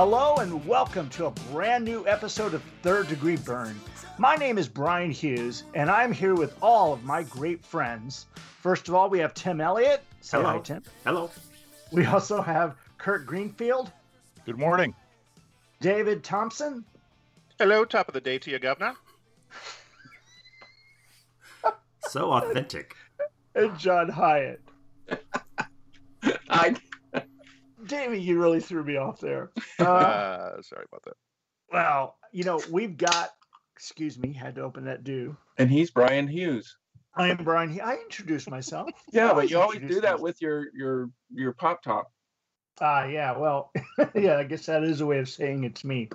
Hello and welcome to a brand new episode of Third Degree Byrne. My name is Brian Hughes, and I'm here with all of my great friends. First of all, we have Tim Elliott. Say Hello. hi, Tim. Hello. We also have Kirk Greenfield, Good morning. David Thompson, Hello, top of the day to you, Governor. So authentic. and John Hijjatt. I David, you really threw me off there. Uh, Uh, sorry about that. well, you know, we've got, excuse me, had to open that do. and he's Brian Hughes. I am Brian. He- I introduced myself. Yeah, but you always do that myself. with your your your pop top. Ah, yeah. Well, yeah. I guess that is a way of saying it's me.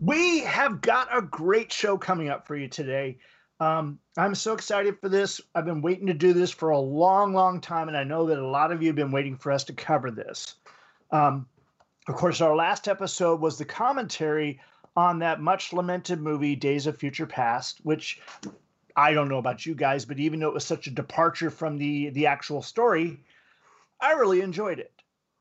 We have got a great show coming up for you today. Um, I'm so excited for this. I've been waiting to do this for a long, long time, and I know that a lot of you have been waiting for us to cover this. Um, of course, our last episode was the commentary on that much lamented movie, Days of Future Past, which I don't know about you guys, but even though it was such a departure from the the actual story, I really enjoyed it.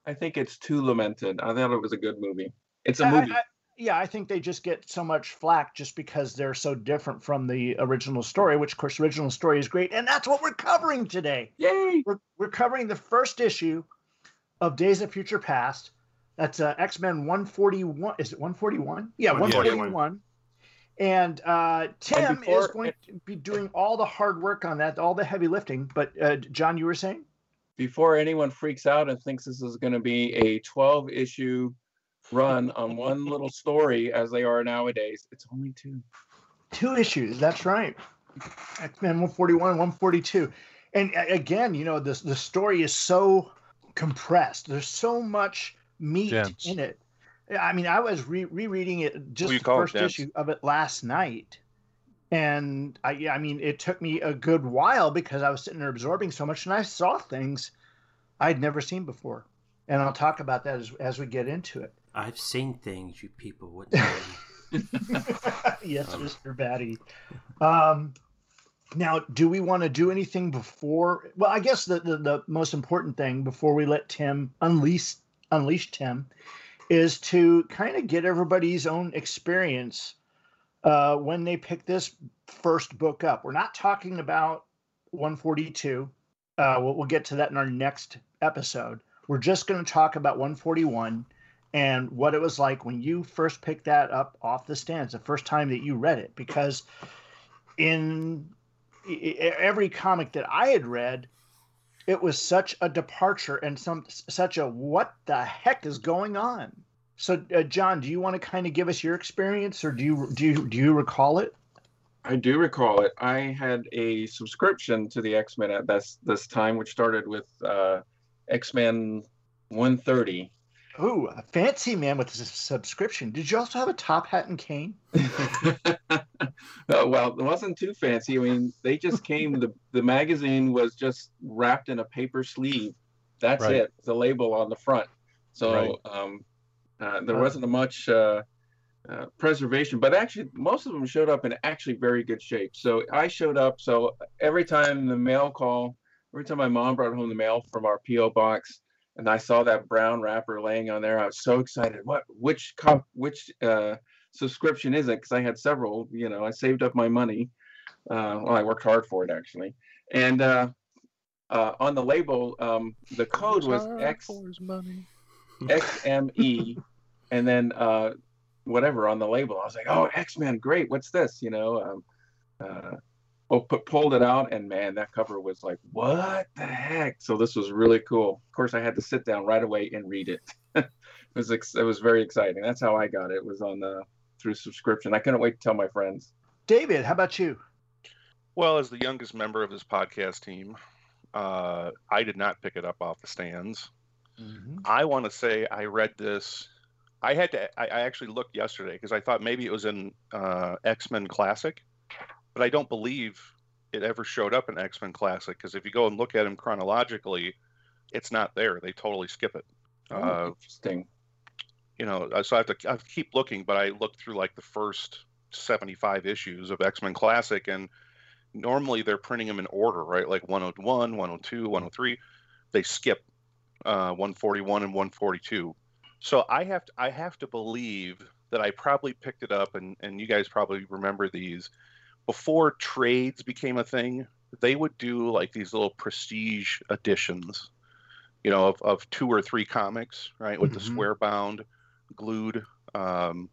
I think it's too lamented. I thought it was a good movie. It's a I- movie. I- yeah, I think they just get so much flack just because they're so different from the original story, which, of course, the original story is great. And that's what we're covering today. Yay! We're, we're covering the first issue of Days of Future Past. That's uh, X Men 141. Is it 141? Yeah, 141. 141. And uh, Tim is before- going to be doing all the hard work on that, all the heavy lifting. But, uh, John, you were saying? Before anyone freaks out and thinks this is going to be a 12 issue run on one little story as they are nowadays, it's only two. Two issues. That's right. X Men 141 and 142. And again, you know, this the story is so compressed. There's so much meat Dense. in it. I mean, I was re- rereading it just the call it first issue of it last night. And I, I mean, it took me a good while because I was sitting there absorbing so much, and I saw things I'd never seen before. And I'll talk about that as, as we get into it. I've seen things you people wouldn't yes, Um, Mr. Batty. Um, now, do we want to do anything before? Well, I guess the, the, the most important thing before we let Tim unleash unleash Tim is to kind of get everybody's own experience uh, when they pick this first book up. We're not talking about 142. Uh, we'll, we'll get to that in our next episode. We're just going to talk about 141 and what it was like when you first picked that up off the stands the first time that you read it because in every comic that i had read it was such a departure and some such a what the heck is going on so uh, john do you want to kind of give us your experience or do you do you do you recall it I do recall it. I had a subscription to the X Men at this this time, which started with uh, X Men 130. Ooh, a fancy man with a subscription. Did you also have a top hat and cane? Uh, well, it wasn't too fancy. I mean, they just came. the The magazine was just wrapped in a paper sleeve. That's Right. it. The label on the front. So Right. um, uh, there Uh, wasn't a much uh, uh, preservation, but actually, most of them showed up in actually very good shape. So I showed up. So every time the mail call, every time my mom brought home the mail from our PO box, and I saw that brown wrapper laying on there, I was so excited. What? Which cop? Which? Uh, subscription is it? Because I had several. You know, I saved up my money. Uh, well, I worked hard for it actually, and uh, uh, on the label, um, the code was X. XME, and then uh, whatever on the label. I was like, oh, X Men, great. What's this? You know. Um, well, put, pulled it out, and man, that cover was like, what the heck? So this was really cool. Of course, I had to sit down right away and read it. it was ex- it was very exciting. That's how I got it. It was on the through subscription. I couldn't wait to tell my friends. David, how about you? Well, as the youngest member of this podcast team, uh, I did not pick it up off the stands. I want to say I read this. I had to. I, I actually looked yesterday because I thought maybe it was in uh, X Men Classic, but I don't believe it ever showed up in X Men Classic because if you go and look at them chronologically, it's not there. They totally skip it. Oh, Uh, interesting. you know, uh, so I have to I have to keep looking, but I looked through like the first 75 issues of X Men Classic, and normally they're printing them in order, right? Like 101, 102, 103. They skip uh, 141 and 142. So I have to, I have to believe that I probably picked it up, and and you guys probably remember these before trades became a thing. They would do like these little prestige editions, you know, of, of two or three comics, right, with mm-hmm. the square bound, glued um,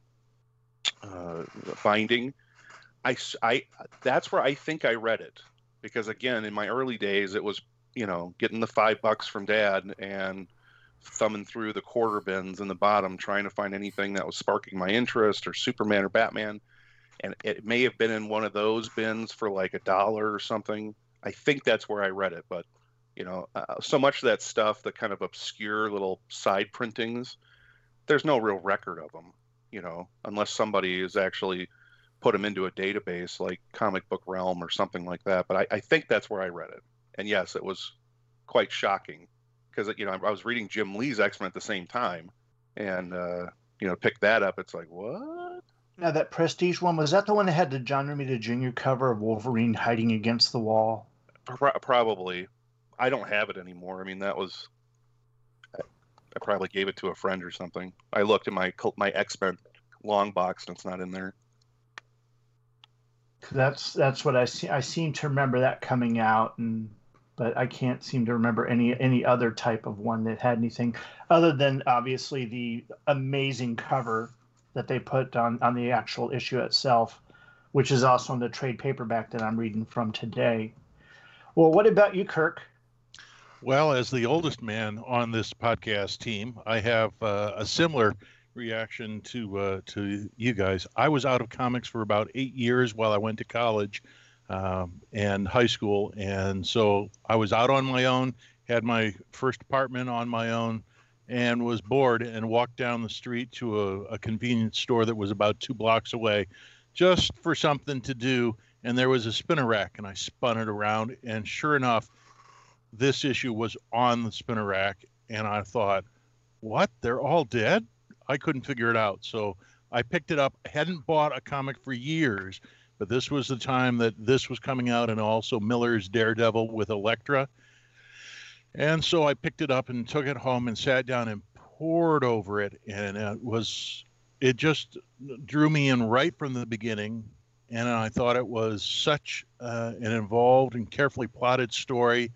uh, binding. I, I that's where I think I read it because again in my early days it was you know getting the five bucks from dad and thumbing through the quarter bins in the bottom trying to find anything that was sparking my interest or Superman or Batman and it may have been in one of those bins for like a dollar or something. I think that's where I read it, but you know, uh, so much of that stuff, the kind of obscure little side printings, there's no real record of them, you know, unless somebody has actually put them into a database like Comic Book Realm or something like that. But I, I think that's where I read it, and yes, it was quite shocking because you know I was reading Jim Lee's X Men at the same time, and uh, you know pick that up. It's like what? Now that Prestige one was that the one that had the John Romita Jr. cover of Wolverine hiding against the wall? Probably. I don't have it anymore. I mean, that was. I probably gave it to a friend or something. I looked at my my X Men long box and it's not in there. That's that's what I see. I seem to remember that coming out, and but I can't seem to remember any any other type of one that had anything other than obviously the amazing cover that they put on on the actual issue itself, which is also in the trade paperback that I'm reading from today. Well, what about you, Kirk? Well, as the oldest man on this podcast team, I have uh, a similar reaction to uh, to you guys. I was out of comics for about eight years while I went to college um, and high school, and so I was out on my own. Had my first apartment on my own, and was bored and walked down the street to a, a convenience store that was about two blocks away, just for something to do. And there was a spinner rack, and I spun it around, and sure enough, this issue was on the spinner rack, and I thought, "What? They're all dead?" I couldn't figure it out. So I picked it up. I hadn't bought a comic for years, but this was the time that this was coming out, and also Miller's Daredevil with Elektra. And so I picked it up and took it home and sat down and poured over it, and it was it just drew me in right from the beginning. And I thought it was such uh, an involved and carefully plotted story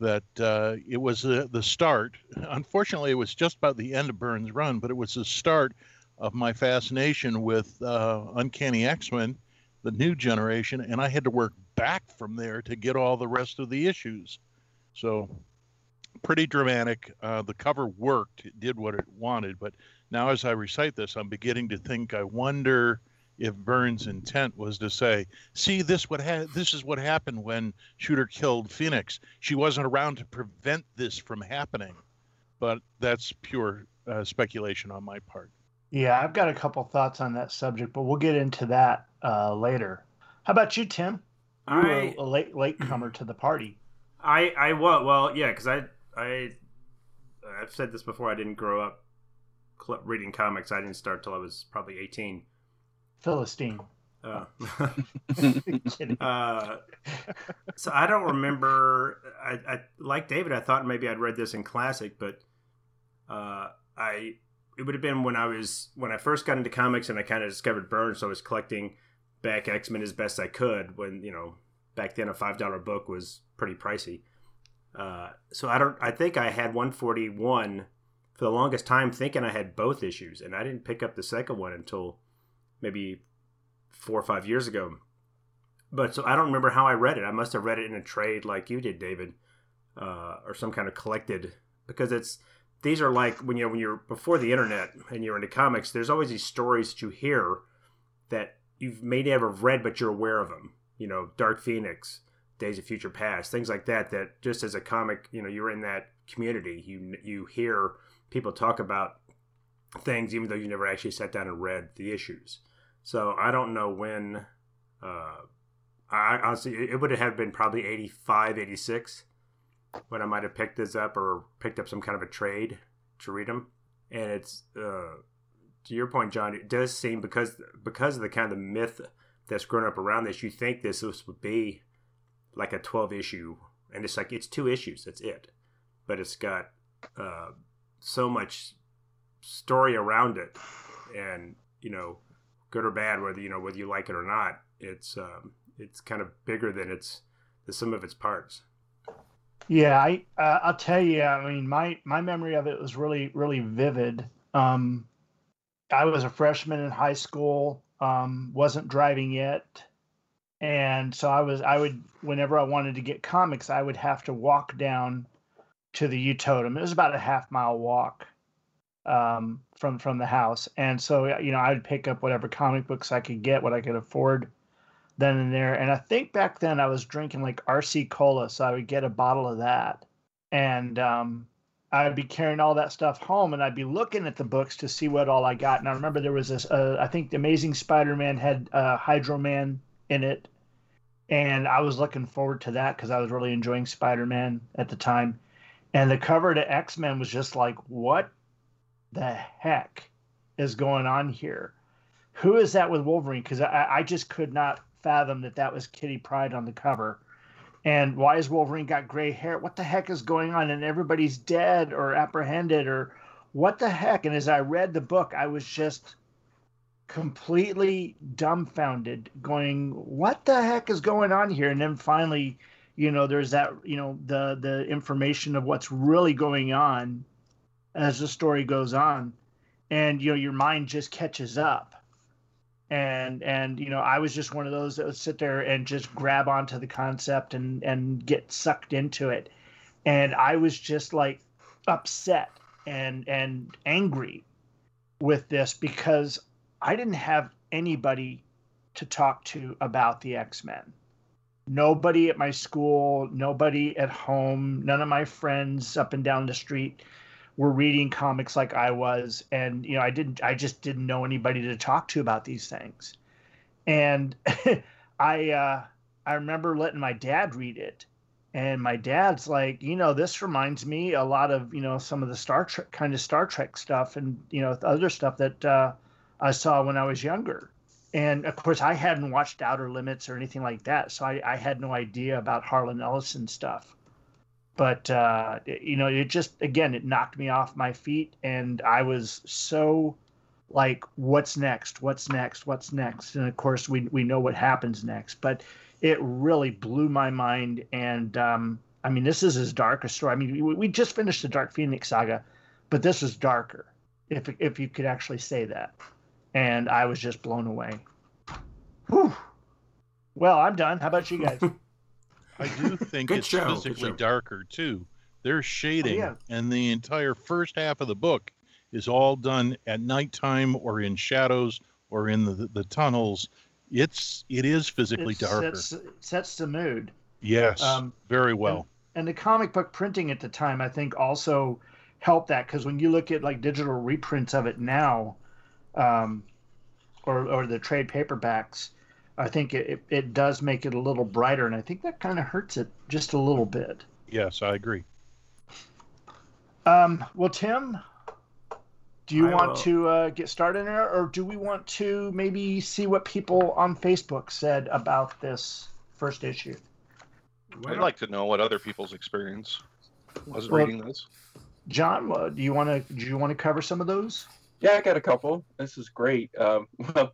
that uh, it was uh, the start. Unfortunately, it was just about the end of Byrne's run, but it was the start of my fascination with uh, Uncanny X Men, the new generation, and I had to work back from there to get all the rest of the issues. So, pretty dramatic. Uh, the cover worked, it did what it wanted, but now as I recite this, I'm beginning to think, I wonder if Byrne's intent was to say, "See, this what ha- this is what happened when Shooter killed Phoenix. She wasn't around to prevent this from happening." But that's pure uh, speculation on my part. Yeah, I've got a couple thoughts on that subject, but we'll get into that uh, later. How about you, Tim? You I, were a late late comer to the party. I I was well, yeah, because I I I've said this before. I didn't grow up reading comics. I didn't start till I was probably eighteen. Philistine. Uh, uh, so I don't remember. I, I, like David. I thought maybe I'd read this in classic, but uh, I it would have been when I was when I first got into comics and I kind of discovered Byrne's. So I was collecting back X Men as best I could. When you know back then a five dollar book was pretty pricey. Uh, so I don't. I think I had 141 for the longest time, thinking I had both issues, and I didn't pick up the second one until maybe four or five years ago. But so I don't remember how I read it. I must have read it in a trade like you did, David, uh, or some kind of collected because it's these are like when you when you're before the internet and you're into comics. There's always these stories that you hear that you've may never read, but you're aware of them. You know, Dark Phoenix, Days of Future Past, things like that. That just as a comic, you know, you're in that community. You you hear people talk about things even though you never actually sat down and read the issues. So I don't know when. Uh, I honestly, it would have been probably 85, 86 when I might have picked this up or picked up some kind of a trade to read them. And it's uh, to your point, John. It does seem because because of the kind of myth that's grown up around this, you think this would be like a 12 issue, and it's like it's two issues. That's it, but it's got uh, so much story around it, and you know, good or bad, whether you know whether you like it or not, it's um, it's kind of bigger than its the sum of its parts. Yeah, I uh, I'll tell you. I mean, my my memory of it was really really vivid. Um, I was a freshman in high school. Um, wasn't driving yet, and so I was. I would whenever I wanted to get comics, I would have to walk down to the U Totem. It was about a half mile walk um, from from the house, and so you know I would pick up whatever comic books I could get, what I could afford then and there. And I think back then I was drinking like RC cola, so I would get a bottle of that, and um, I'd be carrying all that stuff home, and I'd be looking at the books to see what all I got. And I remember there was this. Uh, I think the Amazing Spider-Man had uh, Hydro Man in it, and I was looking forward to that because I was really enjoying Spider-Man at the time. And the cover to X Men was just like, what the heck is going on here? Who is that with Wolverine? Because I, I just could not fathom that that was Kitty Pryde on the cover. And why is Wolverine got gray hair? What the heck is going on? And everybody's dead or apprehended or what the heck? And as I read the book, I was just completely dumbfounded, going, "What the heck is going on here?" And then finally, you know, there's that, you know, the the information of what's really going on as the story goes on, and you know, your mind just catches up. And and you know i was just one of those that would sit there and just grab onto the concept and and get sucked into it. And i was just like upset and and angry with this because i didn't have anybody to talk to about the x-men. Nobody at my school nobody at home none of my friends up and down the street were reading comics like I was, and you know, I didn't, I just didn't know anybody to talk to about these things, and I, uh, I remember letting my dad read it, and my dad's like, you know, this reminds me a lot of you know some of the Star Trek kind of Star Trek stuff, and you know other stuff that uh, I saw when I was younger. And of course, I hadn't watched Outer Limits or anything like that, so I, I had no idea about Harlan Ellison stuff but uh, you know, it just again it knocked me off my feet, and I was so like, "What's next? What's next? What's next?" And of course, we we know what happens next, but it really blew my mind. And um, I mean, this is as dark a story. I mean, we, we just finished the Dark Phoenix saga, but this is darker, if if you could actually say that. And I was just blown away. Whew. Well, I'm done. How about you guys? I do think it's show. physically darker too. There's shading, oh, yeah. and the entire first half of the book is all done at nighttime or in shadows or in the, the tunnels. It's it is physically it darker. Sets, sets the mood. Yes, um, very well. And, and the comic book printing at the time, I think, also helped that because when you look at like digital reprints of it now, um, or or the trade paperbacks, I think it, it does make it a little brighter, and I think that kind of hurts it just a little bit. Yes, I agree. Um, well, Tim, do you I want will. to uh, get started there, or do we want to maybe see what people on Facebook said about this first issue? I'd like to know what other people's experience was well, reading this. John, uh, do you want to do you want to cover some of those? Yeah, I got a couple. This is great. Um, well,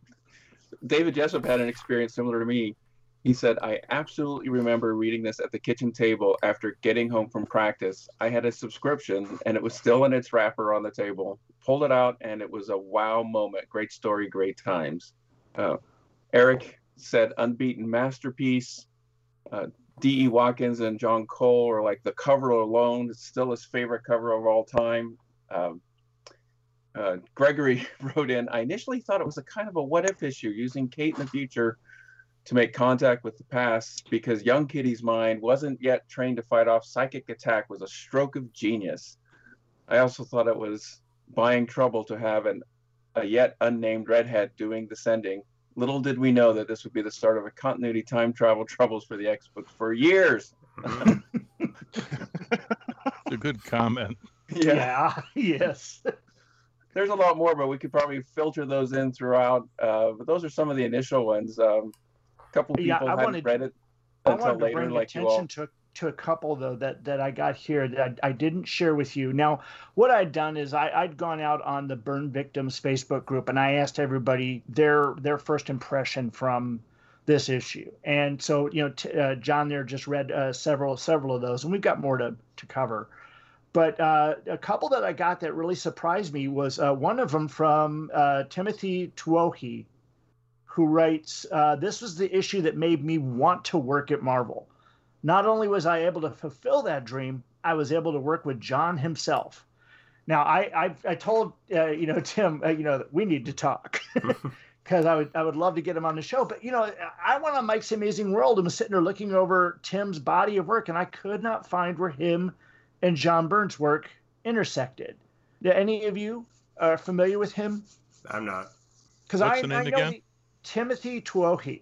David Jessup had an experience similar to me. He said, I absolutely remember reading this at the kitchen table after getting home from practice. I had a subscription and it was still in its wrapper on the table. Pulled it out and it was a wow moment. Great story, great times. Uh, Eric said, unbeaten masterpiece. Uh, D.E. Watkins and John Cole are like the cover alone. It's still his favorite cover of all time. Um, uh, Gregory wrote in, I initially thought it was a kind of a what if issue using Kate in the future to make contact with the past because young Kitty's mind wasn't yet trained to fight off psychic attack was a stroke of genius. I also thought it was buying trouble to have an, a yet unnamed redhead doing the sending. Little did we know that this would be the start of a continuity time travel troubles for the X books for years. it's a good comment. Yeah. yeah yes there's a lot more, but we could probably filter those in throughout. Uh, but those are some of the initial ones. Um, a couple people yeah, hadn't wanted, read it until later, like you all. To, to a couple though that that I got here that I, I didn't share with you. Now, what I'd done is I, I'd gone out on the Byrne victims Facebook group and I asked everybody their their first impression from this issue. And so, you know, t- uh, John there just read uh, several several of those, and we've got more to to cover. But uh, a couple that I got that really surprised me was uh, one of them from uh, Timothy Tuohy, who writes, uh, "This was the issue that made me want to work at Marvel. Not only was I able to fulfill that dream, I was able to work with John himself." Now, I I, I told you know Tim, you know, we need to talk. because I would I would love to get him on the show. But you know, I went on Mike's Amazing World and was sitting there looking over Tim's body of work, and I could not find where him and John Byrne's work intersected. Do any of you are familiar with him? I'm not. Because I, I know again? Timothy Tuohy.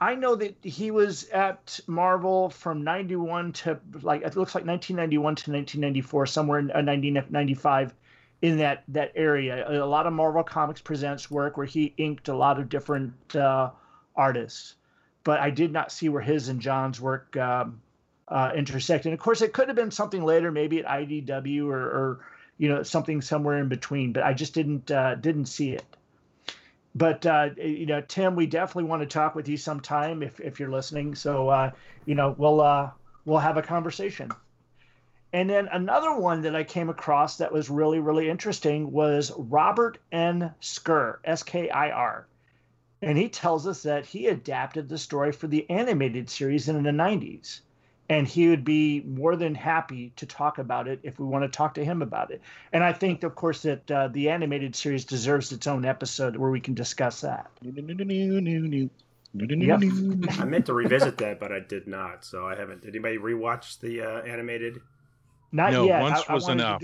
I know that he was at Marvel from 91 to like it looks like 1991 to 1994, somewhere in 1995 uh, in that that area. A lot of Marvel Comics Presents work where he inked a lot of different uh, artists, but I did not see where his and John's work um, uh, intersect. And of course, it could have been something later, maybe at IDW or, or you know something somewhere in between. But I just didn't uh, didn't see it. But uh, you know, Tim, we definitely want to talk with you sometime if if you're listening. So uh, you know, we'll uh, we'll have a conversation. And then another one that I came across that was really, really interesting was Robert N. Skir, S K I R. And he tells us that he adapted the story for the animated series in the 90s. And he would be more than happy to talk about it if we want to talk to him about it. And I think, of course, that uh, the animated series deserves its own episode where we can discuss that. Yep. I meant to revisit that, but I did not. So I haven't. Did anybody rewatch the uh, animated? Not no, yet. Once I, was I enough.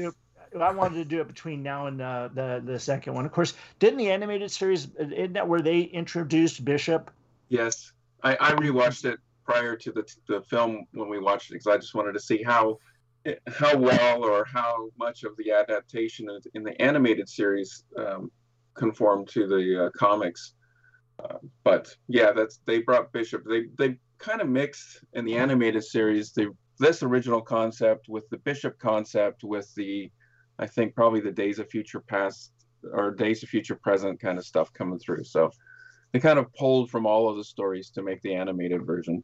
I wanted to do it between now and uh, the the second one. Of course, didn't the animated series isn't that where they introduced Bishop? Yes, I, I rewatched it prior to the the film when we watched it because I just wanted to see how how well or how much of the adaptation in the animated series um, conformed to the uh, comics. Uh, but yeah, that's they brought Bishop. They they kind of mixed in the animated series. They this original concept with the bishop concept with the i think probably the days of future past or days of future present kind of stuff coming through so they kind of pulled from all of the stories to make the animated version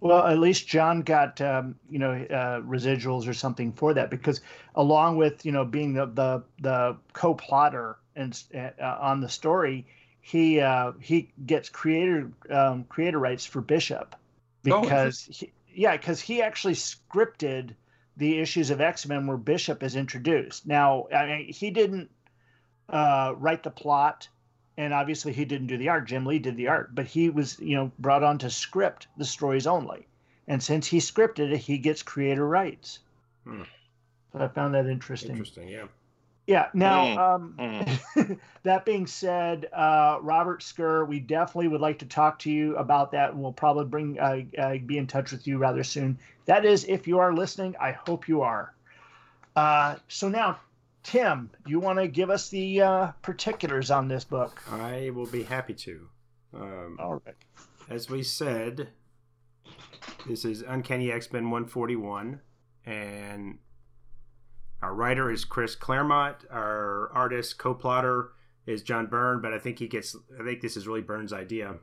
well at least john got um, you know uh, residuals or something for that because along with you know being the the, the co-plotter and uh, on the story he uh, he gets creator um, creator rights for bishop oh, because oh, he, yeah, because he actually scripted the issues of X Men where Bishop is introduced. Now, I mean, he didn't uh, write the plot, and obviously he didn't do the art. Jim Lee did the art, but he was, you know, brought on to script the stories only. And since he scripted it, he gets creator rights. Hmm. So I found that interesting. Interesting, yeah. Yeah. Now, mm. Um, mm. that being said, uh, Robert Skir, we definitely would like to talk to you about that, and we'll probably bring uh, uh, be in touch with you rather soon. That is, if you are listening, I hope you are. Uh, so now, Tim, you want to give us the uh, particulars on this book? I will be happy to. Um, All right. As we said, this is Uncanny X Men 141, and our writer is Chris Claremont. Our artist, co-plotter is John Byrne, but I think he gets. I think this is really Byrne's idea.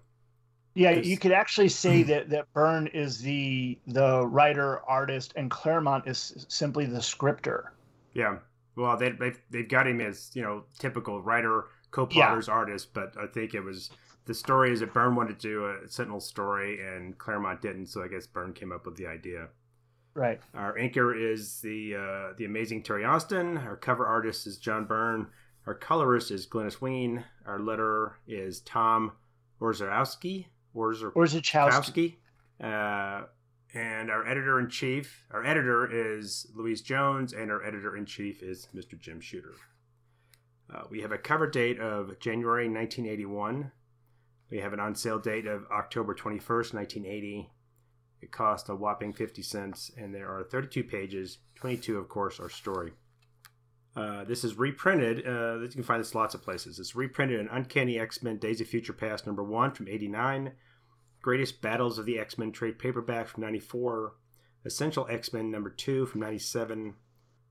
Yeah, you could actually say that that Byrne is the the writer, artist, and Claremont is simply the scripter. Yeah, well, they they've, they've got him as you know typical writer, co-plotters, yeah. artist, but I think it was the story is that Byrne wanted to do a Sentinel story and Claremont didn't, so I guess Byrne came up with the idea. Right. Our inker is the uh, the amazing Terry Austin. Our cover artist is John Byrne. Our colorist is Glynis Wein. Our letterer is Tom Orzechowski. Orzer- Orzechowski. Uh, and our editor in chief, our editor is Louise Jones, and our editor in chief is Mr. Jim Shooter. Uh, we have a cover date of January 1981. We have an on sale date of October 21st, 1980. It cost a whopping 50 cents, and there are 32 pages. 22, of course, are story. Uh, this is reprinted. Uh, you can find this lots of places. It's reprinted in Uncanny X Men Days of Future Past number one from 89, Greatest Battles of the X Men trade paperback from 94, Essential X Men number 2 from 97,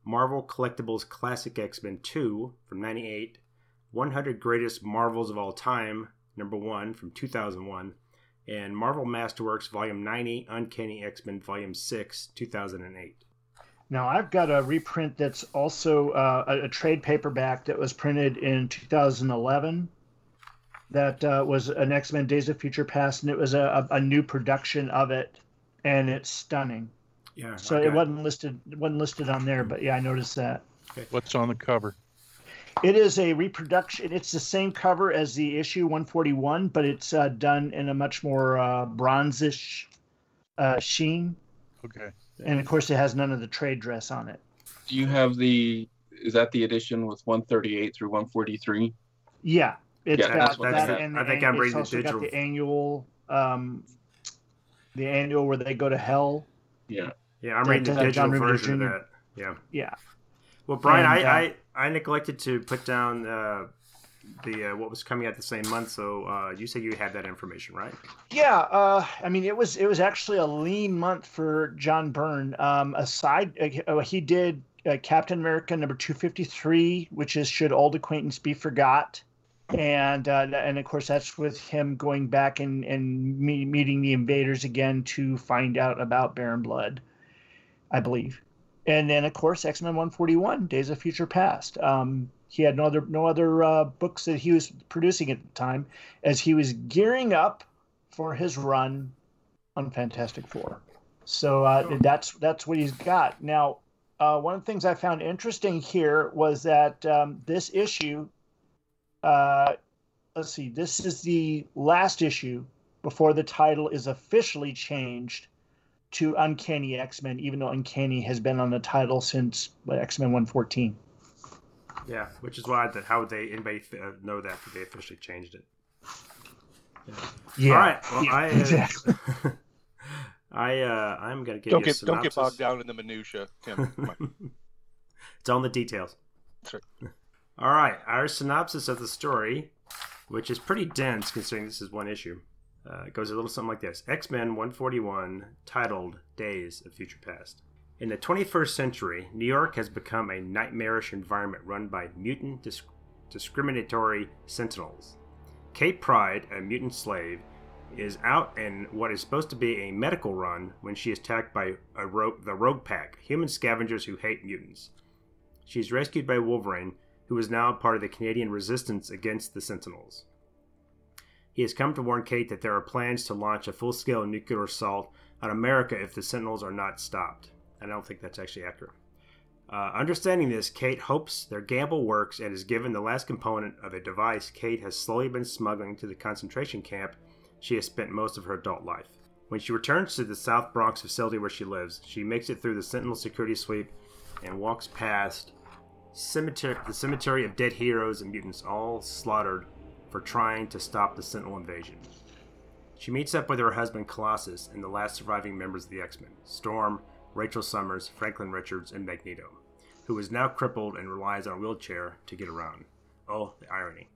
Marvel Collectibles Classic X Men 2 from 98, 100 Greatest Marvels of All Time number 1 from 2001, and Marvel Masterworks Volume 90 Uncanny X Men Volume 6 2008. Now I've got a reprint that's also uh, a, a, trade paperback that was printed in 2011. That uh, was an X Men Days of Future Past, and it was a, a, a new production of it, and it's stunning. Yeah. So okay. it wasn't listed. It wasn't listed on there, but yeah, I noticed that. What's on the cover? It is a reproduction. It's the same cover as the issue 141, but it's uh, done in a much more uh, bronzish uh, sheen. Okay. And of course, it has none of the trade dress on it. Do you have the? Is that the edition with 138 through 143? Yeah, it's Yeah, got that's that, what- and I think and I'm it's reading the also got digital. the annual, um, the annual where they go to hell. Yeah. Yeah, I'm That- reading the that digital John Romita version of Jr. that. Yeah. Yeah. Well, Brian, And, uh, I, I I neglected to put down uh, the uh, what was coming out the same month. So uh, you said you had that information, right? Yeah, uh, I mean, it was it was actually a lean month for John Byrne. Um, aside, uh, he did uh, Captain America number two fifty three, which is "Should Old Acquaintance Be Forgot," and uh, and of course that's with him going back and and me- meeting the invaders again to find out about Baron Blood, I believe. And then of course X Men one forty one, Days of Future Past. Um, he had no other no other uh, books that he was producing at the time, as he was gearing up for his run on Fantastic Four. So uh, that's that's what he's got now. Uh, one of the things I found interesting here was that um, this issue, uh, let's see, this is the last issue before the title is officially changed to Uncanny X Men, even though Uncanny has been on the title since X Men 114. Yeah, which is why that how would they anybody uh, know that they officially changed it? Yeah, All right. Well, yeah, I uh, exactly. I uh, I'm gonna give Don't you a get don't get bogged down in the minutia, Tim. Come on. it's on the details. That's right. All right, our synopsis of the story, which is pretty dense considering this is one issue, uh, goes a little something like this: X Men 141, titled "Days of Future Past." In the 21st century, New York has become a nightmarish environment run by mutant dis- discriminatory sentinels. Kate Pryde, a mutant slave, is out in what is supposed to be a medical run when she is attacked by rogue, the Rogue Pack, human scavengers who hate mutants. She is rescued by Wolverine, who is now part of the Canadian resistance against the Sentinels. He has come to warn Kate that there are plans to launch a full scale nuclear assault on America if the Sentinels are not stopped. I don't think that's actually accurate. Uh, understanding this, Kate hopes their gamble works and is given the last component of a device Kate has slowly been smuggling to the concentration camp she has spent most of her adult life. When she returns to the South Bronx facility where she lives, she makes it through the Sentinel security sweep and walks past cemetery, the cemetery of dead heroes and mutants, all slaughtered for trying to stop the Sentinel invasion. She meets up with her husband Colossus and the last surviving members of the X Men Storm, Rachel Summers, Franklin Richards, and Magneto, who is now crippled and relies on a wheelchair to get around. Oh, the irony.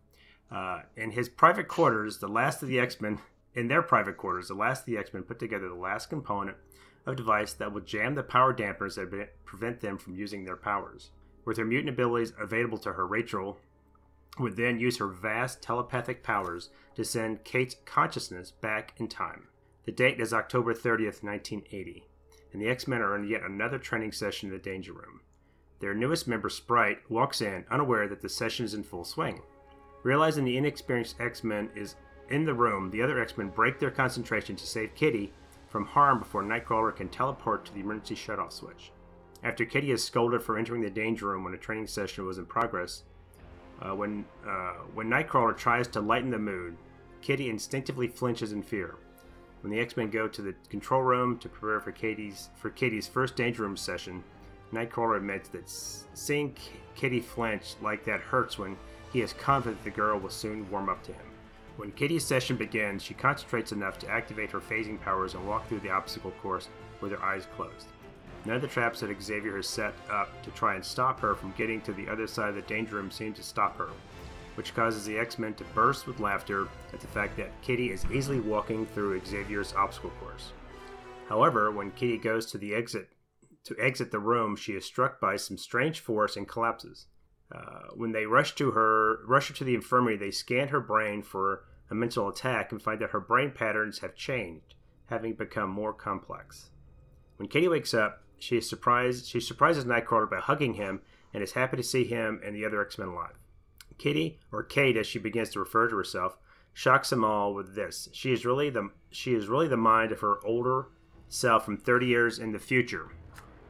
Uh, in his private quarters, the last of the X Men, in their private quarters, the last of the X Men put together the last component of device that will jam the power dampers that prevent them from using their powers. With her mutant abilities available to her, Rachel would then use her vast telepathic powers to send Kate's consciousness back in time. The date is October 30th, 1980, and the X Men are in yet another training session in the Danger Room. Their newest member, Sprite, walks in unaware that the session is in full swing. Realizing the inexperienced X Men is in the room, the other X Men break their concentration to save Kitty from harm before Nightcrawler can teleport to the emergency shutoff switch. After Kitty is scolded for entering the danger room when a training session was in progress, uh, when uh, when Nightcrawler tries to lighten the mood, Kitty instinctively flinches in fear. When the X Men go to the control room to prepare for Katie's for first danger room session, Nightcrawler admits that seeing Kitty flinch like that hurts when he is confident the girl will soon warm up to him. When Kitty's session begins, she concentrates enough to activate her phasing powers and walk through the obstacle course with her eyes closed. None of the traps that Xavier has set up to try and stop her from getting to the other side of the danger room seem to stop her, which causes the X Men to burst with laughter at the fact that Kitty is easily walking through Xavier's obstacle course. However, when Kitty goes to the exit to exit the room, she is struck by some strange force and collapses. Uh, when they rush to her, rush her to the infirmary, they scan her brain for a mental attack and find that her brain patterns have changed, having become more complex. When Kitty wakes up, she is surprised. She surprises Nightcrawler by hugging him and is happy to see him and the other X-Men alive. Kitty, or Kate as she begins to refer to herself, shocks them all with this. She is really the she is really the mind of her older self from 30 years in the future,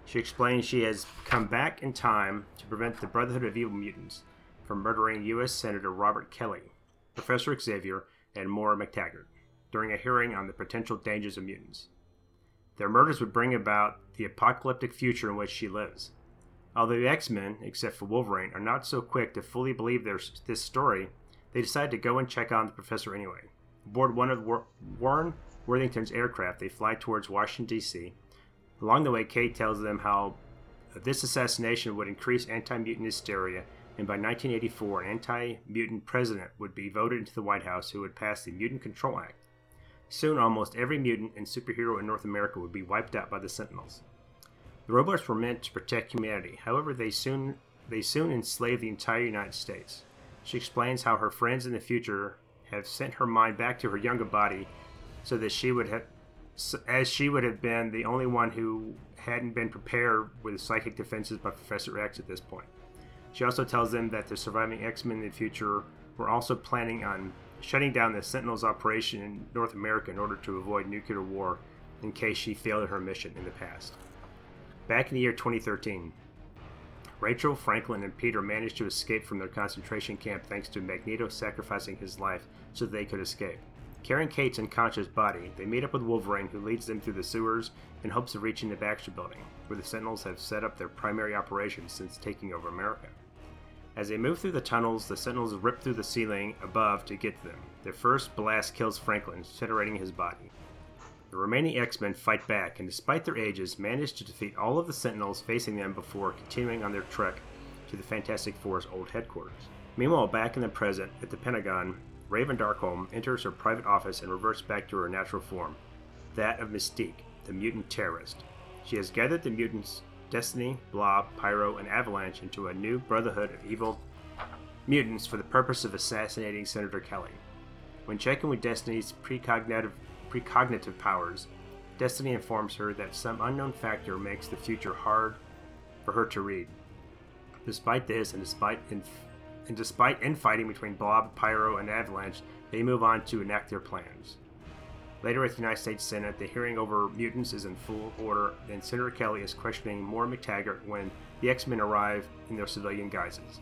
she explains she has come back in time to prevent the Brotherhood of Evil Mutants from murdering U.S. Senator Robert Kelly, Professor Xavier, and Moira MacTaggert during a hearing on the potential dangers of mutants. Their murders would bring about the apocalyptic future in which she lives. Although the X Men, except for Wolverine, are not so quick to fully believe their, this story, they decide to go and check on the professor anyway. Aboard one of War- Warren Worthington's aircraft, they fly towards Washington, D.C., Along the way, Kate tells them how this assassination would increase anti mutant hysteria, and by 1984, an anti mutant president would be voted into the White House who would pass the Mutant Control Act. Soon, almost every mutant and superhero in North America would be wiped out by the Sentinels. The robots were meant to protect humanity, however, they soon, they soon enslaved the entire United States. She explains how her friends in the future have sent her mind back to her younger body so that she would have as she would have been the only one who hadn't been prepared with psychic defenses by Professor X at this point. She also tells them that the surviving X Men in the future were also planning on shutting down the Sentinels operation in North America in order to avoid nuclear war in case she failed her mission in the past. Back in the year 2013, Rachel, Franklin, and Peter managed to escape from their concentration camp thanks to Magneto sacrificing his life so they could escape. Carrying Kate's unconscious body, they meet up with Wolverine, who leads them through the sewers in hopes of reaching the Baxter Building, where the Sentinels have set up their primary operations since taking over America. As they move through the tunnels, the Sentinels rip through the ceiling above to get to them. Their first blast kills Franklin, incinerating his body. The remaining X Men fight back and, despite their ages, manage to defeat all of the Sentinels facing them before continuing on their trek to the Fantastic Four's old headquarters. Meanwhile, back in the present, at the Pentagon, Raven Darkholme enters her private office and reverts back to her natural form, that of Mystique, the mutant terrorist. She has gathered the mutants Destiny, Blob, Pyro, and Avalanche into a new brotherhood of evil mutants for the purpose of assassinating Senator Kelly. When checking with Destiny's precognitive, precognitive powers, Destiny informs her that some unknown factor makes the future hard for her to read. Despite this, and despite inf- and despite infighting between Blob, Pyro, and Avalanche, they move on to enact their plans. Later at the United States Senate, the hearing over mutants is in full order, and Senator Kelly is questioning Moira MacTaggert when the X Men arrive in their civilian guises.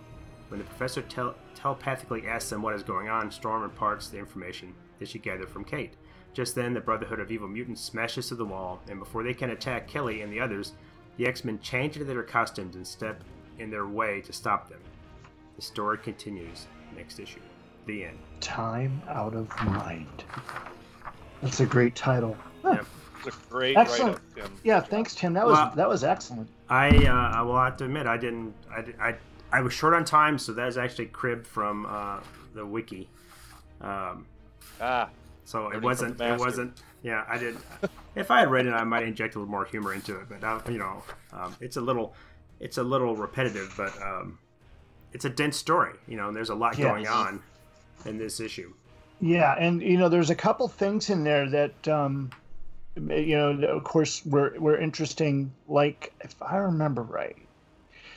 When the professor tel- telepathically asks them what is going on, Storm imparts the information that she gathered from Kate. Just then, the Brotherhood of Evil Mutants smashes to the wall, and before they can attack Kelly and the others, the X Men change into their costumes and step in their way to stop them. The story continues next issue. The end. Time out of mind. That's a great title. Yep. It's a great Excellent. write-up, Tim. Yeah, thanks, Tim. That was Wow. that was excellent. I uh, I will have to admit I didn't I, I I was short on time, so that is actually cribbed from uh, the wiki. Um, Ah, so it wasn't it wasn't yeah I did. if I had read it, I might inject a little more humor into it, but uh, you know um, it's a little it's a little repetitive, but um, it's a dense story. You know, and there's a lot Yes. going on in this issue. Yeah, and you know, there's a couple things in there that, um, you know, of course, were were interesting. Like, if I remember right,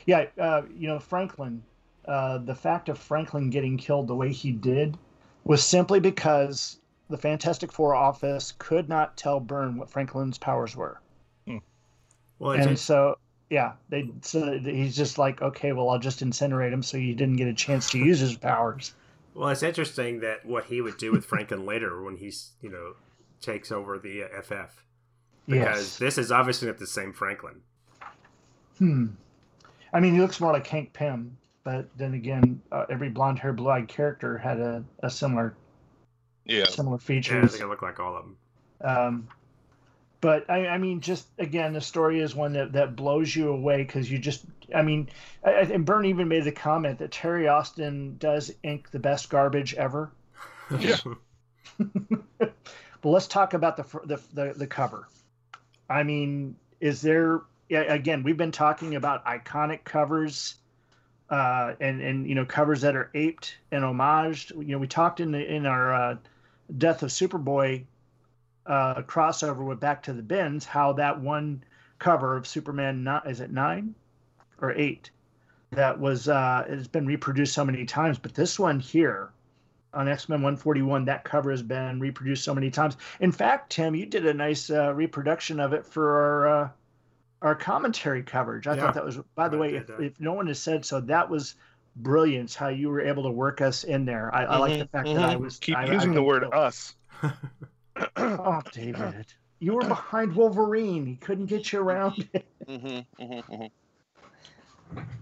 yeah, uh, you know, Franklin, uh, the fact of Franklin getting killed the way he did was simply because the Fantastic Four office could not tell Byrne what Franklin's powers were, Well, it's, and so. Yeah, they so he's just like, okay, well, I'll just incinerate him so he didn't get a chance to use his powers. Well, it's interesting that what he would do with Franklin later when he's, you know, takes over the uh, FF. Because Yes. this is obviously not the same Franklin. Hmm. I mean, he looks more like Hank Pym, but then again, uh, every blonde-haired, blue-eyed character had a, a similar yeah. similar Yeah, I think I look like all of them. Um, but I, I mean, just again, the story is one that, that blows you away because you just, I mean, I, I- and Byrne even made the comment that Terry Austin does ink the best garbage ever. Yeah. But let's talk about the the the, the cover. I mean, is there? Again, we've been talking about iconic covers, uh, and and you know covers that are aped and homaged. You know, we talked in the in our uh, Death of Superboy uh, crossover with Back to the Bins how that one cover of Superman not is it nine or eight that was uh, it has been reproduced so many times, but this one here on X Men 141, that cover has been reproduced so many times. In fact, Tim, you did a nice uh, reproduction of it for our uh, our commentary coverage. I Yeah. thought that was, by the I way, if, if no one has said so, that was brilliant how you were able to work us in there. I, I like the Mhm, fact that I mhm. was keep I- I using the word feel- us. Oh, David, you were behind Wolverine. He couldn't get you around. it.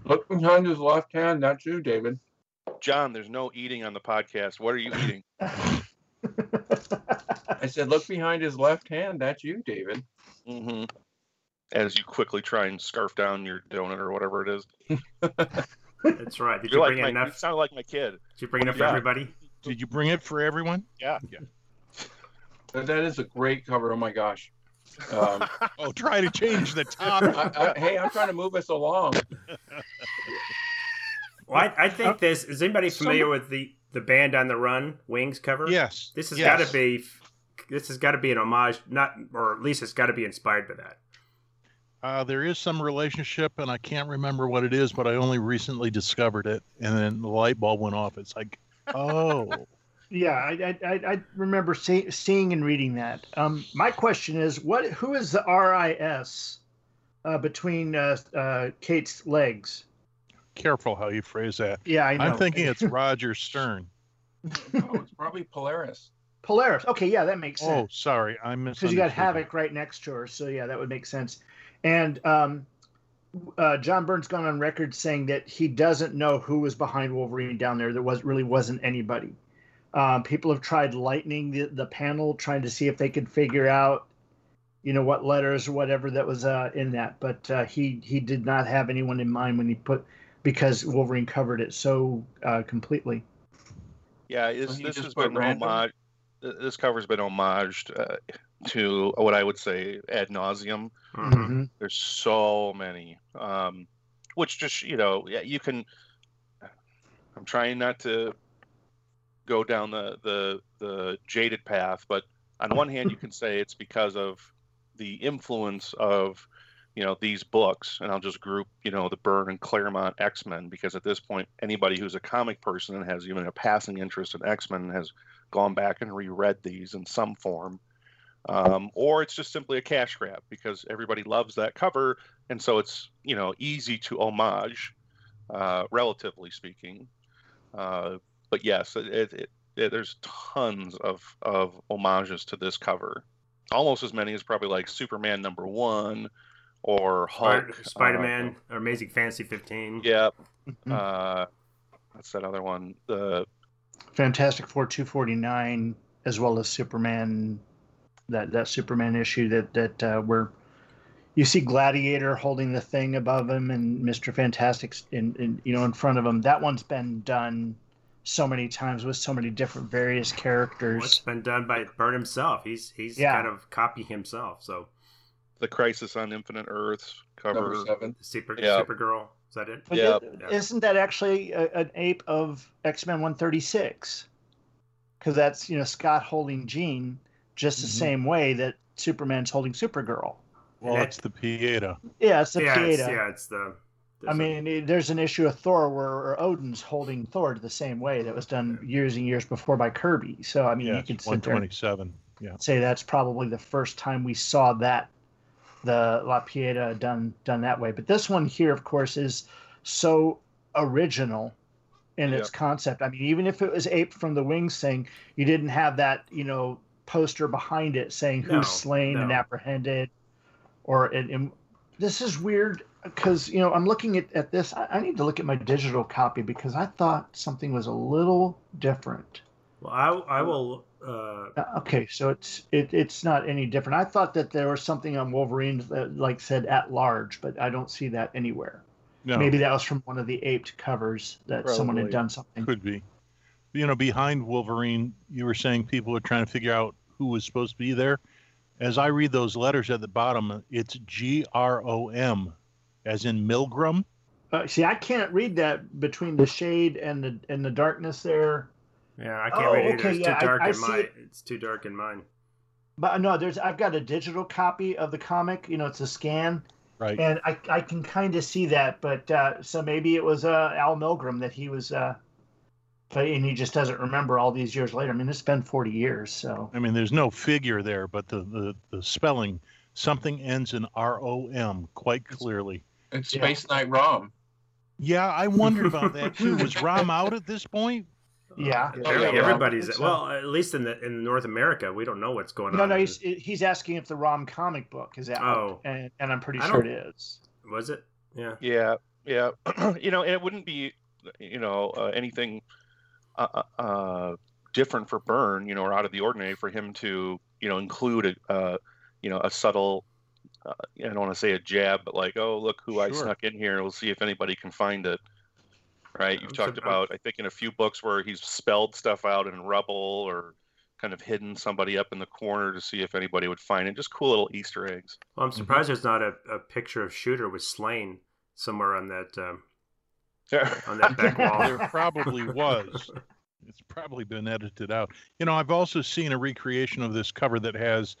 Look behind his left hand. That's you, David. John, there's no eating on the podcast. What are you eating? I said, look behind his left hand. That's you, David. hmm As you quickly try and scarf down your donut or whatever it is. That's right. Did You're you like bring my, you enough? sound like my kid. Did you bring enough for Yeah. everybody? Did you bring it for everyone? Yeah. But that is a great cover. Oh my gosh. Um, Oh, try to change the top. I, I, hey, I'm trying to move us along. Well, I, I think this. Is anybody Some- familiar with the the band on the run Wings cover? yes. This has yes. got to be. This has got to be an homage, not or at least it's got to be inspired by that. Uh, there is some relationship, and I can't remember what it is, but I only recently discovered it, and then the light bulb went off. It's like, oh, Yeah, I, I, I I remember see, seeing and reading that. Um, my question is, what? Who is the RIS uh, between uh, uh, Kate's legs? careful how you phrase that. Yeah, I know. I'm thinking it's Roger Stern. Oh, it's probably Polaris. Polaris. Okay, yeah, that makes sense. Oh, sorry, I missed. because you got Havoc right next to her, so yeah, that would make sense. And um, uh, John Byrne's gone on record saying that he doesn't know who was behind Wolverine down there. There was really wasn't anybody. Um, people have tried lightning the, the panel, trying to see if they could figure out, you know, what letters or whatever that was uh, in that. But uh, he he did not have anyone in mind when he put because Wolverine covered it so uh, completely. Yeah, this, he this just has put been random? homage. This cover's been homaged uh, to what I would say ad nauseum. Mhm. Mhm. There's so many, um, which just you know, yeah, you can. I'm trying not to go down the the the jaded path, but on one hand, you can say it's because of the influence of you know these books, and I'll just group you know the Byrne and Claremont X Men because at this point, anybody who's a comic person and has even a passing interest in X Men has gone back and reread these in some form um, or it's just simply a cash grab because everybody loves that cover, and so it's you know easy to homage, uh, relatively speaking. Uh, but yes, it, it, it, it- there's tons of of homages to this cover, almost as many as probably like Superman number one or Hulk, Spider Man or Amazing Fantasy 15. Uh, yeah, Mhm. uh, what's that other one? The Fantastic Four 249, as well as Superman, that that Superman issue that that uh, where you see Gladiator holding the thing above him and Mister Fantastic's in, in you know in front of him. That one's been done so many times with so many different various characters. It's been done by Byrne himself? He's he's Yeah. kind of copy himself. So the Crisis on Infinite Earths cover. Number seven. Super Yeah. Supergirl is that it? But Yeah. it- isn't that actually a, an ape of X Men 136? Because that's you know Scott holding Jean just the Mhm. same way that Superman's holding Supergirl. Well, And it's the Pieta. Yeah, it's the yeah, it's, yeah, it's the. I mean, it- there's an issue of Thor where Odin's holding Thor the same way that was done years and years before by Kirby. So I mean, you Yes, could sit there and 127. Yeah. say that's probably the first time we saw that the La Pieta done done that way. But this one here, of course, is so original in its concept. I mean, even if it was aped from the Wings thing, you didn't have that you know poster behind it saying who's No, slain and apprehended, or and, and this is weird because you know I'm looking at, at this. I, I need to look at my digital copy because I thought something was a little different. well, I I will. Uh, Uh, Okay, so it's it, it's not any different. I thought that there was something on Wolverine that like said at large, but I don't see that anywhere. No, Maybe that was from one of the aped covers that someone had done something. could be. You know, behind Wolverine, you were saying people were trying to figure out who was supposed to be there. as I read those letters at the bottom, it's G R O M, as in Milgrom. Uh, see, I can't read that between the shade and the and the darkness there. Yeah, I can't Oh, read it either. okay, It's yeah, I- too dark I in see mine. it. It's too dark in mine. But no, there's I've got a digital copy of the comic. You know, it's a scan, Right. and I I can kind of see that. But uh, so maybe it was uh, Al Milgrom that he was, uh, but and he just doesn't remember all these years later. I mean, it's been 40 years, so I mean, there's no figure there, but the, the, the spelling, something ends in R O M quite clearly. It's Yeah. Space Knight Rom. Yeah, I wondered about that too. Was Rom out at this point? yeah. Apparently yeah, everybody's it's, uh, well, at least in the in North America, we don't know what's going No, on. no, he's he's asking if the ROM comic book is out, Oh. and, and I'm pretty I sure it is. was it? Yeah. Yeah, yeah. you know, and it wouldn't be, you know, uh, anything uh, uh, uh, different for Byrne, you know, or out of the ordinary for him to, you know, include a, uh, you know, a subtle. Uh, I don't want to say a jab, but like, oh, look who I Sure. snuck in here. We'll see if anybody can find it. Right? You've talked about, I think, in a few books where he's spelled stuff out in rubble or kind of hidden somebody up in the corner to see if anybody would find it. Just cool little Easter eggs. Well, I'm surprised there's not a, a picture of Shooter with Slain somewhere on that um, on that back wall. There probably was. It's probably been edited out. You know, I've also seen a recreation of this cover that has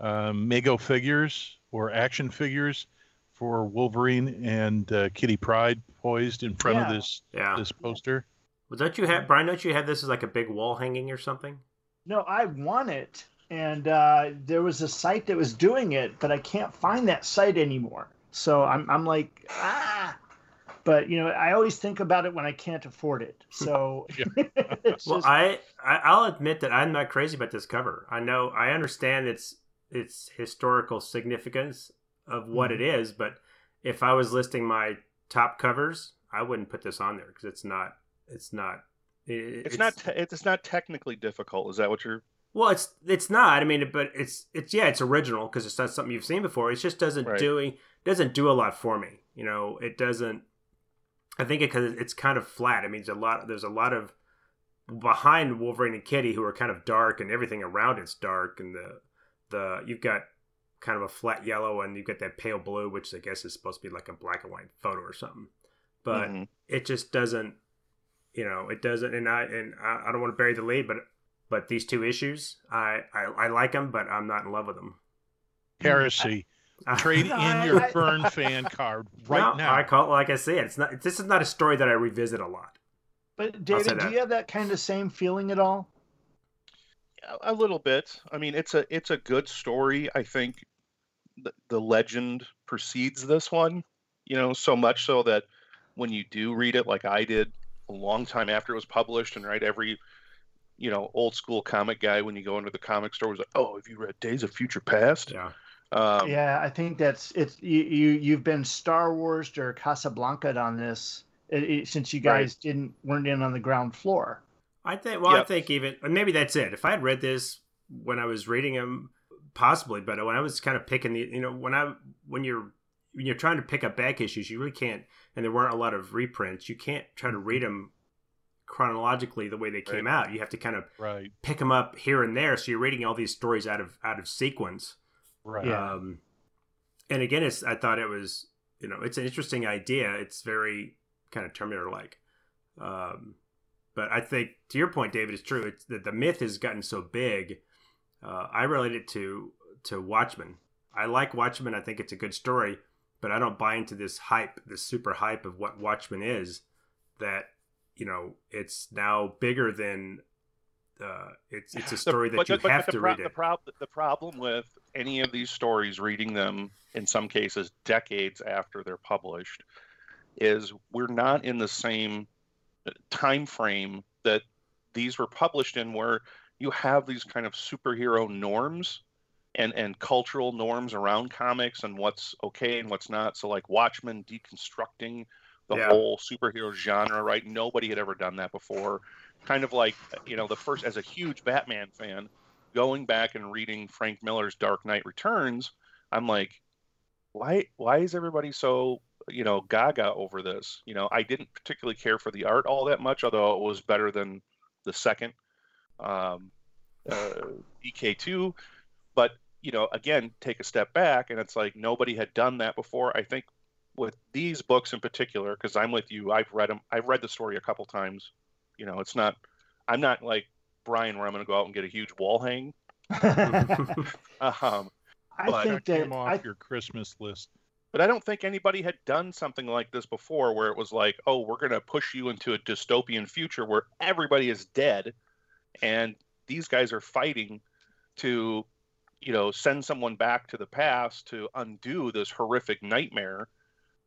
um, Mego figures or action figures for Wolverine and uh, Kitty Pryde poised in front Yeah. of this Yeah. this poster. Well, don't you have Brian? Don't you have this as like a big wall hanging or something? No, I want it, and uh, there was a site that was doing it, but I can't find that site anymore. So I'm I'm like ah, but you know I always think about it when I can't afford it. So Well, just- I, I I'll admit that I'm not crazy about this cover. I know I understand its its historical significance of what it mm-hmm. is, but if I was listing my top covers, I wouldn't put this on there because it's not it's not it- It's, not. Te- it's not technically difficult. Is that what you're? Well, it's it's not. I mean, but it's it's yeah, it's original because it's not something you've seen before. It just doesn't Right. doing doesn't do a lot for me. You know, it doesn't. I think it because it's kind of flat. I mean, there's a lot. There's a lot of behind Wolverine and Kitty who are kind of dark, and everything around it's dark, and the the you've got kind of a flat yellow, and you've got that pale blue, which I guess is supposed to be like a black and white photo or something. But Mhm. it just doesn't you know it doesn't and i and i, I don't want to bury the lead but but these two issues I, I i like them but i'm not in love with them Heresy. Trade No, in I- your I- Byrne fan card right No, now. i call it like i said. it's not this is not a story that i revisit a lot but David, do you have that kind of same feeling at all? A- a little bit. I mean, it's a it's a good story. I think the, the legend precedes this one. You know, so much so that when you do read it, like I did a long time after it was published, and right every you know old school comic guy when you go into the comic store was like, "Oh, have you read Days of Future Past?" yeah Um, yeah, I think that's it's you you you've been Star Wars or Casablanca on this it, it- since you Right. guys didn't weren't in on the ground floor. I think well i think even and maybe that's it if i had read this when i was reading them possibly but when i was kind of picking the you know when i when you're when you're trying to pick up back issues you really can't and there weren't a lot of reprints you can't try to read them chronologically the way they came out you have to kind of right. pick them up here and there. So you're reading all these stories out of out of sequence. Right. Um, and again, it's I thought it was you know it's an interesting idea. It's very kind of Terminator like. Um, but I think to your point, David, it's true. It's that the myth has gotten so big. Uh, I relate it to to Watchmen. I like Watchmen. I think it's a good story, but I don't buy into this hype, this super hype of what Watchmen is. That you know, it's now bigger than. Uh, it's it's a The- story that but you but have the to pro- read The, it. prob- the problem with any of these stories, reading them in some cases decades after they're published, is we're not in the same time frame that these were published in, where you have these kind of superhero norms and and cultural norms around comics and what's okay and what's not. So like Watchmen deconstructing the Yeah. whole superhero genre, right? Nobody had ever done that before. Kind of like you know the first as a huge Batman fan, going back and reading Frank Miller's Dark Knight Returns, I'm like, why why is everybody so you know gaga over this? You know, I didn't particularly care for the art all that much, although it was better than the second um, uh, DK2. But you know, again, take a step back, and it's like nobody had done that before. I think with these books in particular, because I'm with you, I've read them. I've read the story a couple times. You know, it's not. I'm not like Brian, where I'm going to go out and get a huge wall hang. um, I think That that came off I, your Christmas list. But I don't think anybody had done something like this before, where it was like, oh, we're going to push you into a dystopian future where everybody is dead, and these guys are fighting to, you know, send someone back to the past to undo this horrific nightmare,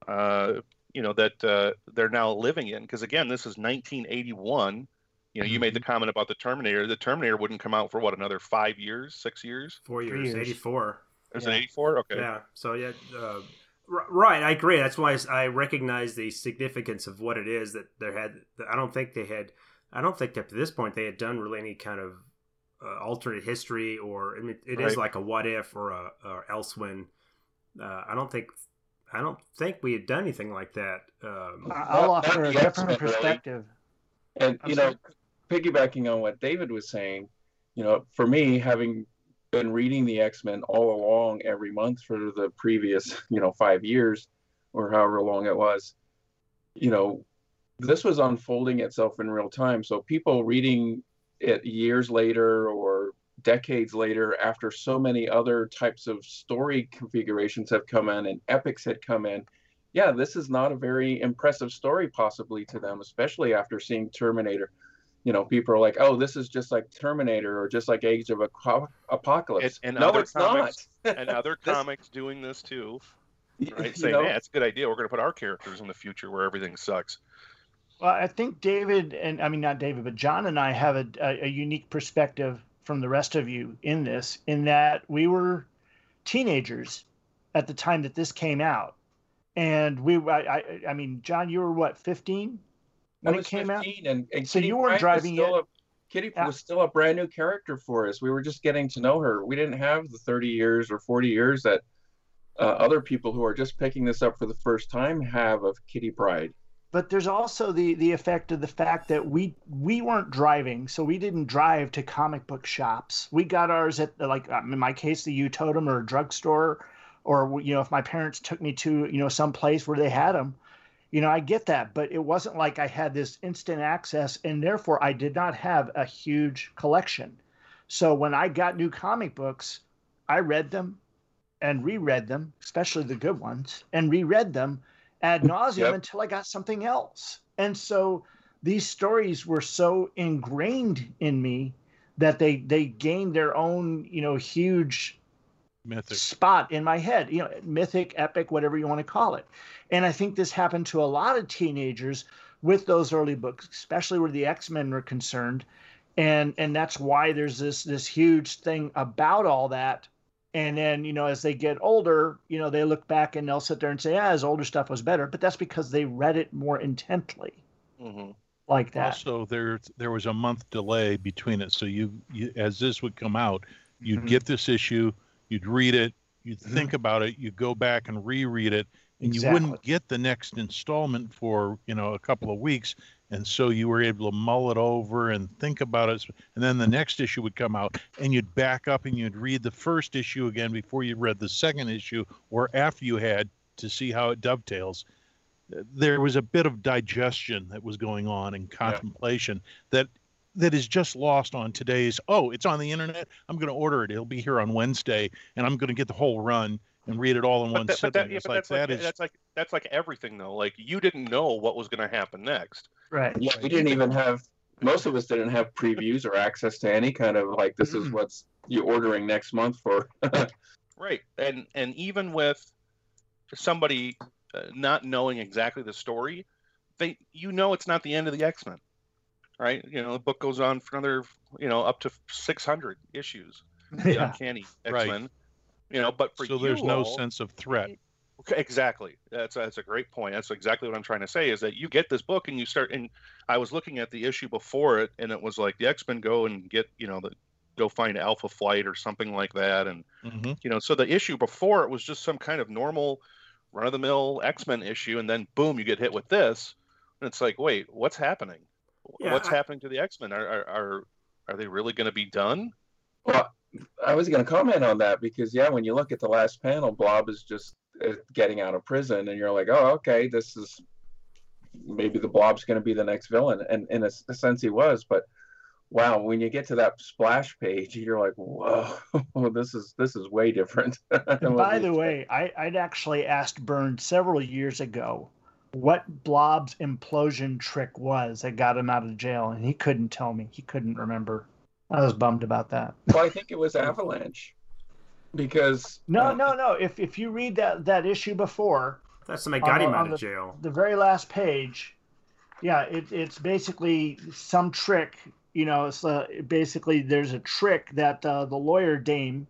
uh, you know, that uh, they're now living in. Because again, this is 1981. You know, you made the comment about the Terminator. The Terminator wouldn't come out for what another five years, six years. Four years, years. 84. Is Yeah. it 84? Okay. Yeah. So yeah, uh, r- right. I agree. That's why I recognize the significance of what it is that there had. I don't think they had. I don't think up to this point they had done really any kind of uh, alternate history or I mean, it is Right. like a what if or a or else when. Uh, I don't think. I don't think we had done anything like that. Um, I'll Not- offer not a different X-Men, really. perspective. And I'm you sorry. know, piggybacking on what David was saying, you know, for me, having been reading the X Men all along every month for the previous, you know, five years or however long it was, you know, this was unfolding itself in real time. So people reading it years later or decades later, after so many other types of story configurations have come in and epics had come in, yeah, this is not a very impressive story possibly to them, especially after seeing Terminator. You know, people are like, "Oh, this is just like Terminator or just like Age of Apocalypse." And- and no, other it's comics- not. and other comics doing this too, right? Saying, know? "Yeah, it's a good idea. We're going to put our characters in the future where everything sucks." Well, I think David and I mean not David, but John and I have a, a, a unique perspective from the rest of you in this, in that we were teenagers at the time that this came out, and we, I, I, I mean, John, you were what, fifteen I when it came out? and, and So Kitty you weren't driving yet? A, Kitty Yeah. was still a brand new character for us. We were just getting to know her. We didn't have the 30 years or 40 years that uh, other people who are just picking this up for the first time have of Kitty Pryde. But there's also the the effect of the fact that we we weren't driving, so we didn't drive to comic book shops. We got ours at like um, in my case, the U Totem or a drugstore, or you know, if my parents took me to you know some place where they had them, you know, I get that. But it wasn't like I had this instant access, and therefore I did not have a huge collection. So when I got new comic books, I read them and reread them, especially the good ones, and reread them ad nauseum Yep. until I got something else. And so these stories were so ingrained in me that they they gained their own, you know, huge Mythic. spot in my head, you know, mythic, epic, whatever you want to call it. And I think this happened to a lot of teenagers with those early books, especially where the X-Men were concerned. And and that's why there's this this huge thing about all that. And then, you know, as they get older, you know, they look back and they'll sit there and say, yeah, his older stuff was better. But that's because they read it more intently hmm like that. Also, there there was a month delay between it, so you, you as this would come out, you'd Mhm. get this issue, you'd read it, you'd Mhm. think about it, you'd go back and reread it, and you wouldn't get the next installment for you know a couple of weeks, and so you were able to mull it over and think about it, and then the next issue would come out, and you'd back up and you'd read the first issue again before you read the second issue, or after you had to see how it dovetails. There was a bit of digestion that was going on and contemplation that that is just lost on today's oh it's on the internet i'm going to order it it'll be here on wednesday and i'm going to get the whole run and read it all in one But, that, sitting that, yeah, but like that's like that is that's like that's like everything though. Like you didn't know what was going to happen next. Right. Yeah, we didn't even have most of us didn't have previews or access to any kind of like this is what's you're ordering next month for. Right. And and even with somebody uh, not knowing exactly the story, they you know it's not the end of the X Men, right? You know the book goes on for another you know up to six hundred issues. The Yeah. Uncanny X-Men. Right. Men. You know, but for so there's no all- sense of threat Okay, Exactly. That's that's a great point. That's exactly what I'm trying to say. Is that you get this book and you start. And I was looking at the issue before it, and it was like the X Men go and get you know the go find Alpha Flight or something like that, and hmm you know so the issue before it was just some kind of normal run of the mill X-Men issue and then boom you get hit with this and it's like wait what's happening Yeah, what's I- happening to the X-Men are are are, are they really going to be done Well, I was going to comment on that because yeah, when you look at the last panel, Blob is just uh, getting out of prison, and you're like, oh, okay, this is maybe the Blob's going to be the next villain, and in a, a, sense, he was. But wow, when you get to that splash page, you're like, whoa, this is this is way different. by the way, I, I'd actually asked Byrne several years ago what Blob's implosion trick was that got him out of jail, and he couldn't tell me. He couldn't remember. I was bummed about that. Well, I think it was Avalanche because no, uh, no, no. If if you read that that issue before, that's somebody got him out of the, jail. The very last page, yeah, it, it's basically some trick. You know, it's uh, basically there's a trick that uh, the lawyer dame.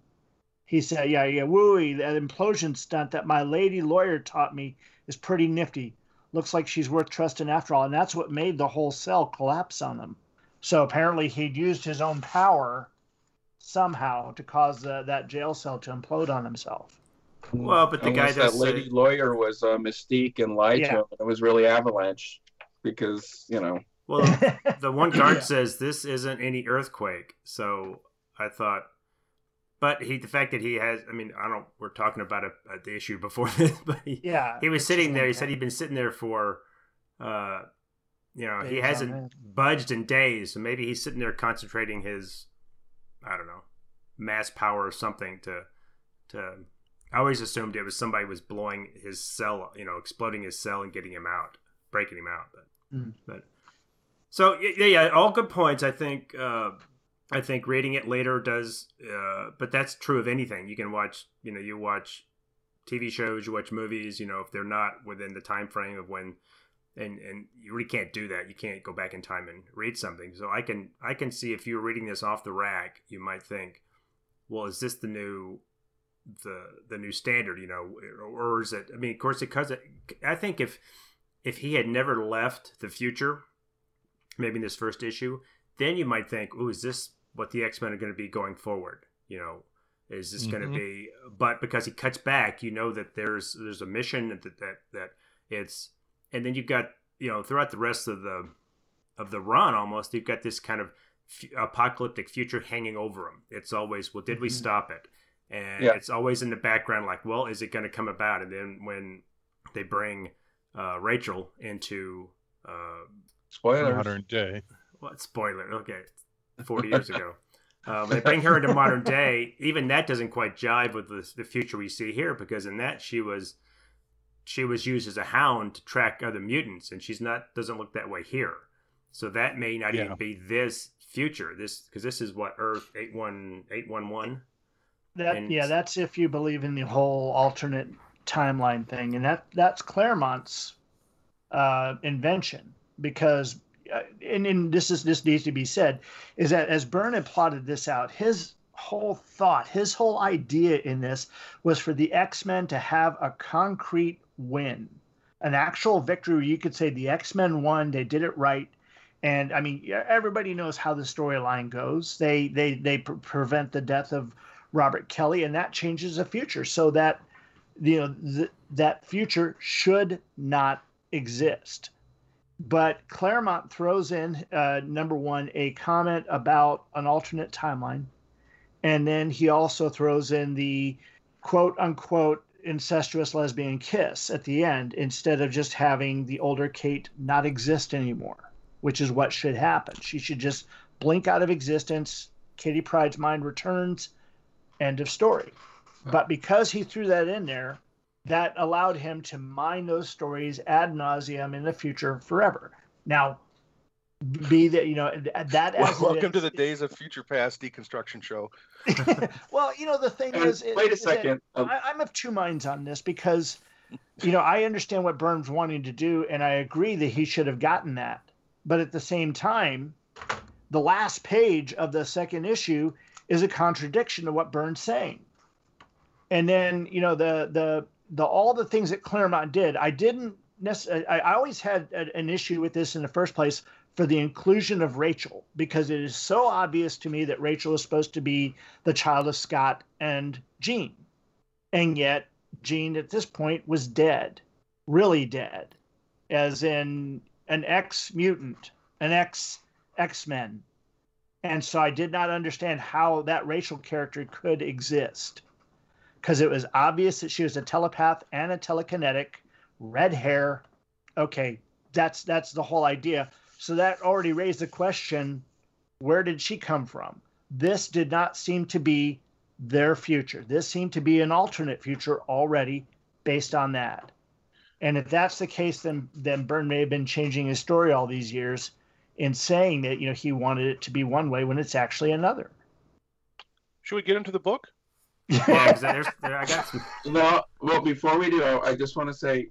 He said, "Yeah, yeah, wooey, that implosion stunt that my lady lawyer taught me is pretty nifty. Looks like she's worth trusting after all." And that's what made the whole cell collapse on them. So apparently, he'd used his own power somehow to cause uh, that jail cell to implode on himself. Well, but the Unless guy that lady say... lawyer was uh, Mystique and lied yeah. to him. It was really Avalanche because you know. Well, the one guard yeah. says this isn't any earthquake, so I thought. But he, the fact that he has, I mean, I don't. We're talking about a, a the issue before this, but he, yeah, he was sitting there. He said he'd been sitting there for, uh, you know, he hasn't budged in days, so maybe he's sitting there concentrating his, I don't know, mass power or something to, to I always assumed it was somebody was blowing his cell, you know, exploding his cell and getting him out, breaking him out. But, mm. but so yeah, yeah, all good points. I think, uh, I think reading it later does, uh, but that's true of anything. You can watch, you know, you watch TV shows, you watch movies. You know, if they're not within the time frame of when, and and you really can't do that. You can't go back in time and read something. So I can I can see if you're reading this off the rack, you might think, well, is this the new the the new standard, you know, or is it? I mean, of course, because it, I think if if he had never left the future, maybe in this first issue, then you might think, "Oh, is this what the X Men are going to be going forward?" You know, is this mm-hmm. going to be? But because he cuts back, you know that there's there's a mission that that that it's, and then you've got you know throughout the rest of the of the run, almost you've got this kind of apocalyptic future hanging over him. It's always, well, did mm-hmm. we stop it? and yeah. it's always in the background like well is it going to come about and then when they bring uh, rachel into uh, spoiler modern day what spoiler okay 40 years ago um, they bring her into modern day even that doesn't quite jive with the, the future we see here because in that she was she was used as a hound to track other mutants and she's not doesn't look that way here so that may not yeah. even be this future this because this is what earth 81811 that and yeah, that's if you believe in the whole alternate timeline thing, and that that's Claremont's uh, invention because. Uh, and, and this is this needs to be said is that as Byrne had plotted this out, his whole thought, his whole idea in this was for the X Men to have a concrete win, an actual victory. Where you could say the X Men won, they did it right, and I mean everybody knows how the storyline goes. They they they pre- prevent the death of Robert Kelly, and that changes the future so that you know th- that future should not exist. But Claremont throws in uh, number one a comment about an alternate timeline, and then he also throws in the quote unquote incestuous lesbian kiss at the end instead of just having the older Kate not exist anymore, which is what should happen. She should just blink out of existence. Kitty Pryde's mind returns End of story. But because he threw that in there, that allowed him to mine those stories ad nauseum in the future forever. Now, be that you know that. Well, welcome to the days of future past deconstruction show. well, you know the thing and is, wait a second. Um, I, I'm of two minds on this because, you know, I understand what Byrne's wanting to do, and I agree that he should have gotten that. But at the same time, the last page of the second issue is a contradiction to what Byrne's saying. And then, you know, the the the all the things that Claremont did, I didn't necessarily. I, always had an issue with this in the first place for the inclusion of Rachel because it is so obvious to me that Rachel is supposed to be the child of Scott and Jean, and yet Jean at this point was dead, really dead, as in an ex mutant, an ex X Men, And so I did not understand how that Rachel character could exist. Because it was obvious that she was a telepath and a telekinetic, red hair. Okay, that's that's the whole idea. So that already raised the question, where did she come from? This did not seem to be their future. This seemed to be an alternate future already based on that. And if that's the case, then then Byrne may have been changing his story all these years in saying that you know he wanted it to be one way when it's actually another. Should we get into the book? Yeah, 'cause there's, there, I got some. Well, well, before we do, I just want to say,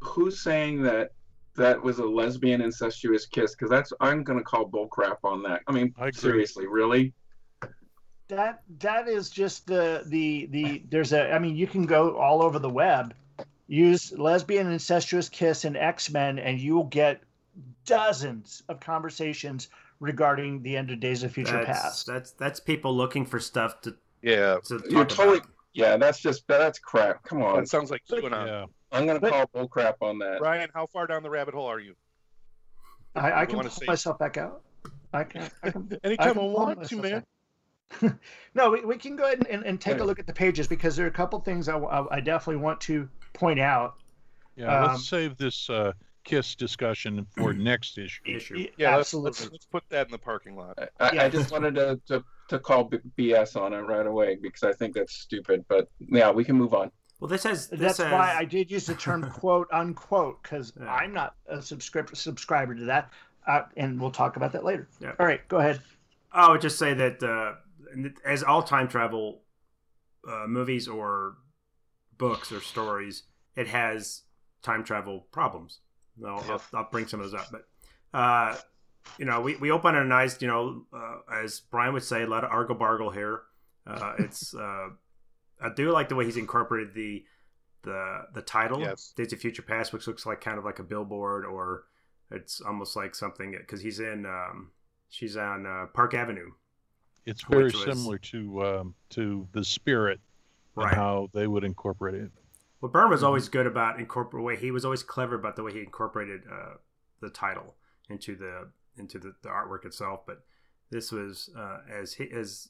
who's saying that that was a lesbian incestuous kiss? Because that's I'm going to call bullcrap on that. I mean, I seriously, really? that that is just the the the there's a I mean you can go all over the web, use lesbian incestuous kiss in X Men, and you will get dozens of conversations regarding the end of Days of Future That's, Past. that's that's people looking for stuff to, Yeah, to You're totally. about. Yeah, that's just that's crap. Come on, that sounds like you and I. Yeah. I'm going to but- call bullcrap on that. Ryan, how far down the rabbit hole are you? I, I You can pull say- myself back out. I can. I can Anytime I, can pull want to, man. no, we, we can go ahead and, and, and take a look at the pages because there are a couple things I, I, I definitely want to point out. Yeah, Um, let's save this uh, kiss discussion for next issue. Issue. Y- Yeah, let's- absolutely. Let's, let's put that in the parking lot. I, I- Yeah. I just wanted to, to to call B- BS on it right away because I think that's stupid. But yeah, we can move on. Well, this has this That's has, why I did use the term quote unquote because Yeah. I'm not a subscriber subscriber to that, uh, and we'll talk about that later. Yeah. All right, go ahead. I would just say that uh, as all time travel uh, movies or books or stories, it has time travel problems. I'll, I'll, I'll bring some of those up, but uh, you know, we, we open on a nice, you know, uh, as Brian would say, a lot of argle bargle here. Uh, it's uh, I do like the way he's incorporated the the the title, Yes. Days of Future Past, which looks like kind of like a billboard, or it's almost like something because he's in um, she's on uh, Park Avenue, It's very was- similar to um, to the spirit right? and how they would incorporate it. Well, Byrne Mm-hmm. was always good about incorporate way. He was always clever about the way he incorporated uh, the title into the into the, the artwork itself. But this was uh, as he as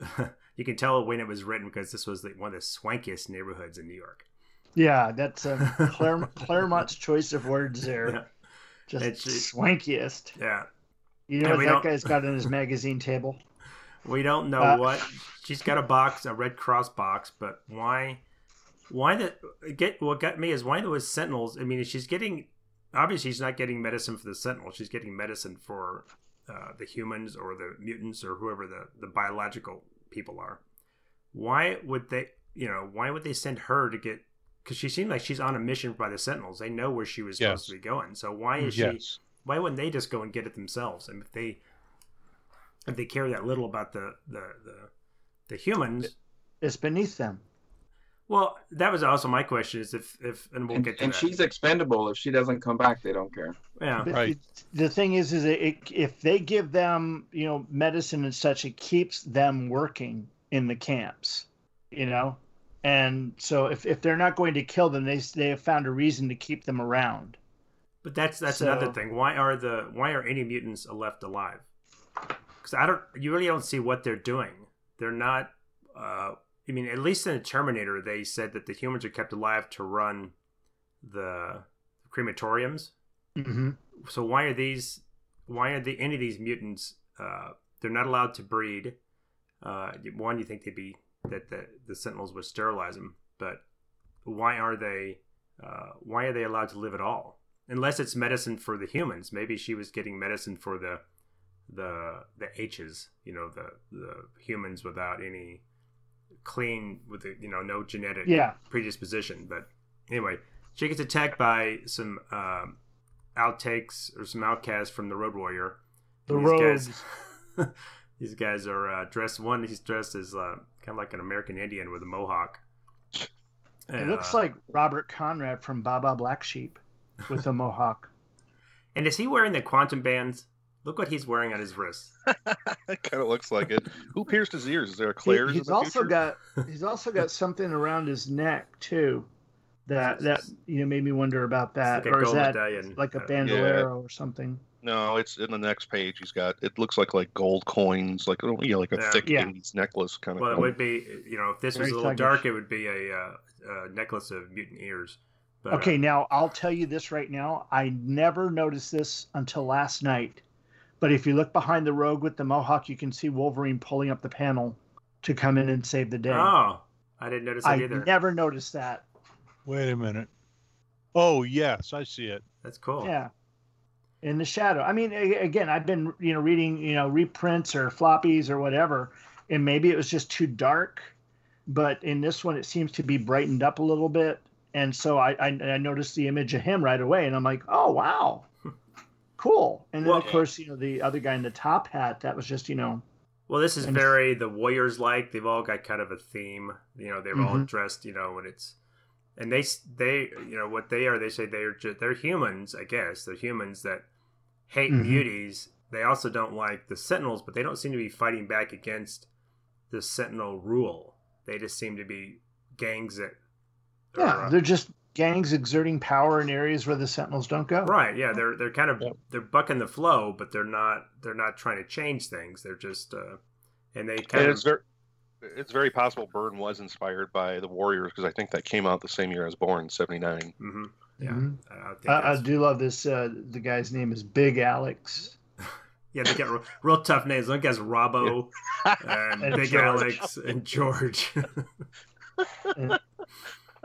you can tell when it was written because this was the, one of the swankiest neighborhoods in New York. Yeah, that's Claire, Claremont's choice of words there. Yeah. Just It's- swankiest. Yeah, You know And what that guy's got in his magazine table? we don't know Uh, what she's got a box, a Red Cross box, but why? Why the get what got me is why there was Sentinels. I mean, she's getting obviously she's not getting medicine for the Sentinels. She's getting medicine for uh, the humans or the mutants or whoever the the biological people are. Why would they? You know, why would they send her to get? Because she seemed like she's on a mission by the Sentinels. They know where she was supposed to be going. So why is she? Why wouldn't they just go and get it themselves? And if they if they care that little about the the the, the humans, It's beneath them. Well, that was also my question: is if if and we'll and get to and that. she's expendable. If she doesn't come back, they don't care. yeah, But Right. it- the thing is, is that it, if they give them, you know, medicine and such, it keeps them working in the camps, you know, and so if, if they're not going to kill them, they they have found a reason to keep them around. but that's that's So- another thing. Why are the why are any mutants left alive? Because I don't, you really don't see what they're doing. They're not. Uh, I mean, at least in the Terminator, they said that the humans are kept alive to run the crematoriums. Mm-hmm. so why are these why are the any of these mutants uh they're not allowed to breed uh one you think they'd be that the the sentinels would sterilize them but why are they uh why are they allowed to live at all unless it's medicine for the humans maybe she was getting medicine for the the the h's you know the the humans without any clean with the you know no genetic Yeah, predisposition. But anyway, she gets attacked by some um, outtakes or some outcasts from the Road Warrior. the these rogues. guys, these guys are uh, dressed. One, he's dressed as uh, kind of like an American Indian with a mohawk. It looks like Robert Conrad from Baa Baa Black Sheep with a mohawk. And is he wearing the quantum bands? Look what he's wearing on his wrists. It kind of looks like it. Who pierced his ears? Is there a He- Claire's he's in the also future? got he's also got something around his neck too. That that you know made me wonder about that, like a or is that medallion. like a Uh, bandolero or something? No, it's in the next page. He's got it looks like like gold coins, like you know, like a Yeah. thick Yeah. necklace kind of. Well, it thing. would be you know if this was a little thuggish. dark, it would be a, uh, a necklace of mutant ears. But, uh, Okay, now I'll tell you this right now. I never noticed this until last night. But if you look behind the rogue with the mohawk, you can see Wolverine pulling up the panel to come in and save the day. oh, I didn't notice that either. I either. never noticed that. Wait a minute. Oh yes, I see it. That's cool. Yeah. In the shadow. I mean, again, I've been, you know, reading, you know, reprints or floppies or whatever, and maybe it was just too dark, but in this one, it seems to be brightened up a little bit. And so I, I, I noticed the image of him right away, and I'm like, oh wow, cool. And then Well- of course, you know, the other guy in the top hat, that was just, you know, Well, this is very the Warriors like. They've all got kind of a theme. You know, they're all Mhm. dressed. You know, and it's and they they you know what they are. They say they're just, they're humans. I guess they're humans that hate Mhm. muties. They also don't like the Sentinels, but they don't seem to be fighting back against the Sentinel rule. They just seem to be gangs that. yeah, uh, they're just gangs exerting power in areas where the Sentinels don't go. Right. Yeah. They're they're kind of Yep. they're bucking the flow, but they're not they're not trying to change things. They're just uh, and they kind And of it's very, it's very possible Byrne was inspired by the Warriors because I think that came out the same year as Born, '79. hmm yeah. Mhm. I, think I, I do love this. Uh, the guy's name is Big Alex. Yeah, they got real, real tough names. One guy's Robbo and, And Big George. Alex and George. I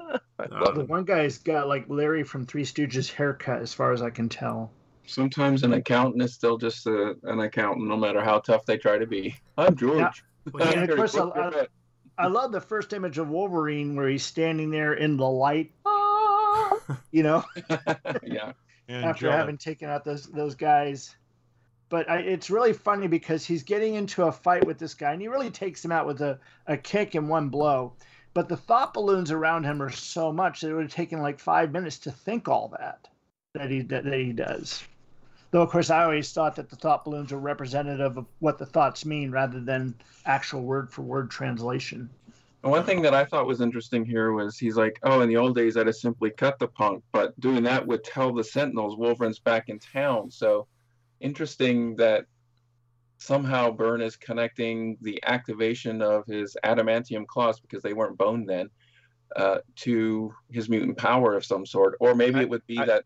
The one guy's got like Larry from Three Stooges haircut, as far as I can tell. Sometimes an accountant is still just a, an accountant, no matter how tough they try to be. I'm George. Yeah. Well, And yeah, of course, Book I- I love the first image of Wolverine where he's standing there in the light, ah, you know, yeah. And after John, having taken out those those guys. But I, it's really funny because he's getting into a fight with this guy, and he really takes him out with a, a kick and one blow. But the thought balloons around him are so much that it would have taken like five minutes to think all that that he that, that he does. Though of course I always thought that the thought balloons are representative of what the thoughts mean rather than actual word for word translation. One thing that I thought was interesting here was he's like, oh, in the old days, I'd have simply cut the punk, but doing that would tell the Sentinels Wolverine's back in town. So interesting that somehow Byrne is connecting the activation of his adamantium claws because they weren't bone then uh, to his mutant power of some sort, or maybe I- it would be I- that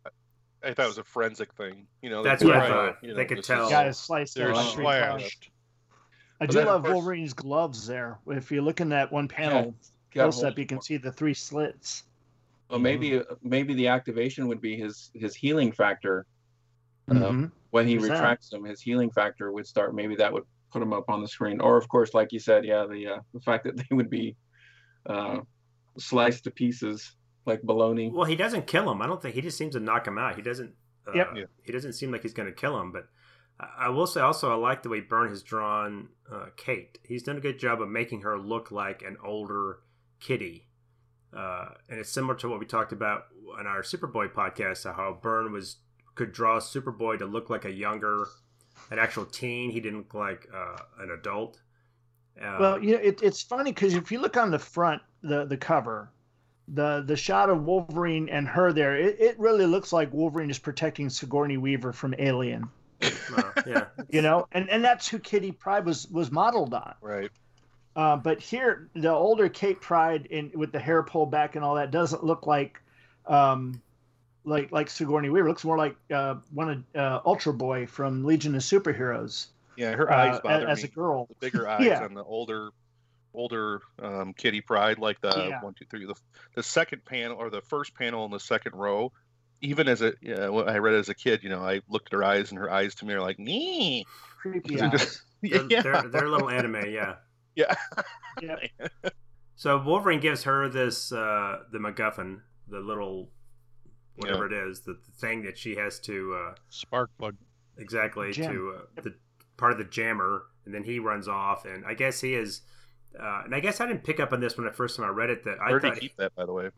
I thought it was a forensic thing. You know, That's they what I thought. tell, you They could tell. is- Got his slice they're there. slashed. I do love course- Wolverine's gloves there. If you look in that one panel got close up, you can see the three slits. Well, maybe uh, maybe the activation would be his his healing factor Uh, Mhm. When he Who's that? retracts them. His healing factor would start. Maybe that would put him up on the screen. Or of course, like you said, yeah, the uh, the fact that they would be uh, sliced to pieces like baloney. well, he doesn't kill him. I don't think he just seems to knock him out. He doesn't. Uh, Yep. Yeah. He doesn't seem like he's going to kill him. But I, I will say also, I like the way Byrne has drawn uh, Kate. He's done a good job of making her look like an older Kitty. Uh, and it's similar to what we talked about on our Superboy podcast, how Byrne was could draw Superboy to look like a younger, an actual teen. He didn't look like uh, an adult. Uh, Well, you know, it, it's funny because if you look on the front, the the cover, the the shot of Wolverine and her there, it, it really looks like Wolverine is protecting Sigourney Weaver from Alien. uh, yeah, You know, and and that's who Kitty Pryde was was modeled on. Right. Uh, but here, the older Kate Pryde in with the hair pulled back and all that doesn't look like, um, like like Sigourney Weaver. Looks more like uh, one of uh, Ultra Boy from Legion of Superheroes Yeah, her uh, eyes a- bother as me. a girl. The bigger eyes Yeah. on the older, older um, Kitty Pryde, like the Yeah. one, two, three, the the second panel or the first panel in the second row. Even as a, yeah, what I read as a kid, you know, I looked at her eyes, and her eyes to me are like, me. Creepy They're eyes. just- they're, yeah, they're, they're a little anime. Yeah. yeah. Yeah. So Wolverine gives her this uh, the MacGuffin, the little whatever it is, the, the thing that she has to uh, Spark plug. exactly Jam. to uh, the part of the jammer, and then he runs off, and I guess he is. Uh, and I guess I didn't pick up on this when the first time I read it. That I Where did thought he keep that, by the way?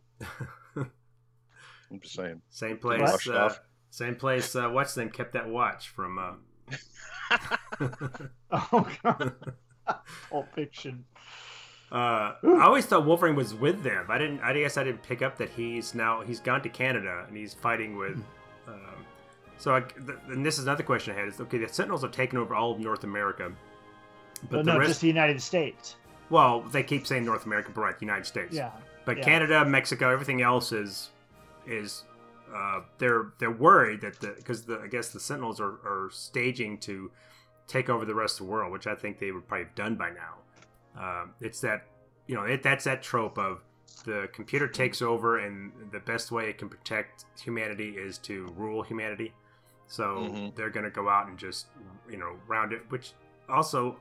I'm just saying. same place, uh, same place. Uh, what's name kept that watch from? Uh, Oh god. Pulp Fiction. Uh, I always thought Wolverine was with them. I didn't. I guess I didn't pick up that he's now he's gone to Canada and he's fighting with um, So, I, and this is another question I had: is okay, the Sentinels have taken over all of North America, but well, no, rest, just the United States. Well, they keep saying North America, but right, United States. Yeah. But yeah. Canada, Mexico, everything else is is uh, they're they're worried that the because I guess the Sentinels are, are staging to take over the rest of the world, which I think they would probably have done by now. Um, it's that you know it, that's that trope of the computer takes over, and the best way it can protect humanity is to rule humanity. So mm-hmm. they're going to go out and just you know round it. Which also,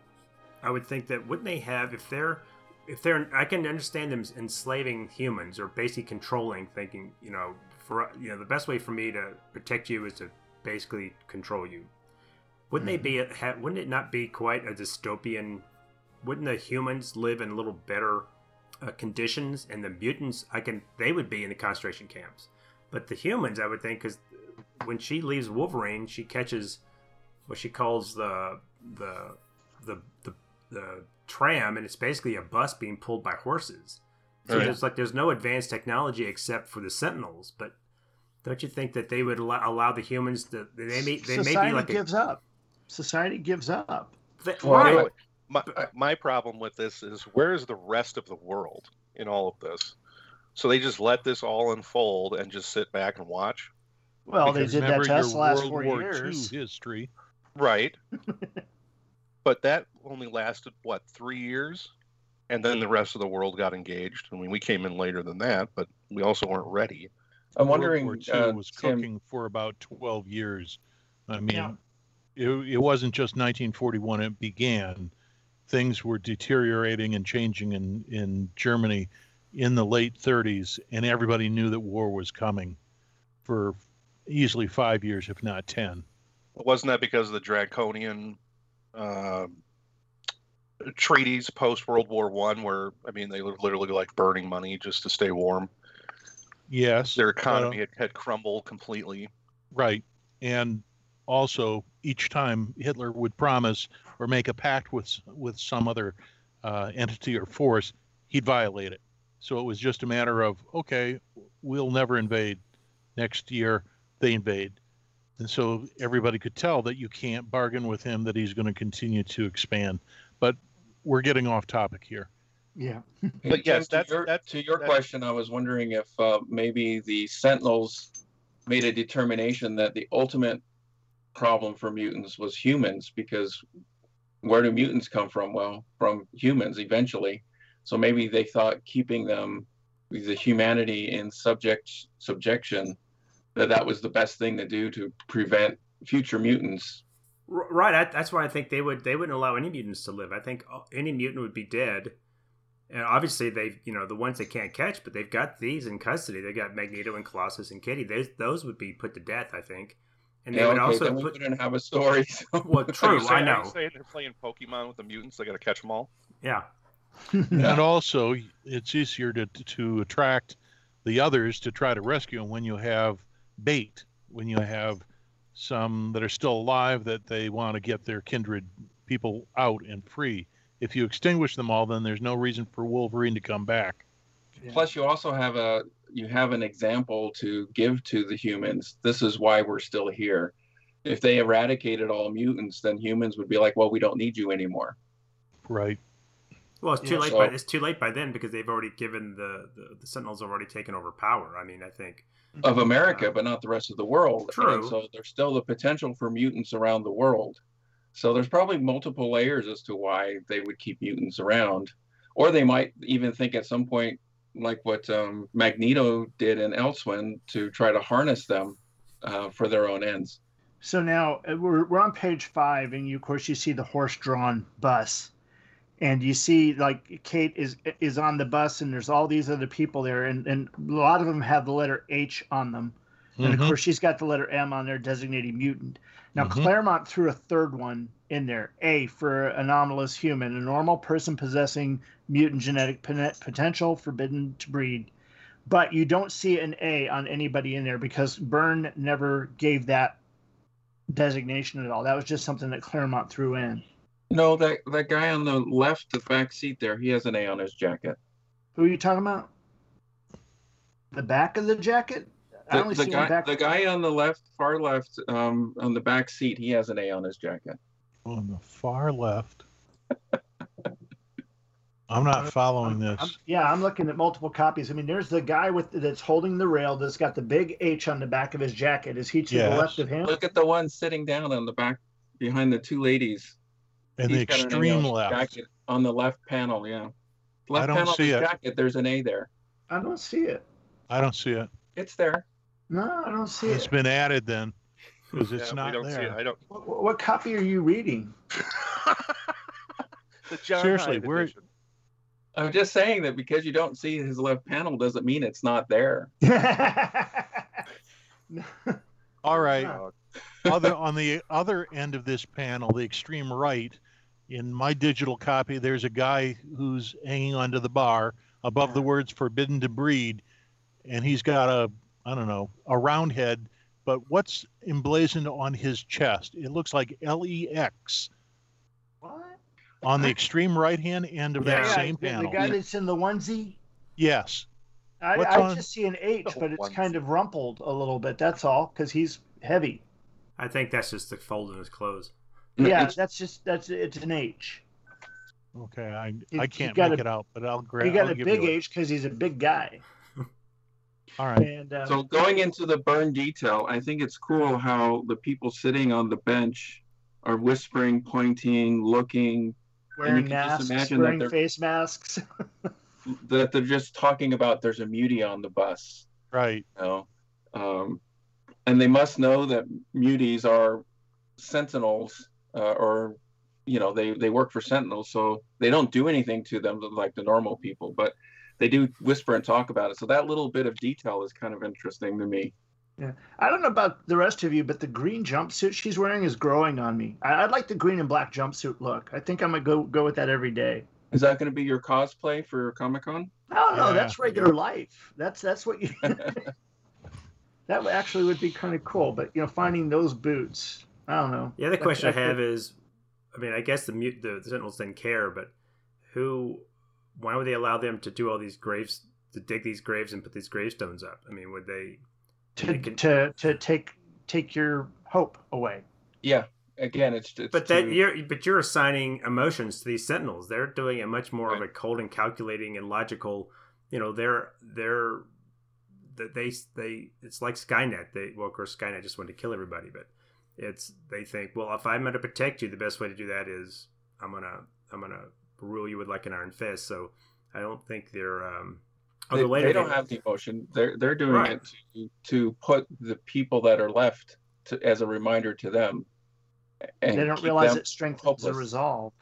I would think that wouldn't they have if they're if they're I can understand them enslaving humans or basically controlling, thinking you know for you know the best way for me to protect you is to basically control you. Wouldn't mm-hmm. they be? Ha, wouldn't it not be quite a dystopian? Wouldn't the humans live in a little better uh, conditions, and the mutants? I can. They would be in the concentration camps, but the humans, I would think, because when she leaves Wolverine, she catches what she calls the the the the, the tram, and it's basically a bus being pulled by horses. So there's like there's no advanced technology except for the Sentinels, but don't you think that they would allow, allow the humans to? They may they Society may be like gives a, up. Society gives up. They, well, right. My, my problem with this is where's the rest of the world in all of this? So they just let this all unfold and just sit back and watch. Well, because they did that to us last four War years. II history, right? but that only lasted what three years, and then the rest of the world got engaged. I mean, we came in later than that, but we also weren't ready. I'm wondering. World War II uh, was Tim... cooking for about 12 years. I mean, yeah. it, it wasn't just 1941 it began. Things were deteriorating and changing in, in Germany in the late 30s, and everybody knew that war was coming for easily five years, if not 10. Wasn't that because of the draconian uh, treaties post World War One, where I mean they were literally like burning money just to stay warm? Yes. Their economy uh, had, had crumbled completely. Right. And also, each time Hitler would promise or make a pact with with some other uh, entity or force, he'd violate it. So it was just a matter of okay, we'll never invade. Next year, they invade, and so everybody could tell that you can't bargain with him that he's going to continue to expand. But we're getting off topic here. Yeah. but yes, that's, to your, that's, to your that's, question. I was wondering if uh, maybe the Sentinels made a determination that the ultimate problem for mutants was humans, because where do mutants come from? Well, from humans eventually. So maybe they thought keeping them, the humanity in subject subjection, that that was the best thing to do to prevent future mutants Right. That's why I think they would they wouldn't allow any mutants to live. I think uh, any mutant would be dead. And obviously, they you know the ones they can't catch, but they've got these in custody. They got Magneto and Colossus and Kitty. Those those would be put to death, I think. And they yeah, would okay, also then put, we wouldn't have a story. So. Well, true. saying, I know. saying they're playing Pokemon with the mutants. They got to catch them all. Yeah. yeah. And also, it's easier to to attract the others to try to rescue them when you have bait, when you have some that are still alive that they want to get their kindred people out and free. If you extinguish them all, then there's no reason for Wolverine to come back. Plus, you also have a you have an example to give to the humans. This is why we're still here. If they eradicated all mutants, then humans would be like, "Well, we don't need you anymore." Right. Well, it's too yeah, late. So, by, it's too late by then because they've already given the, the the Sentinels have already taken over power. I mean, I think of America, uh, but not the rest of the world. True. And so there's still the potential for mutants around the world. So there's probably multiple layers as to why they would keep mutants around, or they might even think at some point, like what um, Magneto did in Elsewind, to try to harness them uh, for their own ends. So now uh, we're, we're on page five, and you, of course you see the horse-drawn bus and you see like Kate is is on the bus and there's all these other people there and, and a lot of them have the letter H on them. And mm-hmm. of course she's got the letter M on there designating mutant. Now mm-hmm. Claremont threw a third one in there. A for anomalous human, a normal person possessing mutant genetic potential forbidden to breed. But you don't see an A on anybody in there because Byrne never gave that designation at all. That was just something that Claremont threw in. No, that that guy on the left, the back seat there, he has an A on his jacket. Who are you talking about? The back of the jacket? I The, only the see guy, the guy on the left, far left, um, on the back seat, he has an A on his jacket. On the far left. I'm not following this. I'm- yeah, I'm looking at multiple copies. I mean, there's the guy with that's holding the rail that's got the big H on the back of his jacket. Is he to Yes. the left of him? Look at the one sitting down on the back behind the two ladies. In the He's got an A on extreme left. jacket on the left panel, yeah. Left don't panel see of his it. jacket, there's an A there. I don't see it. I don't see it. It's there. No, I don't see It's it. It's been added then. Because it's Yeah, not don't see it. there. I don't. What, what copy are you reading? the John Seriously, Hyde where- edition. I'm just saying that because you don't see his left panel doesn't mean it's not there. All right. Other on the other end of this panel, the extreme right, in my digital copy, there's a guy who's hanging onto the bar above the words "forbidden to breed," and he's got a I don't know a round head, but what's emblazoned on his chest? It looks like LEX what? on the extreme right hand end of that same the, panel. The guy that's in the onesie. yes, I, I on- just see an H, The but it's onesie. kind of rumpled a little bit. That's all, because he's heavy. I think that's just the fold in his clothes. Yeah, It's- that's just that's it's an H. okay, I He- I can't got make a- it out, but I'll grab. He got I'll a big. H because he's a big guy. All right. And uh, So going into the Byrne detail, I think it's cool how the people sitting on the bench are whispering, pointing, looking, wearing masks, imagine wearing they're- face masks. that they're just talking about there's a mutie on the bus. Right. You know? um, and they must know that muties are sentinels uh, or you know they they work for sentinels so they don't do anything to them like the normal people but they do whisper and talk about it so that little bit of detail is kind of interesting to me Yeah, I don't know about the rest of you, but the green jumpsuit she's wearing is growing on me. I, I like the green and black jumpsuit look. I think I'm gonna go go with that every day. is that going to be your cosplay for comic-con I don't know. Yeah. That's regular life. That's that's what you. that actually would be kind of cool, but you know, finding those boots, I don't know. Yeah, the other question I that have is, I mean, I guess the mute the, the Sentinels didn't care, but who? Why would they allow them to do all these graves, to dig these graves and put these gravestones up? I mean, would they? to they can- to to take take your hope away. yeah again it's, it's But that to- you're but you're assigning emotions to these Sentinels. They're doing a much more of a cold and calculating and logical. You know, they're they're that they they it's like Skynet. They well, of course, Skynet just wanted to kill everybody, but it's they think well, if I'm going to protect you, the best way to do that is I'm gonna I'm gonna rule you with like an iron fist. So I don't think they're. um they, Although later they don't have the emotion they're they're doing Right. it to, to put the people that are left to, as a reminder to them and they don't realize it strengthens the resolve.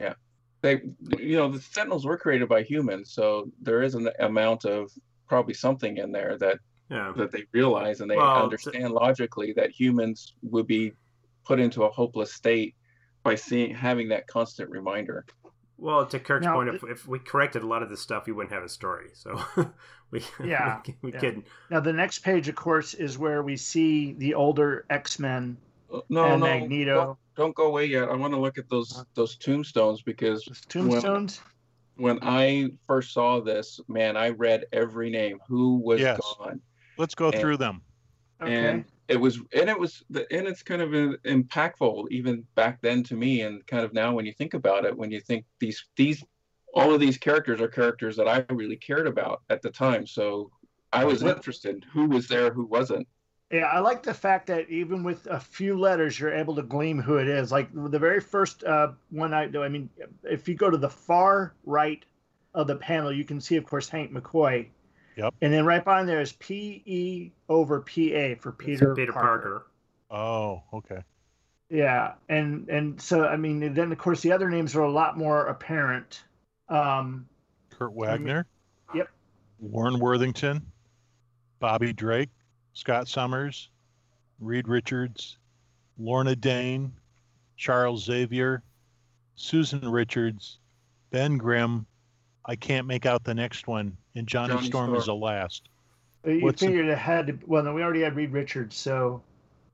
Yeah, they you know the sentinels were created by humans so there is an amount of probably something in there that yeah. that they realize and they Well, understand logically that humans would be put into a hopeless state by seeing having that constant reminder Well, to Kirk's Now, point, if, if we corrected a lot of this stuff, we wouldn't have a story. So we Yeah, we, we yeah. couldn't. Now the next page, of course, is where we see the older X Men Uh, no and no Magneto. don't, don't go away yet i want to look at those those tombstones because Those tombstones. when i first saw this man i read every name who was Yes. gone Let's go And- through them. Okay. and it was and it was and it's kind of impactful even back then to me and kind of now when you think about it when you think these these all of these characters are characters that i really cared about at the time so i was interested who was there who wasn't Yeah, I like the fact that even with a few letters, you're able to glean who it is. Like the very first uh, one I do. I mean, if you go to the far right of the panel, you can see, of course, Hank McCoy. Yep. And then right behind there is P E over P A for Peter, Peter Parker. Parker. Oh, okay. Yeah, and and so I mean, then of course the other names are a lot more apparent. Um, Kurt Wagner. Yep. Warren Worthington, Bobby Drake, Scott Summers, Reed Richards, Lorna Dane, Charles Xavier, Susan Richards, Ben Grimm. I can't make out the next one, and Johnny, Johnny Storm is the last. you What's the- figured it had to. Well, no, we already had Reed Richards, so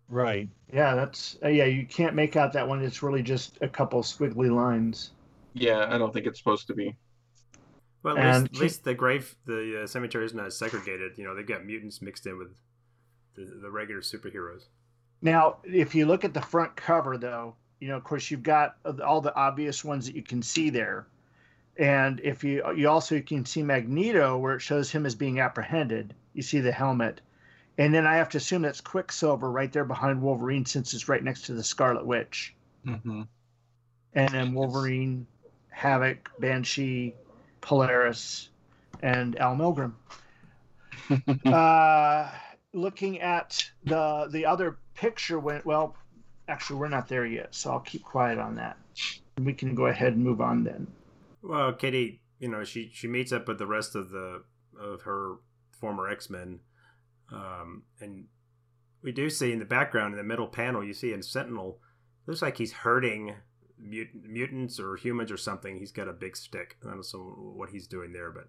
Right. yeah, that's uh, yeah. You can't make out that one. It's really just a couple squiggly lines. yeah i don't think it's supposed to be Well, at And least, at least the grave, the uh, cemetery isn't as segregated. You know, they've got mutants mixed in with the, the regular superheroes. Now, if you look at the front cover, though, you know, of course, you've got all the obvious ones that you can see there, and if you you also you can see Magneto, where it shows him as being apprehended. You see the helmet, and then I have to assume that's Quicksilver right there behind Wolverine, since it's right next to the Scarlet Witch. Mm-hmm. And then Wolverine, Havoc, Banshee, Polaris, and Al Milgrom. uh, looking at the the other picture, went well. Actually, we're not there yet, so I'll keep quiet on that. We can go ahead and move on then. Well, Kitty, you know, she she meets up with the rest of the of her former X Men, um, and we do see in the background in the middle panel, you see in Sentinel, looks like he's hurting mut- mutants or humans or something. He's got a big stick. I don't know what he's doing there, but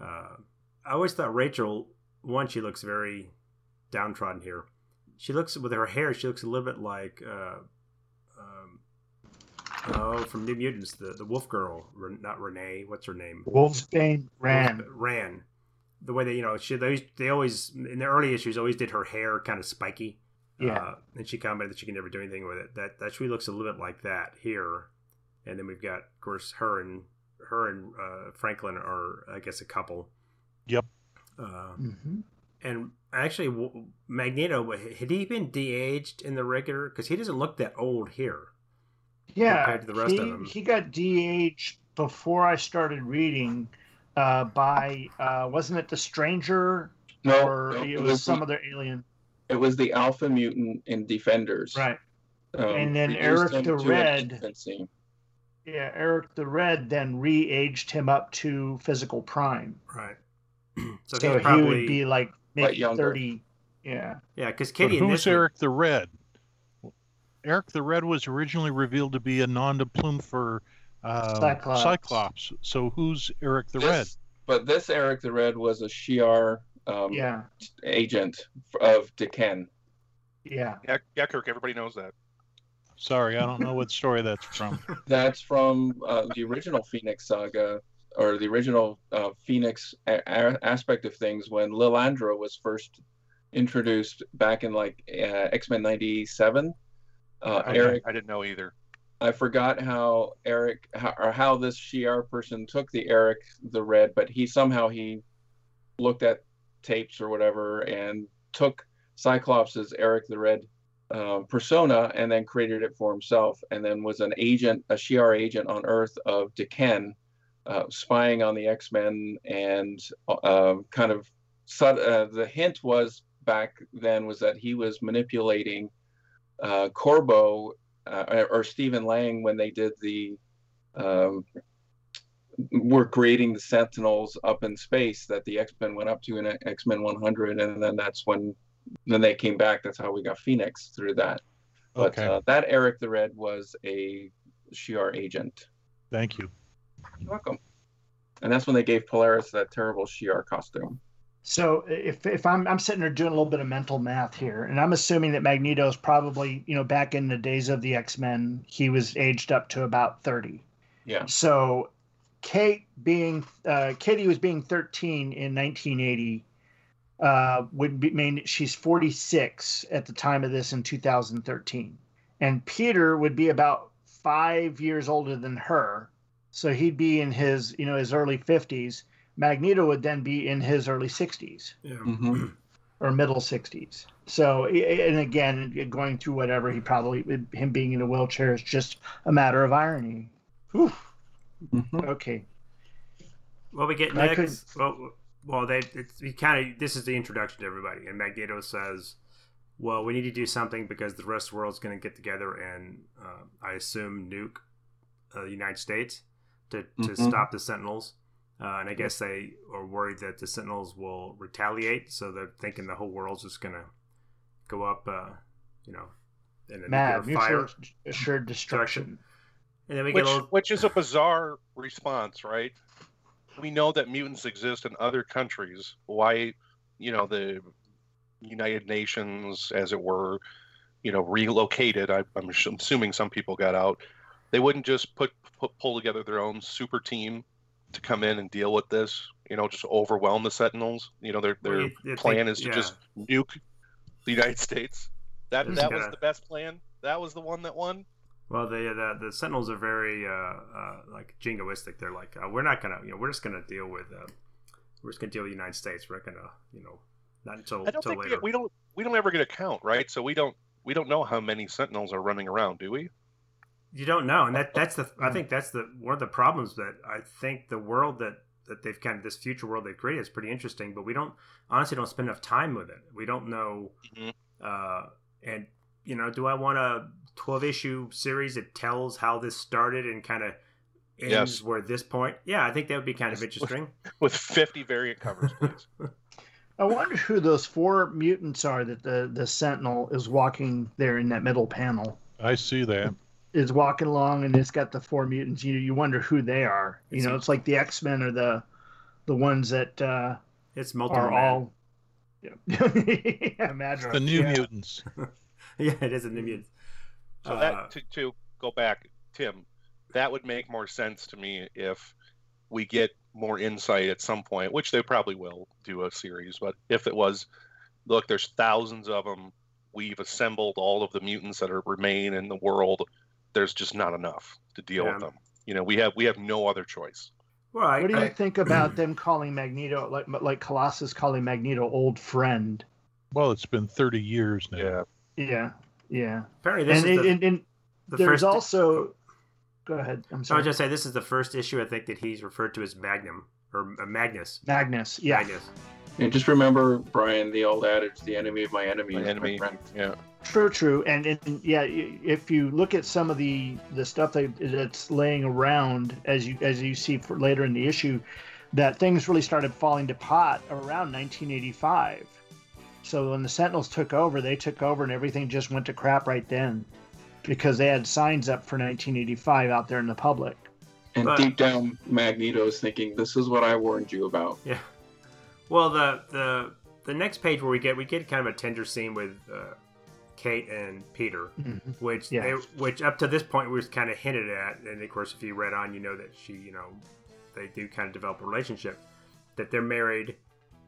uh, I always thought Rachel. One, she looks very downtrodden here. She looks with her hair. She looks a little bit like uh, oh, from New Mutants, the the Wolf Girl, not Renee. What's her name? Wolfsbane Rahne. Rahne. The way they, you know, she they, they always in the early issues always did her hair kind of spiky. Yeah. Uh, and she commented that she can never do anything with it. That that she looks a little bit like that here. And then we've got, of course, her and her and uh, Franklin are, I guess, a couple. Yep. Uh, hmm and actually, w- Magneto had he been de-aged in the regular? Because he doesn't look that old here. Yeah, compared to the rest he, of them. he got de-aged before I started reading uh, by uh, wasn't it the Stranger No, or no, it it was was some the- other alien? It was the Alpha Mutant in Defenders. Right. Um, And then Eric the Red- Yeah, Eric the Red then re-aged him up to physical prime, Right. so, so, he probably would be like maybe thirty. Yeah, yeah. Because But Kitty in who's this Eric the Red? Eric the Red was originally revealed to be a nom de plume for um, Cyclops. Cyclops. So who's Eric the Red? But this Eric the Red was a Shi'ar um, yeah, agent of D'Ken. yeah. Yeah, yeah, Kirk. Everybody knows that. Sorry, I don't know what story that's from. That's from uh, the original Phoenix saga, or the original uh, Phoenix a- a- aspect of things when Lilandra was first introduced back in like uh, X Men '97. Uh, I, Eric, I didn't know either. I forgot how Eric how, or how this Shi'ar person took the Eric the Red, but he somehow he looked at tapes or whatever and took Cyclops's Eric the Red um, persona and then created it for himself, and then was an agent, a Shi'ar agent on Earth of D'Ken, uh, spying on the X Men, and uh, kind of uh, the hint was back then was that he was manipulating uh, Corbo uh, or Steven Lang when they did the um, were creating the Sentinels up in space that the X Men went up to in X Men 100, and then that's when then they came back. That's how we got Phoenix through that. But Okay, uh, that Eric the Red was a Shi'ar agent. thank you. You're welcome. And that's when they gave Polaris that terrible Shi'ar costume. So if if I'm I'm sitting there doing a little bit of mental math here, and I'm assuming that Magneto's probably you know back in the days of the X Men, he was aged up to about thirty. Yeah. So Kate being uh, Katie was being 13 in 1980 uh, would be, mean she's 46 at the time of this in 2013, and Peter would be about five years older than her, so he'd be in his you know his early 50s. Magneto would then be in his early 60s Yeah. Mhm. or middle 60s. So, and again, going through whatever he probably him being in a wheelchair is just a matter of irony. Whew. Mhm. Okay. What we get next? could- Well, well, they it's kind of this is the introduction to everybody, and Magneto says, "Well, we need to do something because the rest of the world's going to get together and uh, I assume nuke uh, the United States to to Mhm. stop the Sentinels." Uh, and I guess they are worried that the Sentinels will retaliate, so they're thinking the whole world's just going to go up, uh, you know, in a Mad, nuclear fire. mutual assured destruction. And then we Which, get a little, which is a bizarre response, right? We know that mutants exist in other countries. Why, you know, the United Nations, as it were, you know, relocated. I, I'm assuming some people got out. They wouldn't just put, put pull together their own super team to come in and deal with this. You know, just overwhelm the Sentinels. You know, their their Well, you- you plan is to yeah. just nuke The United States. That Just that was gotta- the best plan. That was the one that won. Well, the the, the Sentinels are very uh, uh, like jingoistic. They're like, uh, we're not gonna, you know, we're just gonna deal with, uh, we're just gonna deal with the United States. We're gonna, you know, not until I don't until think we, later. we don't we don't ever get a count, right? So we don't we don't know how many Sentinels are running around, do we? You don't know, and that that's the I Mm. think that's the one of the problems that I think the world that that they've kind of this future world they've created is pretty interesting, but we don't honestly don't spend enough time with it. We don't know, Mhm. uh, and you know, do I want a twelve issue series that tells how this started and kind of ends Yes. where this point? Yeah, I think that would be kind of interesting. With fifty variant covers, please. I wonder who those four mutants are that the the Sentinel is walking there in that middle panel. I see that. Is walking along and it's got the four mutants. You you wonder who they are. You It's- know, it's like the X Men are the the ones that uh, It's multiple are man. all. Yeah, yeah imagine The new yeah. mutants. yeah, it is a new mutants. So Uh, that to, to go back, Tim, that would make more sense to me if we get more insight at some point, which they probably will do a series. But if it was, look, there's thousands of them. We've assembled all of the mutants that are remain in the world. There's just not enough to deal Yeah. with them. You know, we have we have no other choice. Right. What do you I- think about them calling Magneto like like Colossus calling Magneto old friend? Well, it's been 30 years now. Yeah, yeah. Yeah. apparently this and, is the, and, and the there's first. also. Go ahead. I'm So I sorry. would just say this is the first issue I think that he's referred to as Magnum or uh, Magnus. Magnus. Yeah. Magnus. And just remember, Brian, the old adage: "The enemy of my enemy My is enemy. my friend." Yeah. True, true, and, and yeah, if you look at some of the the stuff that, that's laying around as you as you see for later in the issue, that things really started falling to pot around 1985. So when the Sentinels took over, they took over, and everything just went to crap right then, because they had signs up for 1985 out there in the public. And But- deep down, Magneto's thinking, "This is what I warned you about." Yeah. Well, the the the next page where we get we get kind of a tender scene with uh, Kate and Peter, which Yeah. they, which up to this point was kind of hinted at, and of course, if you read on, you know that she, you know, they do kind of develop a relationship, that they're married,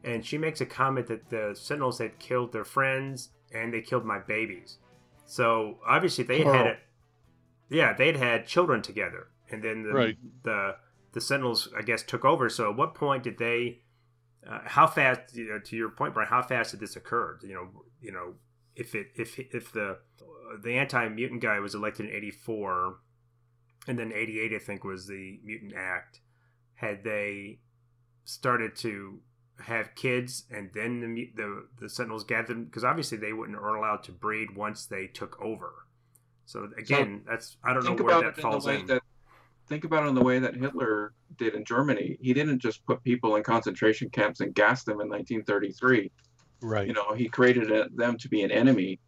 and she makes a comment that the Sentinels had killed their friends and they killed my babies. So obviously they Plural. had it. Yeah, they'd had children together, and then the Right. the the Sentinels, I guess, took over. So at what point did they? Uh, how fast? You know, to your point, Brian, how fast did this occur? You know, you know, if it if if the the anti mutant guy was elected in '84, and then '88, I think, was the Mutant Act. Had they started to have kids, and then the the, the Sentinels gathered them because obviously they wouldn't are allowed to breed once they took over. So again, that's I don't know where that in falls in. that. Think about it in the way that Hitler did in Germany. He didn't just put people in concentration camps and gas them in 1933. Right. You know, he created a, them to be an enemy,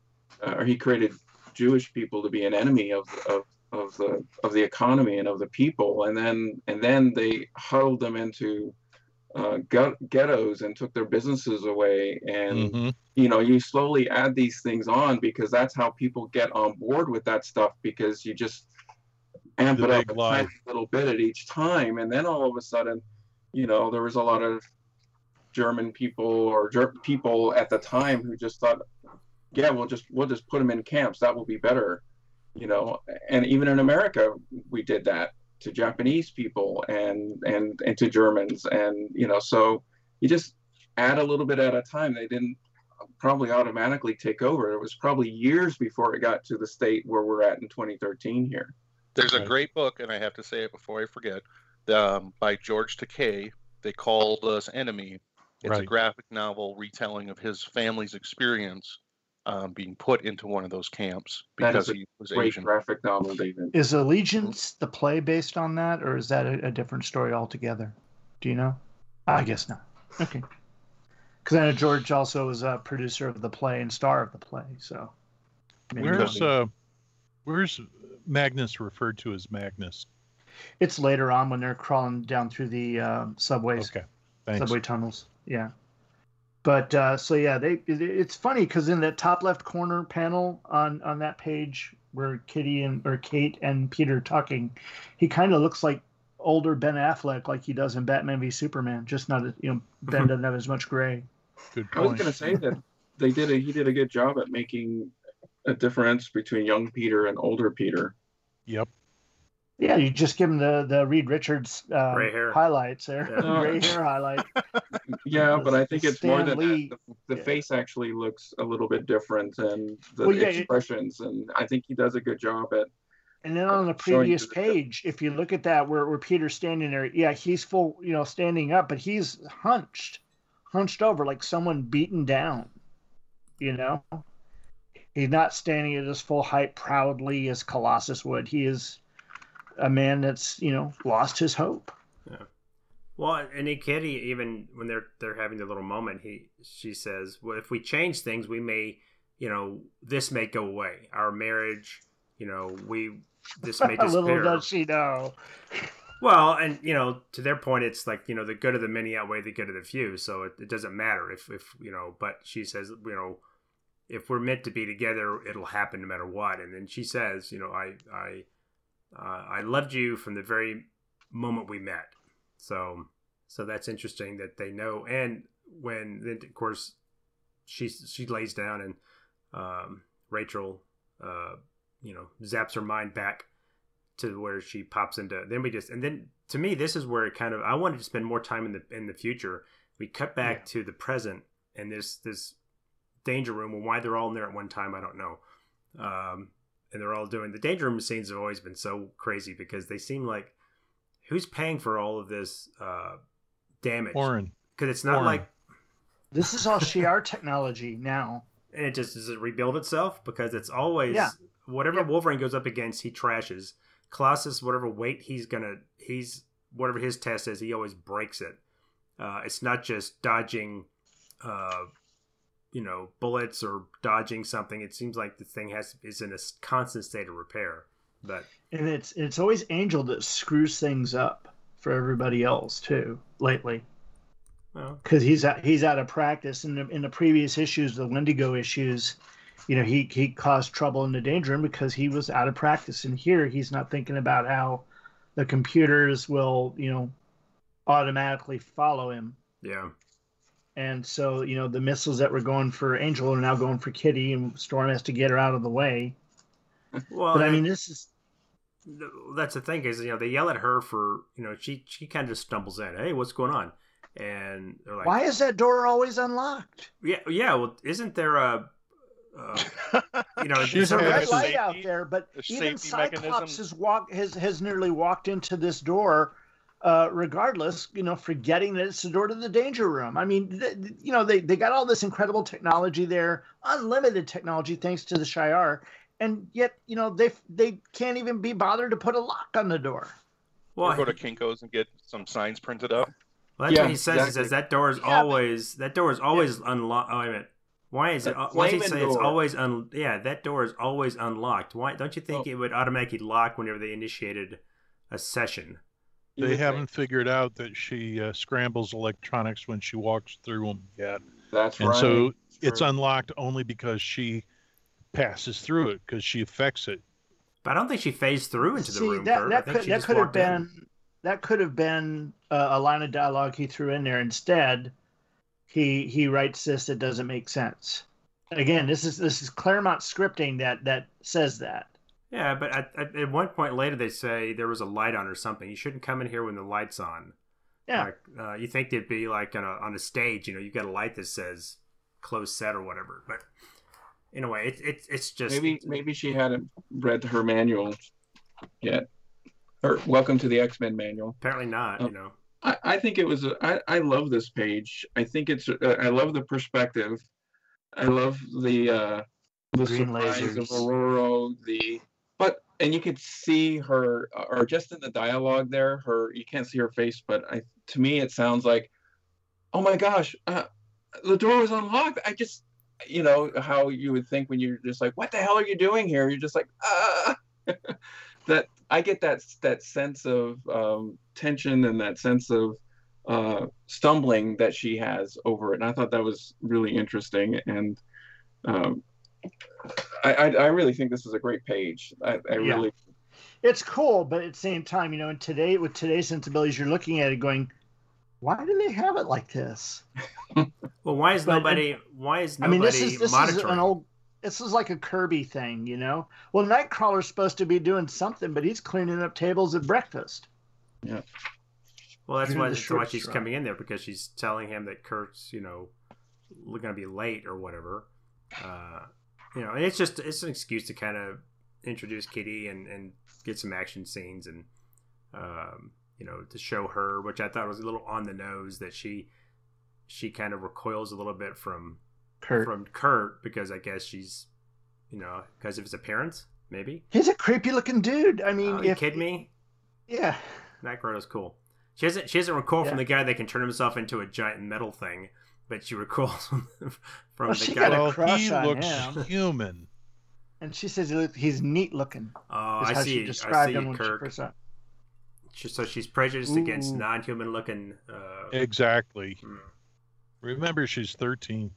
uh, or he created Jewish people to be an enemy of, of of the of the economy and of the people, and then and then they huddled them into uh, ghettos and took their businesses away. And Mhm. you know, you slowly add these things on because that's how people get on board with that stuff because you just amp The it up a tiny little bit at each time, and then all of a sudden, you know, there was a lot of German people or Ger- people at the time who just thought, yeah, we'll just we'll just put them in camps. That will be better, you know. And even in America, we did that to Japanese people and and and to Germans, and you know, so you just add a little bit at a time. They didn't probably automatically take over. It was probably years before it got to the state where we're at in 2013 here. There's a great book, and I have to say it before I forget, um, by George Takei. They called us enemy. It's a graphic novel retelling of his family's experience um, being put into one of those camps That because is a he was Great Asian. graphic novel, David. Is Allegiance the play based on that, or is that a, a different story altogether? Do you know? I guess not. Okay. Because I know George also was a producer of the play and star of the play. So. Where's uh, where's Magnus referred to as Magnus? It's later on when they're crawling down through the uh, subways, Okay, thanks. subway tunnels. Yeah. But uh, so yeah, they it's funny because in that top left corner panel on on that page where Kitty and or Kate and Peter talking, he kind of looks like older Ben Affleck, like he does in Batman v Superman. Just not you know Ben doesn't have as much gray. Good point. I was going to say that they did a he did a good job at making a difference between young Peter and older Peter. Yep. Yeah, you just give him the the Reed Richards um, Gray hair. highlights there, Yeah. gray hair highlight. Yeah, but I think it's more than Lee- that. The, the yeah. face actually looks a little bit different, and the Well, yeah, it- expressions, and I think he does a good job at. And then on the previous the- page, if you look at that where, where Peter's standing there, yeah, he's full, you know, standing up, but he's hunched, hunched over like someone beaten down. You know? He's not standing at his full height proudly as Colossus would. He is a man that's, you know, lost his hope. Yeah. Well, and he Kitty even when they're they're having their little moment, he she says, "Well, if we change things, we may, you know, this may go away. Our marriage, you know, we this may disappear." Little does she know. Well, and you know, to their point, it's like you know the good of the many outweigh the good of the few, so it, it doesn't matter if if you know. But she says, you know, if we're meant to be together, it'll happen no matter what. And then she says, you know, I I uh, I loved you from the very moment we met. So so that's interesting that they know. And when then of course she she lays down and um, Rachel, uh, you know, zaps her mind back to where she pops into. Then we just and then to me this is where it kind of I wanted to spend more time in the in the future. We cut back to the present and this this danger room and why they're all in there at one time I don't know. Um, and they're all doing the danger room scenes have always been so crazy because they seem like who's paying for all of this uh, damage? Warren. Because it's not Warren. like This is all Shi'ar technology now. and it just does it rebuild itself because it's always Yeah. whatever Yep. Wolverine goes up against, he trashes. Colossus, whatever weight he's gonna, he's whatever his test is, he always breaks it. Uh, it's not just dodging, uh, you know, bullets or dodging something. It seems like the thing has is in a constant state of repair. But And it's it's always Angel that screws things up for everybody else too lately. well, because he's out, he's out of practice. In the in the previous issues, the Wendigo issues, you know, he he caused trouble in the danger room because he was out of practice. And here, he's not thinking about how the computers will, you know, automatically follow him. yeah, And so, you know, the missiles that were going for Angel are now going for Kitty, and Storm has to get her out of the way. well, But I mean, this is that's the thing is you know they yell at her for you know she she kind of just stumbles in hey what's going on and they're like why is that door always unlocked? yeah yeah well isn't there a uh, you know There's a a red safety- light out there, but even Cyclops mechanism. has walked has has nearly walked into this door, uh, regardless, you know, forgetting that it's the door to the danger room. I mean, th- th- you know, they they got all this incredible technology there, unlimited technology thanks to the Shi'ar, and yet you know they they can't even be bothered to put a lock on the door. well, or go to Kinko's and get some signs printed up. well, that's Yeah, what he says he says that door is Yeah, but- always that door is always unlocked oh wait a minute why is it That why does he flaming say it's always un yeah that door is always unlocked why don't you think Oh. it would automatically lock whenever they initiated a session You They haven't think. figured out that she uh, scrambles electronics when she walks through them yet. That's And right. so it's True. unlocked only because she passes through it because she affects it. but I don't think she phased through into the See, room that that could that could have walked in. been that could have been uh, a line of dialogue he threw in there. Instead, he he writes this that doesn't make sense. Again, this is this is Claremont scripting that that says that. Yeah, but at, at, at one point later they say there was a light on or something. You shouldn't come in here when the light's on. Yeah. Like, uh, you think it'd be like on a on a stage, you know, you got a light that says closed set or whatever. But anyway, it's it's it's just maybe maybe she hadn't read her manual yet. Or welcome to the X Men manual. apparently not. Oh. You know, I, I think it was. A, I, I love this page. I think it's. Uh, I love the perspective. I love the uh, the Green surprise of. Aurora. The but and you could see her, or just in the dialogue there, her. You can't see her face, but I to me it sounds like, oh my gosh, uh, the door was unlocked. I just, you know how you would think when you're just like, what the hell are you doing here? You're just like, ah. that I get that that sense of um, tension and that sense of uh, stumbling that she has over it, and I thought that was really interesting. And um, I, I, I really think this is a great page. I, I Yeah. really, It's cool, but at the same time, you know, in today with today's sensibilities, you're looking at it going, why do they have it like this? Well, why is But- nobody? Why is nobody I mean, this is this is an old. This is like a Kirby thing, you know. Well, Nightcrawler's supposed to be doing something, but he's cleaning up tables at breakfast. Yeah. Well, that's why, the that's why she's straw. coming in there because she's telling him that Kurt's, you know, going to be late or whatever. Uh, you know, and it's just it's an excuse to kind of introduce Kitty and and get some action scenes and um, you know to show her, which I thought was a little on the nose that she she kind of recoils a little bit from Kurt. from Kurt because I guess she's you know because of his appearance maybe. He's a creepy looking dude. I mean, you if kidding me? yeah, Nightcrawler's cool. She hasn't she hasn't recoiled Yeah. from the guy that can turn himself into a giant metal thing, but she recalls from, from Well, the she guy. got a Well, crush he on looks him. human. and she says he's neat looking. oh, I see. she I see, him when she Kirk. first saw. She- so she's prejudiced against non-human looking. Uh, Exactly. hmm. Remember, she's 13.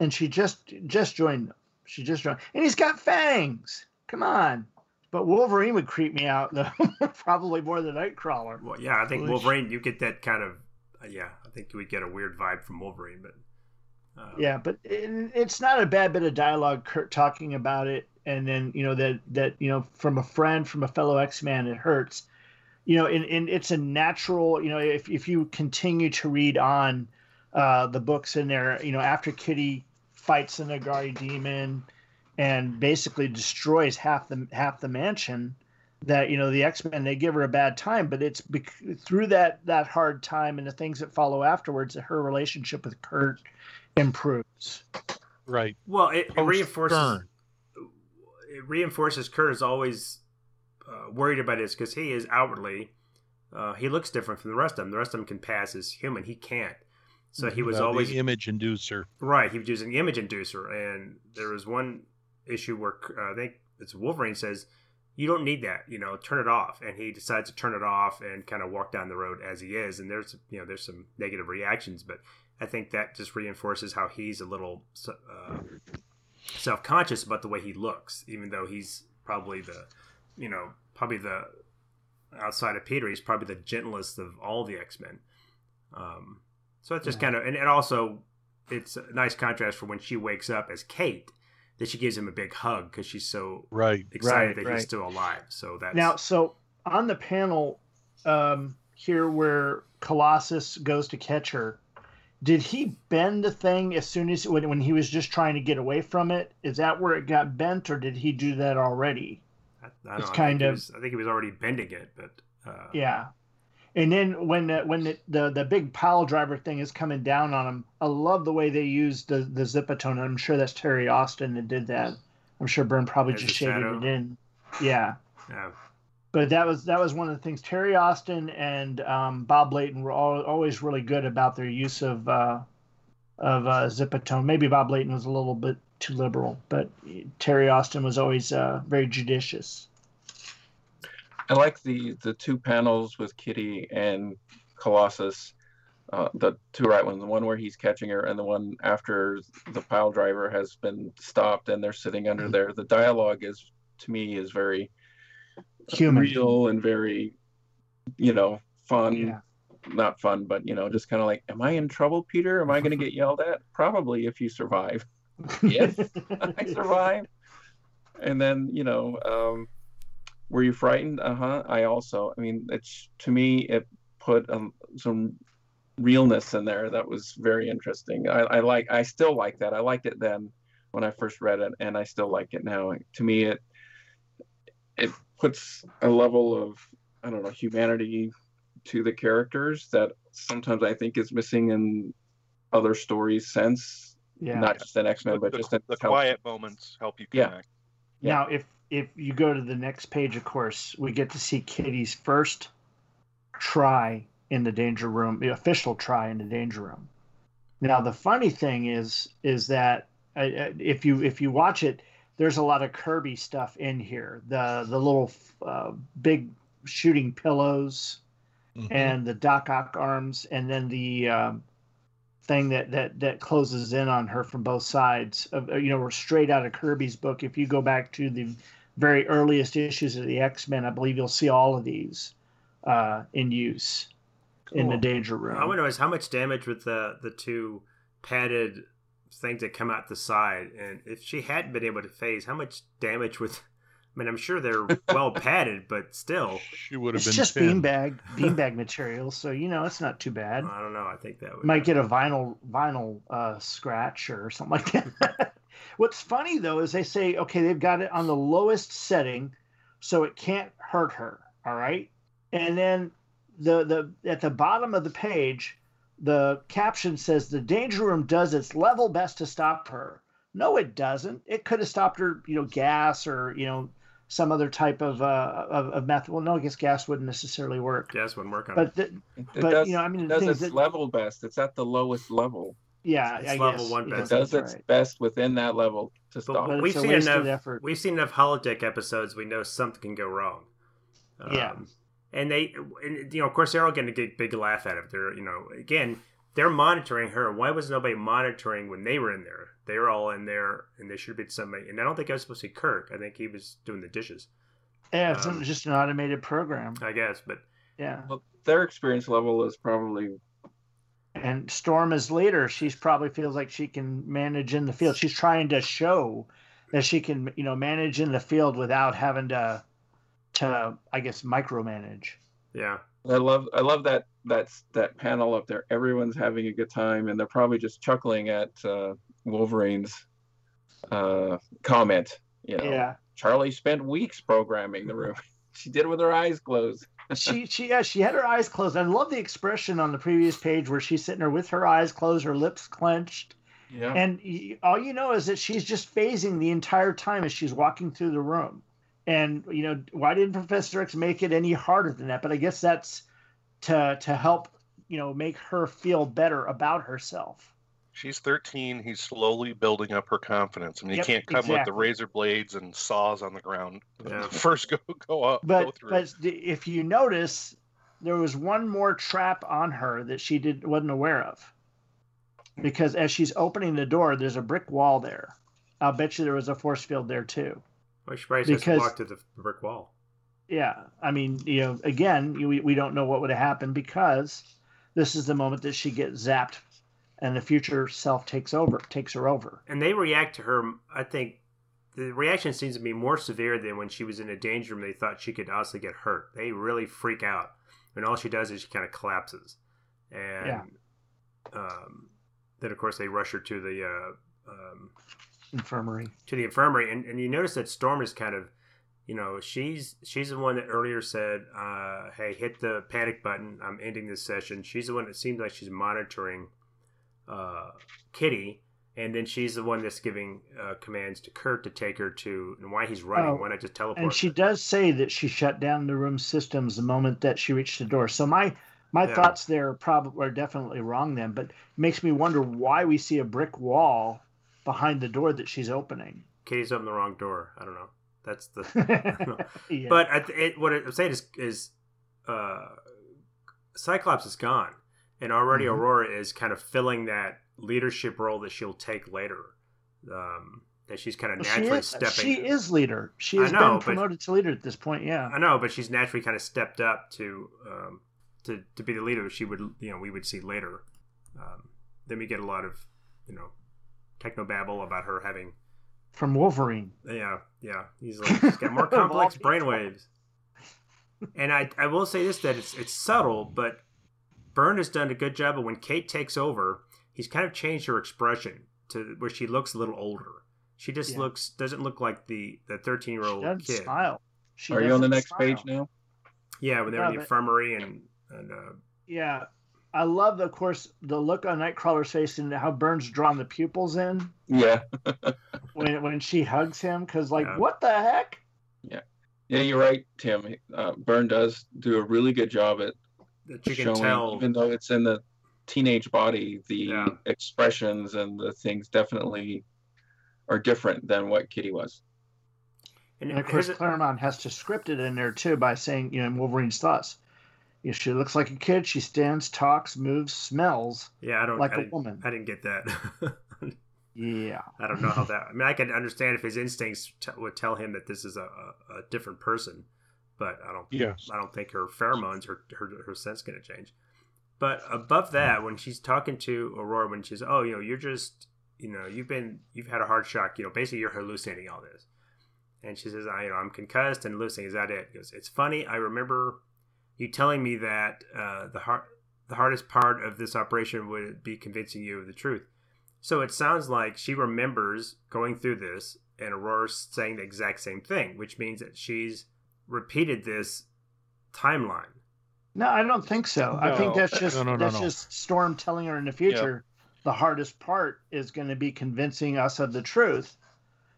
And she just just joined them. She just joined, and he's got fangs. Come on. But Wolverine would creep me out though, probably more than Nightcrawler. well, yeah, I think Which- Wolverine. You get that kind of. Uh, yeah, I think you would get a weird vibe from Wolverine, but. Uh, Yeah, but it, it's not a bad bit of dialogue. Kurt talking about it, and then you know that that you know from a friend, from a fellow X Man, it hurts. You know, and, and it's a natural. You know, if if you continue to read on uh, the books in there, you know, after Kitty fights the N'Garai demon and basically destroys half the half the mansion, that you know the X Men they give her a bad time, but it's bec- through that that hard time and the things that follow afterwards that her relationship with Kurt improves. Right. Well, it, it reinforces. Stern. It reinforces Kurt is always uh, worried about this because he is outwardly. Uh, he looks different from the rest of them. The rest of them can pass as human. He can't. So he was Uh, always the image inducer. Right, he was using the image inducer, and there was one issue where uh, I think it's Wolverine says, "You don't need that, you know, turn it off," and he decides to turn it off and kind of walk down the road as he is. And there's you know there's some negative reactions, but I think that just reinforces how he's a little uh, self conscious about the way he looks, even though he's probably the you know probably the outside of Peter, he's probably the gentlest of all the X Men. Um, so it's just Yeah. kind of, and, and also it's a nice contrast for when she wakes up as Kate, that she gives him a big hug because she's so Right. excited Right, that right. he's still alive. So that's Now, so on the panel um, here where Colossus goes to catch her, did he bend the thing as soon as when, when he was just trying to get away from it? Is that where it got bent, or did he do that already? I, I don't it's know, kind think he of- was- I think he was already bending it, but uh, Yeah. And then when the, when the, the, the big pile driver thing is coming down on him, I love the way they used the the zipatone. I'm sure that's Terry Austin that did that. I'm sure Byrne probably As just shaded shadow? it in. Yeah. yeah. but that was that was one of the things. Terry Austin and um, Bob Layton were all, always really good about their use of uh, of uh, Zipatone. Maybe Bob Layton was a little bit too liberal, but Terry Austin was always uh, very judicious. I like the the two panels with Kitty and Colossus, uh, the two right ones, the one where he's catching her, and the one after the pile driver has been stopped and they're sitting under there. The dialogue is, to me, is very Human. real and very, you know, fun. Yeah. Not fun, but you know, just kind of like, am I in trouble, Peter? Am I going to get yelled at? Probably if you survive. Yes, I survive. And then, you know, um, were you frightened? Uh huh. I also, I mean, it's to me, it put um, some realness in there that was very interesting. I, I like, I still like that. I liked it then when I first read it, and I still like it now. To me, it it puts a level of I don't know humanity to the characters that sometimes I think is missing in other stories since yeah. not just in X Men, The, but the- just in the tele- quiet moments help you Yeah. connect. Yeah. Now, if if you go to the next page, of course, we get to see Kitty's first try in the danger room, the official try in the danger room. Now, the funny thing is, is that uh, uh, if you if you watch it, there's a lot of Kirby stuff in here. The the little uh, big shooting pillows Mhm. and the Doc Ock arms, and then the um, thing that that that closes in on her from both sides. Of uh, you know, we're straight out of Kirby's book. If you go back to the very earliest issues of the X Men, I believe you'll see all of these uh, in use in the Danger Room. I want to know is how much damage with the the two padded things that come out the side, and if she hadn't been able to phase, how much damage would? I mean, I'm sure they're well padded, but still, She would have It's been just pinned. beanbag beanbag material, so you know it's not too bad. I don't know. I think that would Might get a vinyl vinyl uh, scratch or something like that. What's funny though is they say okay they've got it on the lowest setting, so it can't hurt her. All right, and then the the at the bottom of the page, the caption says the danger room does its level best to stop her. No, it doesn't. It could have stopped her, you know, gas or you know some other type of uh, of, of method. Well, no, I guess gas wouldn't necessarily work. gas wouldn't work on But it. the, It But, does, you know, I mean, it does its that- level best. It's at the lowest level. yeah, It's I level guess, one yeah, It does its right. best within that level to stop. But we've seen enough. effort. We've seen enough holodeck episodes. We know something can go wrong. Yeah. Um, and they, and, you know, of course, they're all going to get a big laugh out of it. They're, you know, again, they're monitoring her. Why was nobody monitoring when they were in there? They were all in there, and there should have been somebody. And I don't think I was supposed to be Kirk. I think he was doing the dishes. Yeah, it's Um, just an automated program. I guess, but Yeah. Well, their experience level is probably And Storm is later. She probably feels like she can manage in the field. She's trying to show that she can, you know, manage in the field without having to, to I guess, micromanage. yeah, I love I love that that's that panel up there. Everyone's having a good time, and they're probably just chuckling at uh, Wolverine's uh, comment. You know, Yeah. Charlie spent weeks programming the room. she did it with her eyes closed. she she yeah she had her eyes closed. I love the expression on the previous page where she's sitting there with her eyes closed, her lips clenched, Yeah. and y- all you know is that she's just phasing the entire time as she's walking through the room. And you know why didn't Professor X make it any harder than that? But I guess that's to to help you know make her feel better about herself. She's 13. He's slowly building up her confidence. I mean, Yep, he can't come with the razor blades and saws on the ground. Yeah. First, go go up, But through. but if you notice, there was one more trap on her that she did wasn't aware of. Because as she's opening the door, there's a brick wall there. I'll bet you there was a force field there too. Well, she probably just Because- walked to the brick wall. Yeah, I mean, you know, again, we we don't know what would have happened because this is the moment that she gets zapped, and the future self takes over, takes her over. and they react to her. I think the reaction seems to be more severe than when she was in a danger room. They thought she could also get hurt. They really freak out, and all she does is she kind of collapses, and Yeah. um, then of course they rush her to the uh, um, Infirmary. to the infirmary, and, and you notice that Storm is kind of, you know, she's she's the one that earlier said, uh, "Hey, hit the panic button. I'm ending this session." She's the one that seems like she's monitoring uh, Kitty, and then she's the one that's giving uh, commands to Kurt to take her to. And why he's running? Oh, why not just teleport? And she her? does say that she shut down the room systems the moment that she reached the door. So my my Yeah. thoughts there are probably are definitely wrong then, but it makes me wonder why we see a brick wall behind the door that she's opening. Kitty's opened the wrong door. I don't know. That's the. Yeah. But I th- it, what I'm saying is, is uh, Cyclops is gone, and already Mhm. Ororo is kind of filling that leadership role that she'll take later. Um, that she's kind of Well, she naturally is, stepping. she is leader. She has know, been but- promoted to leader at this point. Yeah. I know, but she's naturally kind of stepped up to um, to to be the leader she would you know we would see later. Um, then we get a lot of you know technobabble about her having From Wolverine. Yeah, yeah. He's like he's got more complex brainwaves. And I, I will say this that it's it's subtle, but Byrne has done a good job of when Kate takes over, he's kind of changed her expression to where she looks a little older. She just Yeah. looks doesn't look like the the thirteen year old kid. smile. She Are you on the next smile. page now? Yeah, when they're in the but- infirmary and and uh, Yeah. I love, of course, the look on Nightcrawler's face and how Byrne's drawn the pupils in Yeah. when when she hugs him. Because, like, Yeah. what the heck? Yeah, yeah, you're right, Tim. Uh, Byrne does do a really good job at that you can showing, tell. even though it's in the teenage body, the Yeah. expressions and the things definitely are different than what Kitty was. and And of course, here's Claremont has to script it in there too by saying, you know, Wolverine's thoughts. You know, she looks like a kid. She stands, talks, moves, smells yeah, I don't like I a woman. I didn't get that. Yeah. I don't know how that. I mean, I can understand if his instincts t- would tell him that this is a, a, a different person, but I don't. Yes. I don't think her pheromones, her her, her sense, going to change. But above that, when she's talking to Ororo, when she's, oh, you know, you're just, you know, you've been, you've had a hard shock. You know, basically you're hallucinating all this. And she says, I, you know, I'm concussed and hallucinating. Is that it? He goes, it's funny. I remember you telling me that uh, the hard, the hardest part of this operation would be convincing you of the truth. So it sounds like she remembers going through this and Ororo's saying the exact same thing, which means that she's repeated this timeline. No, I don't think so. I think that's just No, no, no, that's no. just Storm telling her in the future the hardest part is going to be convincing us of the truth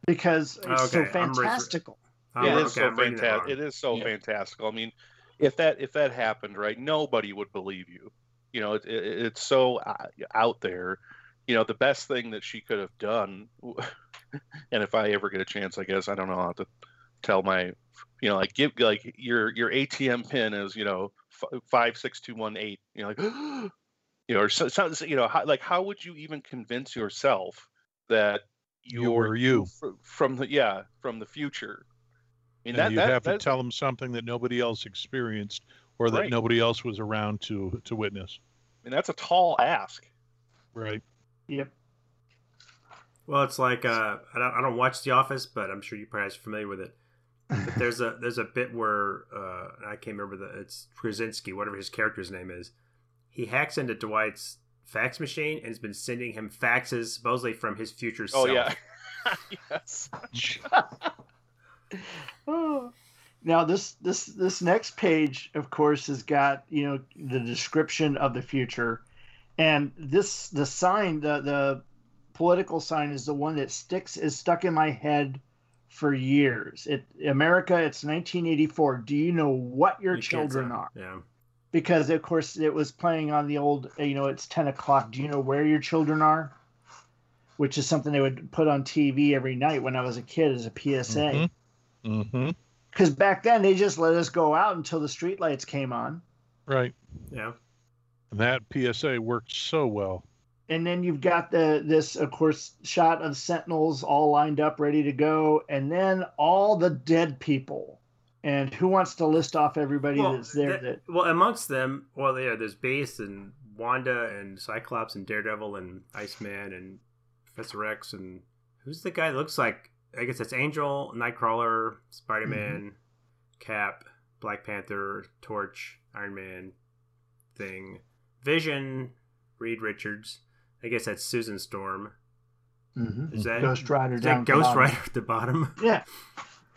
because it's so Okay, I'm re- fantastical. Oh, it is okay, so I'm reading that fantastic. It is so Yeah. fantastical. I mean, if that if that happened, right, nobody would believe you. You know, it, it, it's so uh, out there. You know, the best thing that she could have done, and if I ever get a chance, I guess I don't know how to tell my, you know, like give like your your ATM pin is you know f- five six two one eight. You know, like you know, or so, so, you know, how, like how would you even convince yourself that You you're you. fr- from the yeah from the future? I mean, And that, you that, have to tell them something that nobody else experienced or that Right. nobody else was around to to witness. I mean, that's a tall ask. Right. Yep. Well, it's like uh, I don't I don't watch The Office, but I'm sure you probably are familiar with it. But there's a there's a bit where uh, I can't remember the it's Krasinski, whatever his character's name is. He hacks into Dwight's fax machine and has been sending him faxes supposedly from his future Oh self. yeah, yes. Oh. Now this this this next page, of course, has got you know the description of the future, and this the sign the the political sign is the one that sticks is stuck in my head for years. It America, it's 1984. Do you know what your You children are? Yeah. Because of course it was playing on the old you know it's 10 o'clock. Do you know where your children are? Which is something they would put on TV every night when I was a kid as a PSA Mhm. Mm-hmm. Mm-hmm. because back then they just let us go out until the streetlights came on Right. Yeah. And that PSA worked so well. and then you've got the this of course shot of sentinels all lined up ready to go and then all the dead people and who wants to list off everybody Well, that's there that- that well, amongst them, well, yeah, there's Base and Wanda and Cyclops and Daredevil and Iceman and Professor X and who's the guy that looks like? I guess that's Angel, Nightcrawler, Spider Man, Cap, Black Panther, Torch, Iron Man, Thing, Vision, Reed Richards. I guess that's Susan Storm. Mhm. Is that ghost rider Is down that at the Ghost bottom. Rider at the bottom? yeah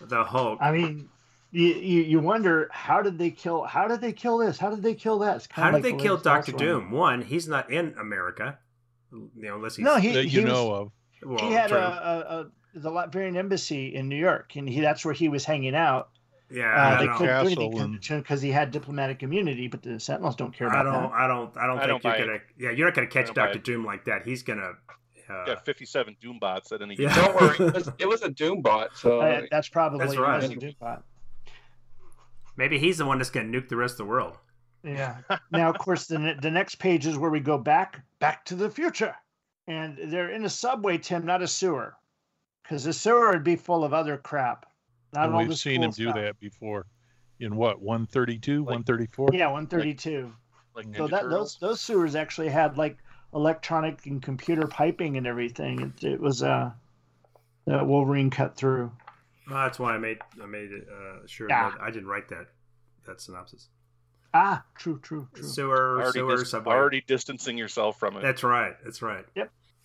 The Hulk. i mean you, you, you wonder how did they kill how did they kill this how did they kill that How did like they the kill Doctor Doom? One, he's not in America. You know, unless he's no he, that he you was- know of. well, he had true. a, a, a the Latvian embassy in New York, and he that's where he was hanging out. yeah. Uh, they couldn't do anything because he had diplomatic immunity, but the Sentinels don't care I about don't, that. I don't, I don't I think don't you're gonna. Yeah, you're not gonna catch Doctor. Doom like that. He's gonna. Uh, got 57 Doombots at any Yeah. Don't worry, it was, it was a Doom bot, so Uh, that's probably That's right. it was, Doombot. maybe he's the one that's gonna nuke the rest of the world. Yeah. now, of course, the the next page is where we go back back to the future, and they're in a subway, Tim, not a sewer, because the sewer would be full of other crap. Not And all we've this seen cool him do stuff. that before. In what, 132, Like- 134? Yeah, one thirty two. like So that Turtles. those those sewers actually had like electronic and computer piping and everything. It, it was uh, that Wolverine cut through. Well, that's why I made, I made it uh, sure. Yeah. I didn't write that, that synopsis. Ah, true, true, true. Sewer, already, sewer, dis- subway. already distancing yourself from it. That's right. That's right.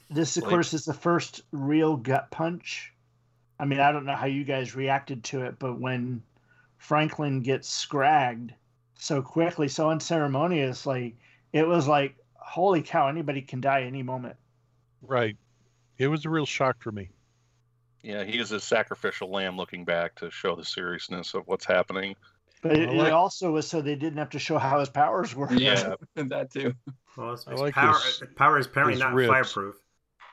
This, of Like- course, is the first real gut punch. I mean, I don't know how you guys reacted to it, but when Franklin gets scragged so quickly, so unceremoniously, it was like, holy cow, anybody can die any moment. Right. It was a real shock for me. Yeah, he is a sacrificial lamb looking back to show the seriousness of what's happening. But it, like- it also was so they didn't have to show how his powers were. yeah, And that too. Well, it's, I like power. his- power is apparently not ribs. fireproof.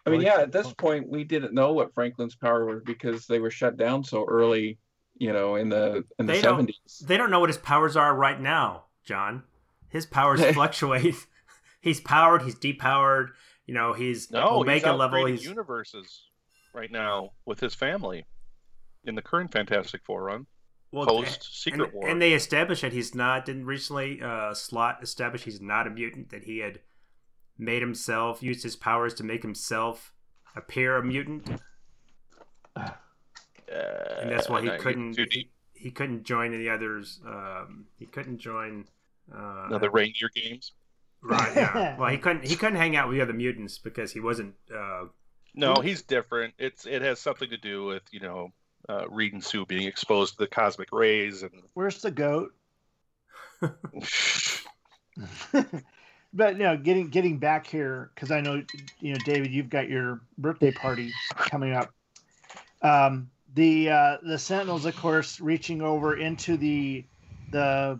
I mean, yeah, at this point, we didn't know what Franklin's power was because they were shut down so early, you know, in the in the seventies. They don't know what his powers are right now, John. His powers fluctuate. he's powered. He's depowered. You know, he's No, omega out level. creating He's universes right now with his family in the current Fantastic Four run. Well, post Secret and, War. and they established that he's not. Didn't recently uh, Slott establish he's not a mutant. That he had made himself used his powers to make himself appear a mutant, Uh, and that's why he couldn't. He, he couldn't join any others. Um, he couldn't join. Uh, Another reindeer games. Right. Yeah. well, he couldn't. He couldn't hang out with the other mutants because he wasn't. Uh, No, he's different. It's it has something to do with you know uh, Reed and Sue being exposed to the cosmic rays and. Where's the goat? but you know, getting getting back here because I know you know, David, you've got your birthday party coming up. Um, the uh, the Sentinels, of course, reaching over into the the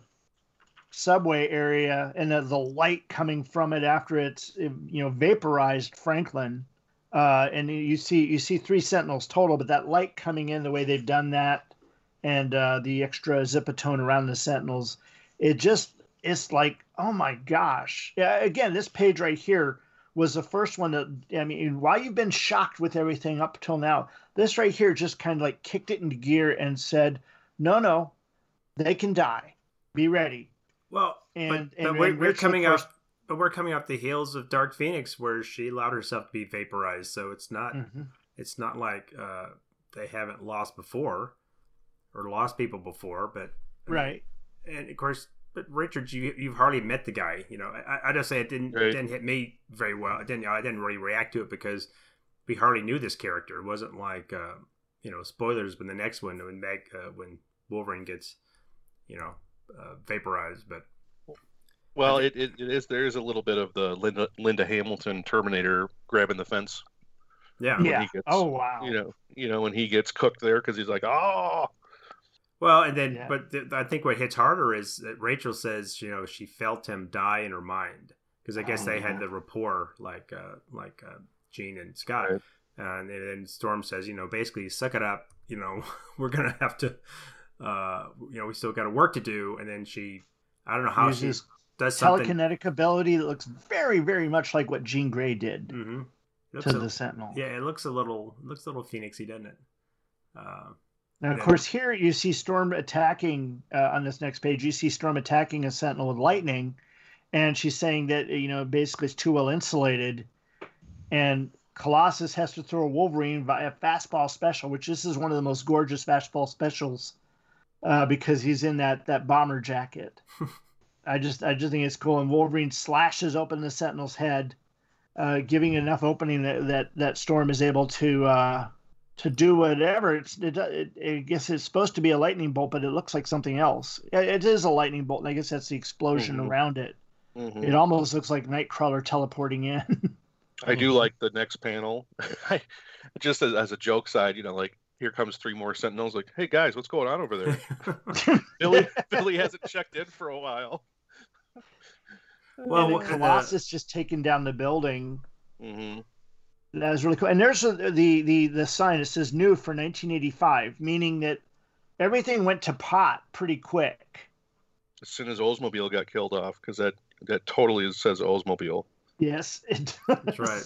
subway area and the, the light coming from it after it's you know vaporized Franklin. Uh, and you see you see three Sentinels total, but that light coming in the way they've done that, and uh, the extra zipatone around the Sentinels, it just it's like oh my gosh. Yeah, again, this page right here was the first one that I mean, while you've been shocked with everything up till now, this right here just kind of like kicked it into gear and said, no, no, they can die. Be ready. well, And- but, and- but we're, we're coming first- up. But we're coming off the heels of Dark Phoenix, where she allowed herself to be vaporized. So it's not. Mhm. It's not like uh, they haven't lost before, or lost people before. But Right. and of course, but Richard, you you've hardly met the guy. You know, I, I just say it didn't Right. it didn't hit me very well. It didn't I didn't really react to it because we hardly knew this character. It wasn't like uh, you know spoilers when the next one when Meg uh, when Wolverine gets you know uh, vaporized. But Well, I it, it, it is. There is a little bit of the Linda, Linda Hamilton Terminator grabbing the fence. yeah, Yeah. gets- Oh wow. You know, you know when he gets cooked there because he's like, oh, Well, and then, Yeah. but th- I think what hits harder is that Rachel says, you know, she felt him die in her mind because I guess Oh, they yeah. had the rapport, like, uh, like uh, Jean and Scott. Right. And then Storm says, you know, basically, suck it up. You know, we're gonna have to, uh, you know, we still got a work to do. And then she, I don't know how Uses she does something. telekinetic ability that looks very, very much like what Jean Grey did hmm to the Sentinel. yeah, it looks a little, looks a little phoenixy, doesn't it? Uh, Now, of Yeah. course, here you see Storm attacking uh, on this next page. You see Storm attacking a Sentinel with lightning, and she's saying that you know basically it's too well insulated, and Colossus has to throw a Wolverine via fastball special, which this is one of the most gorgeous fastball specials uh, because he's in that that bomber jacket. I just I just think it's cool, and Wolverine slashes open the Sentinel's head, uh, giving enough opening that, that that Storm is able to. Uh, to do whatever. It's it, it, I guess it's supposed to be a lightning bolt, but it looks like something else. It, it is a lightning bolt, and I guess that's the explosion Mhm. around it. Mhm. It almost looks like Nightcrawler teleporting in. I do like the next panel. I, just as, as a joke side, you know, like here comes three more Sentinels. Like, hey guys, what's going on over there? Billy Billy hasn't checked in for a while. Well, and then what- Colossus just taking down the building. hmm That was really cool. And there's a, the the the sign. It says new for 1985, meaning that everything went to pot pretty quick. As soon as Oldsmobile got killed off, because that that totally says Oldsmobile. Yes, it does. That's right.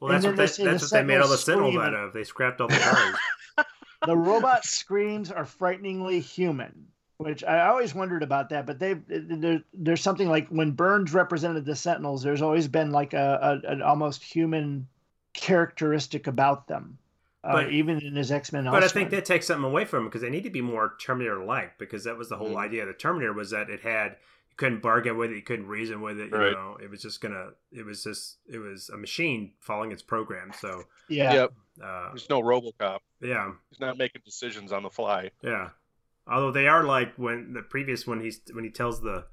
Well, And that's then what they they, say the that's what they made all the Sentinels Sentinels out of. They scrapped all the cars. the robot screams are frighteningly human which i always wondered about that but they there, there's something like when Byrne's represented the sentinels there's always been like a, a an almost human characteristic about them uh, But- even in his x-men But I think that takes something away from them because they need to be more Terminator-like because that was the whole Mhm. idea. of The Terminator was that it had you couldn't bargain with it, you couldn't reason with it. You Right. know, it was just gonna. It was just. It was a machine following its program. So, yeah Yep. uh, There's no RoboCop. yeah, He's not making decisions on the fly. yeah. Although they are like when the previous one he's when he tells the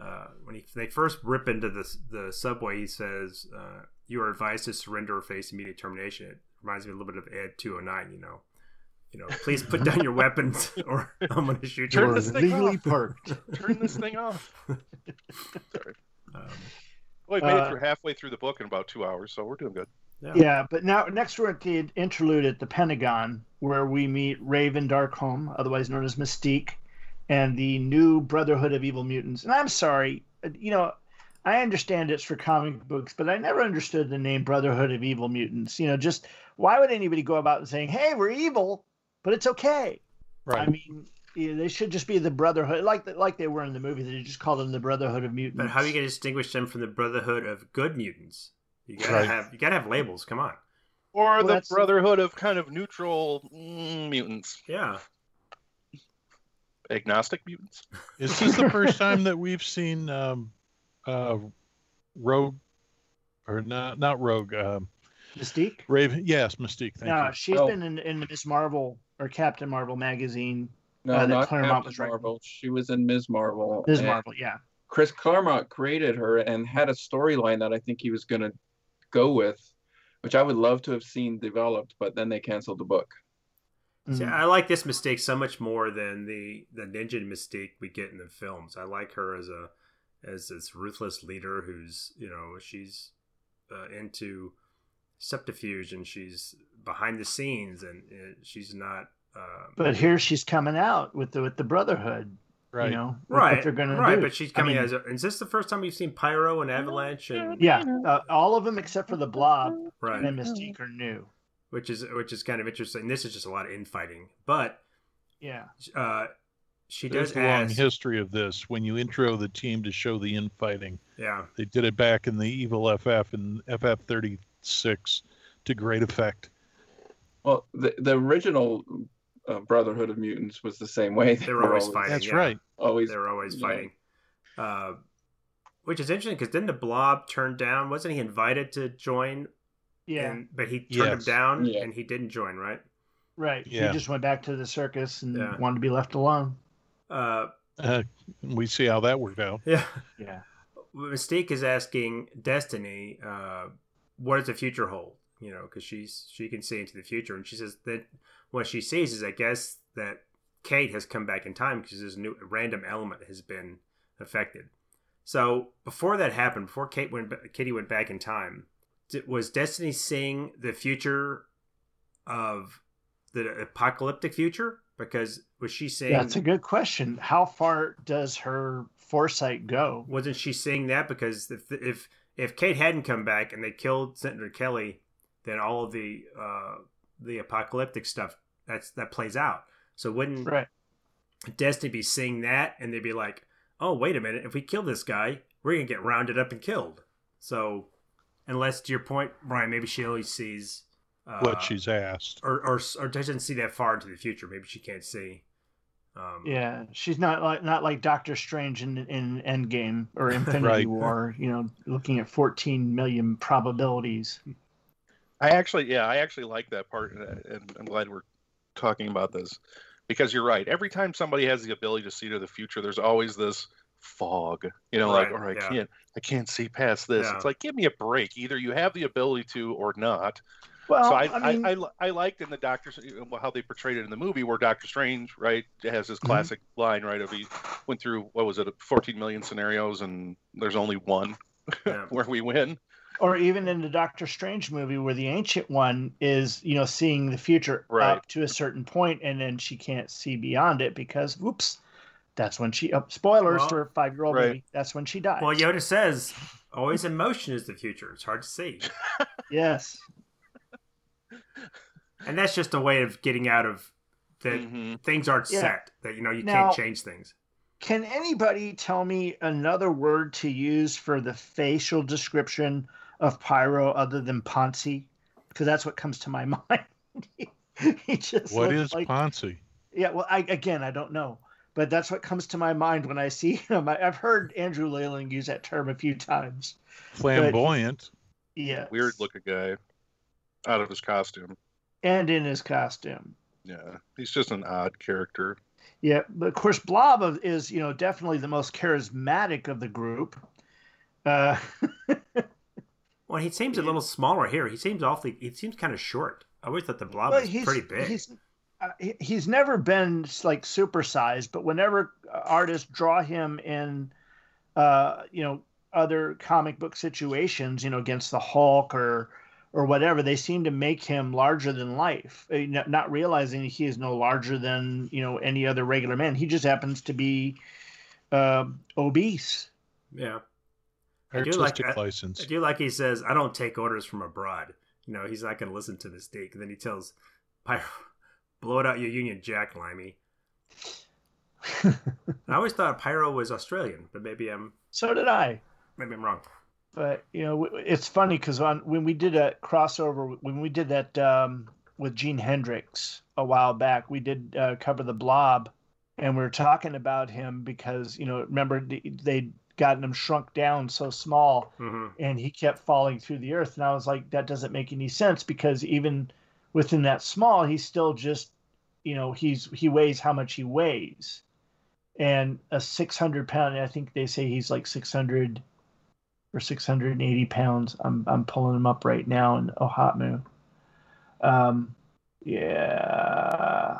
uh, when he they first rip into the the subway, he says, uh, "You are advised to surrender or face immediate termination." It reminds me a little bit of Ed two hundred nine. You know, you know, please put down your weapons or I'm going to shoot Turn you. This thing legally off. parked Turn this thing off. Sorry. Um, Well, we made Uh, it through halfway through the book in about two hours, so we're doing good. Yeah. yeah but now next we're at the interlude at the pentagon where we meet raven Darkholme otherwise known as mystique and the new brotherhood of evil mutants and i'm sorry uh, you know i understand it's for comic books but i never understood the name brotherhood of evil mutants you know just why would anybody go about and saying hey we're evil but it's okay Right. I mean, yeah, they should just be the Brotherhood, like the, like they were in the movie. They just called them the Brotherhood of Mutants. But how are you going to distinguish them from the Brotherhood of Good Mutants? You gotta Right. have you gotta have labels. Come on. Or Well, the that's- Brotherhood of kind of neutral mm, mutants, Yeah. agnostic mutants. Is this the first time that we've seen um, uh, Rogue, or not not Rogue, um, Mystique. Raven? Yes, Mystique. Thank No, you. she's Oh. been in, in the Miss Marvel or Captain Marvel magazine. No, Uh, that not Claremont Captain was writing. Marvel. She was in Ms. Marvel. Ms. Marvel, yeah. Chris Claremont created her and had a storyline that I think he was going to go with, which I would love to have seen developed, but then they canceled the book. See, Mhm. I like this Mystique so much more than the the ninja Mystique we get in the films. I like her as a as this ruthless leader who's you know she's uh, into subterfuge and she's behind the scenes and uh, she's not. Uh, But here she's coming out with the with the Brotherhood. Right. You know right, what they're gonna right. do. But she's I coming mean, as. A, is this the first time you've seen Pyro and Avalanche and yeah, uh, all of them except for the Blob right? and Mystique are new. Which is which is kind of interesting. This is just a lot of infighting, but Yeah, uh, she There's does a long history of this. When you intro the team to show the infighting, Yeah, they did it back in the Evil FF and FF 36 to great effect. Well, the, the original uh, Brotherhood of Mutants was the same way. They were always fighting. That's yeah. right. Always. they were always Yeah. fighting. Uh, which is interesting because didn't the Blob turn down? Wasn't he invited to join? yeah, And, but he turned him down, Yeah. and he didn't join, right? right. Yeah. He just went back to the circus and Yeah. wanted to be left alone. Uh, Uh, we see how that worked out. yeah. Yeah, Mystique is asking Destiny, uh, "What does the future hold?" You know, because she's she can see into the future, and she says that what she sees is, I guess, that Kate has come back in time because this new random element has been affected. So before that happened, before Kate went, Kitty went back in time, was Destiny seeing the future of the apocalyptic future? Because was she seeing? that's a good question. How far does her foresight go? wasn't she seeing that because if if if Kate hadn't come back and they killed Senator Kelly, then all of the uh, the apocalyptic stuff that's that plays out. So wouldn't Right. Destiny be seeing that and they'd be like, "Oh, wait a minute! If we kill this guy, we're gonna get rounded up and killed." So, unless to your point, Brian, maybe she only sees uh, what she's asked. or, or or doesn't see that far into the future. Maybe she can't see. Um, Yeah, she's not like not like Doctor Strange in in Endgame or Infinity Right. War. You know, looking at 14 million probabilities. I actually, yeah, I actually like that part, and and I'm glad we're talking about this because you're right. Every time somebody has the ability to see to the future, there's always this fog. You know, like, or I yeah. can't, I can't see past this. Yeah. It's like, give me a break. Either you have the ability to or not. Well, so I, I mean, I, I, I liked in the Doctor how they portrayed it in the movie where Doctor Strange right has his mm-hmm. classic line right of he went through what was it 14 million scenarios and there's only one Yeah. where we win. Or even in the Doctor Strange movie where the ancient one is, you know, seeing the future Right. up to a certain point and then she can't see beyond it because whoops, that's when she oh, spoilers Well, for a 5-year-old right. baby. That's when she dies. Well, Yoda says, "Always in motion is the future. It's hard to see." yes. and that's just a way of getting out of that Mhm. things aren't Yeah. set that you know you Now- can't change things Can anybody tell me another word to use for the facial description of Pyro other than Ponzi? Because that's what comes to my mind. he just What looks is like Ponzi? Yeah, well, I again, I don't know, but that's what comes to my mind when I see him. I, I've heard Andrew Leyland use that term a few times. Flamboyant. Yeah, Weird looking guy out of his costume. and in his costume. Yeah, he's just an odd character. Yeah, but of course, Blob is you know definitely the most charismatic of the group. Uh, well he seems a little smaller here. He seems awfully he seems kind of short. I always thought the blob but was he's pretty big. he's uh, he's never been like supersized, but whenever artists draw him in, uh, you know, other comic book situations, you know, against the Hulk or or whatever, they seem to make him larger than life, uh, not realizing he is no larger than you know any other regular man. He just happens to be uh, obese. yeah I do like that. license. i do like he says i don't take orders from abroad you know he's not going to listen to Mystique. and then he tells pyro blow it out your union jack limey I always thought Pyro was Australian, but maybe I'm so did I. maybe I'm wrong. But you know, it's funny because on when we did a crossover, when we did that um, with Gene Hendricks a while back, we did uh, cover the Blob, and we were talking about him because you know, remember they'd gotten him shrunk down so small, hmm and he kept falling through the earth, and I was like, that doesn't make any sense because even within that small, he's still just, you know, he's he weighs how much he weighs, and a six hundred pound, I think they say he's like six hundred or 680 pounds. I'm I'm pulling him up right now in OHOTMU. Um, yeah,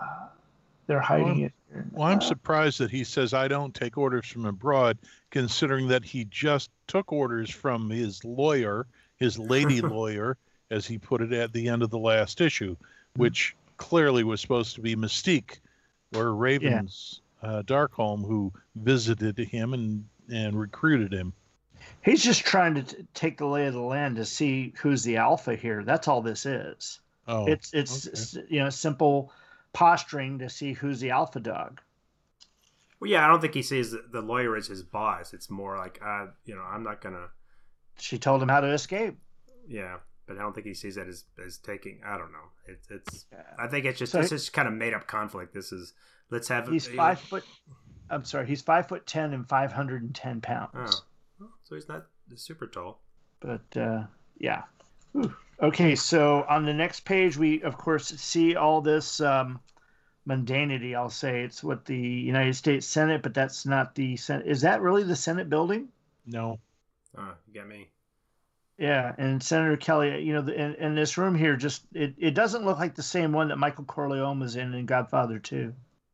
they're hiding Well, it. Well, I'm Uh, surprised that he says I don't take orders from abroad, considering that he just took orders from his lawyer, his lady lawyer, as he put it at the end of the last issue, which clearly was supposed to be Mystique or Raven's uh, Darkholme, who visited him and and recruited him. He's just trying to t- take the lay of the land to see who's the alpha here. That's all this is. Oh, it's it's okay. you know simple posturing to see who's the alpha dog. Well, yeah, I don't think he sees the- the lawyer as his boss. It's more like, uh, you know, I'm not gonna, She told him how to escape. yeah, but I don't think he sees that as as taking. I don't know. It's it's. Uh, I think it's just So this he- is kind of made up conflict. This is let's have. He's uh, five foot. I'm sorry. He's five foot ten and five hundred and ten pounds. Oh, so he's not super tall. but uh, yeah. Whew. Okay, so on the next page, we of course see all this um, mundanity. I'll say it's what the United States Senate, but that's not the Senate. Is that really the Senate building? no. Oh, you got me. Yeah, and Senator Kelly, you know, the, in, in this room here, just it, it doesn't look like the same one that Michael Corleone was in in Godfather 2,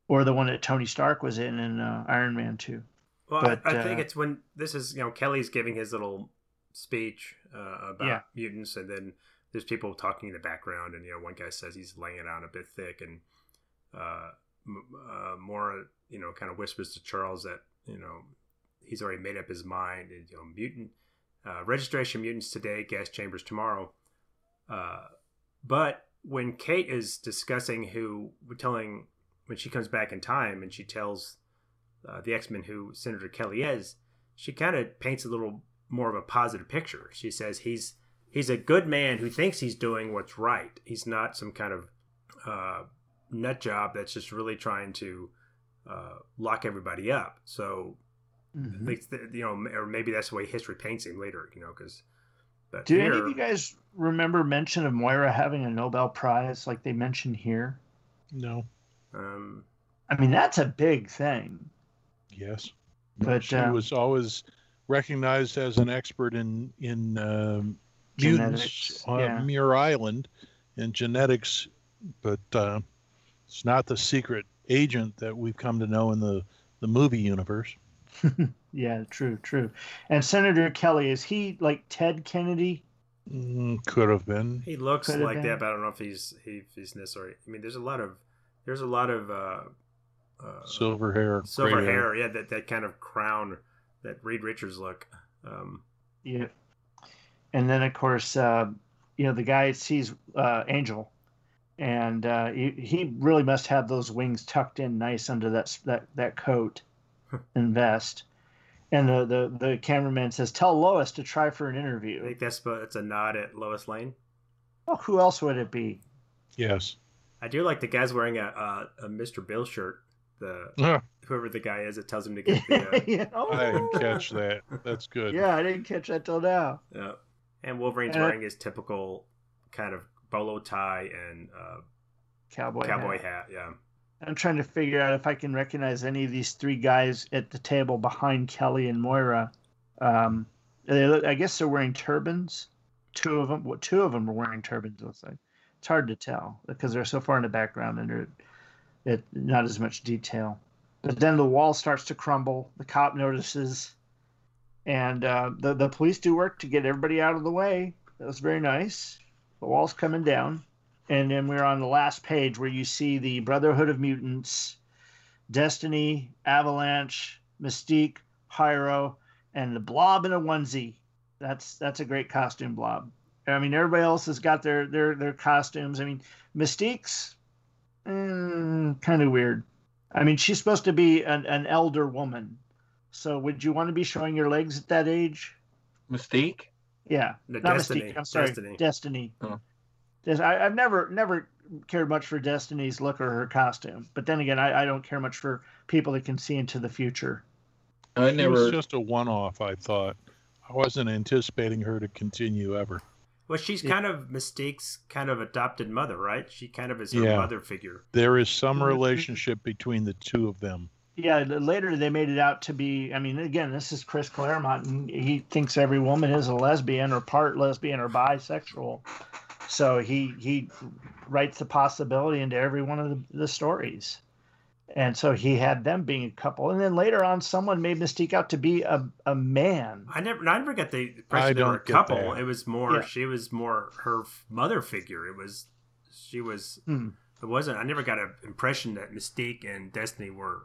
or the one that Tony Stark was in in uh, Iron Man 2. Well, But, I, I think uh, it's when this is you know Kelly's giving his little speech uh, about Yeah. mutants, and then there's people talking in the background, and you know one guy says he's laying it on a bit thick, and uh, uh, Moira you know kind of whispers to Charles that you know he's already made up his mind, and you know mutant uh, registration mutants today, gas chambers tomorrow. Uh, but when Kate is discussing who, we're telling when she comes back in time, and she tells uh, the X Men who Senator Kelly is, she kind of paints a little more of a positive picture. She says he's he's a good man who thinks he's doing what's right. He's not some kind of uh, nut job that's just really trying to uh, lock everybody up. So Mhm. I that, you know, or maybe that's the way history paints him later. You know, because but Do here, any of you guys remember mention of Moira having a Nobel Prize like they mentioned here? No. um, I mean, that's a big thing. Yes. But, she um, was always recognized as an expert in in um, mutants on yeah. Muir Island in genetics, but uh, it's not the secret agent that we've come to know in the the movie universe. Yeah, true, true. And Senator Kelly, is he like Ted Kennedy? Mm, could have been. he looks Could like that, but I don't know if he's he, if he's necessary. I mean, there's a lot of there's a lot of uh, uh, Silver hair, silver gray hair. Yeah, that that kind of crown, that Reed Richards look. Um, Yeah. And then of course, uh, you know, the guy sees uh, Angel, and uh, he, he really must have those wings tucked in nice under that that that coat and vest. And the, the the cameraman says, "Tell Lois to try for an I interview." think that's that's a nod at Lois Lane. Well, who else would it be? Yes. I do like the guy's wearing a a, a Mr. Bill shirt. The whoever the guy is that tells him to get the uh, You know? I didn't catch that. That's good. Yeah, I didn't catch that till now. Yeah. And Wolverine's Uh, wearing his typical kind of bolo tie and uh, Cowboy. cowboy hat. hat. Yeah. I'm trying to figure out if I can recognize any of these three guys at the table behind Kelly and Moira. Um, they look, I guess they're wearing turbans. Two of them, well, two of them are wearing turbans. It looks like it's hard to tell because they're so far in the background and they're it not as much detail. But then the wall starts to crumble. The cop notices, and uh, the the police do work to get everybody out of the way. That was very nice. The wall's coming down. And then we're on the last page where you see the Brotherhood of Mutants, Destiny, Avalanche, Mystique, Pyro, and the Blob in a onesie. That's that's a great costume, Blob. I mean, everybody else has got their their their costumes. I mean, Mystique's mm, kind of weird. I mean, she's supposed to be an, an elder woman. So would you want to be showing your legs at that age? Mystique. Yeah, No, not Destiny. Mystique. I'm sorry, Destiny. Destiny. Oh. I, I've never never cared much for Destiny's look or her costume, but then again, I, I don't care much for people that can see into the future. I never. It was just a one-off. I thought. I wasn't anticipating her to continue ever. Well, she's kind of Mystique's kind of adopted mother, right? She kind of is her Yeah. mother figure. There is some Mhm. relationship between the two of them. Yeah, later they made it out to be. I mean, again, this is Chris Claremont, and he thinks every woman is a lesbian or part lesbian or bisexual. So he he writes the possibility into every one of the, the stories, and so he had them being a couple. And then later on, someone made Mystique out to be a, a man. I never, I never got the I impression they were a don't get couple. that. It was more, Yeah. she was more her mother figure. It was, she was, Hmm. it wasn't. I never got an impression that Mystique and Destiny were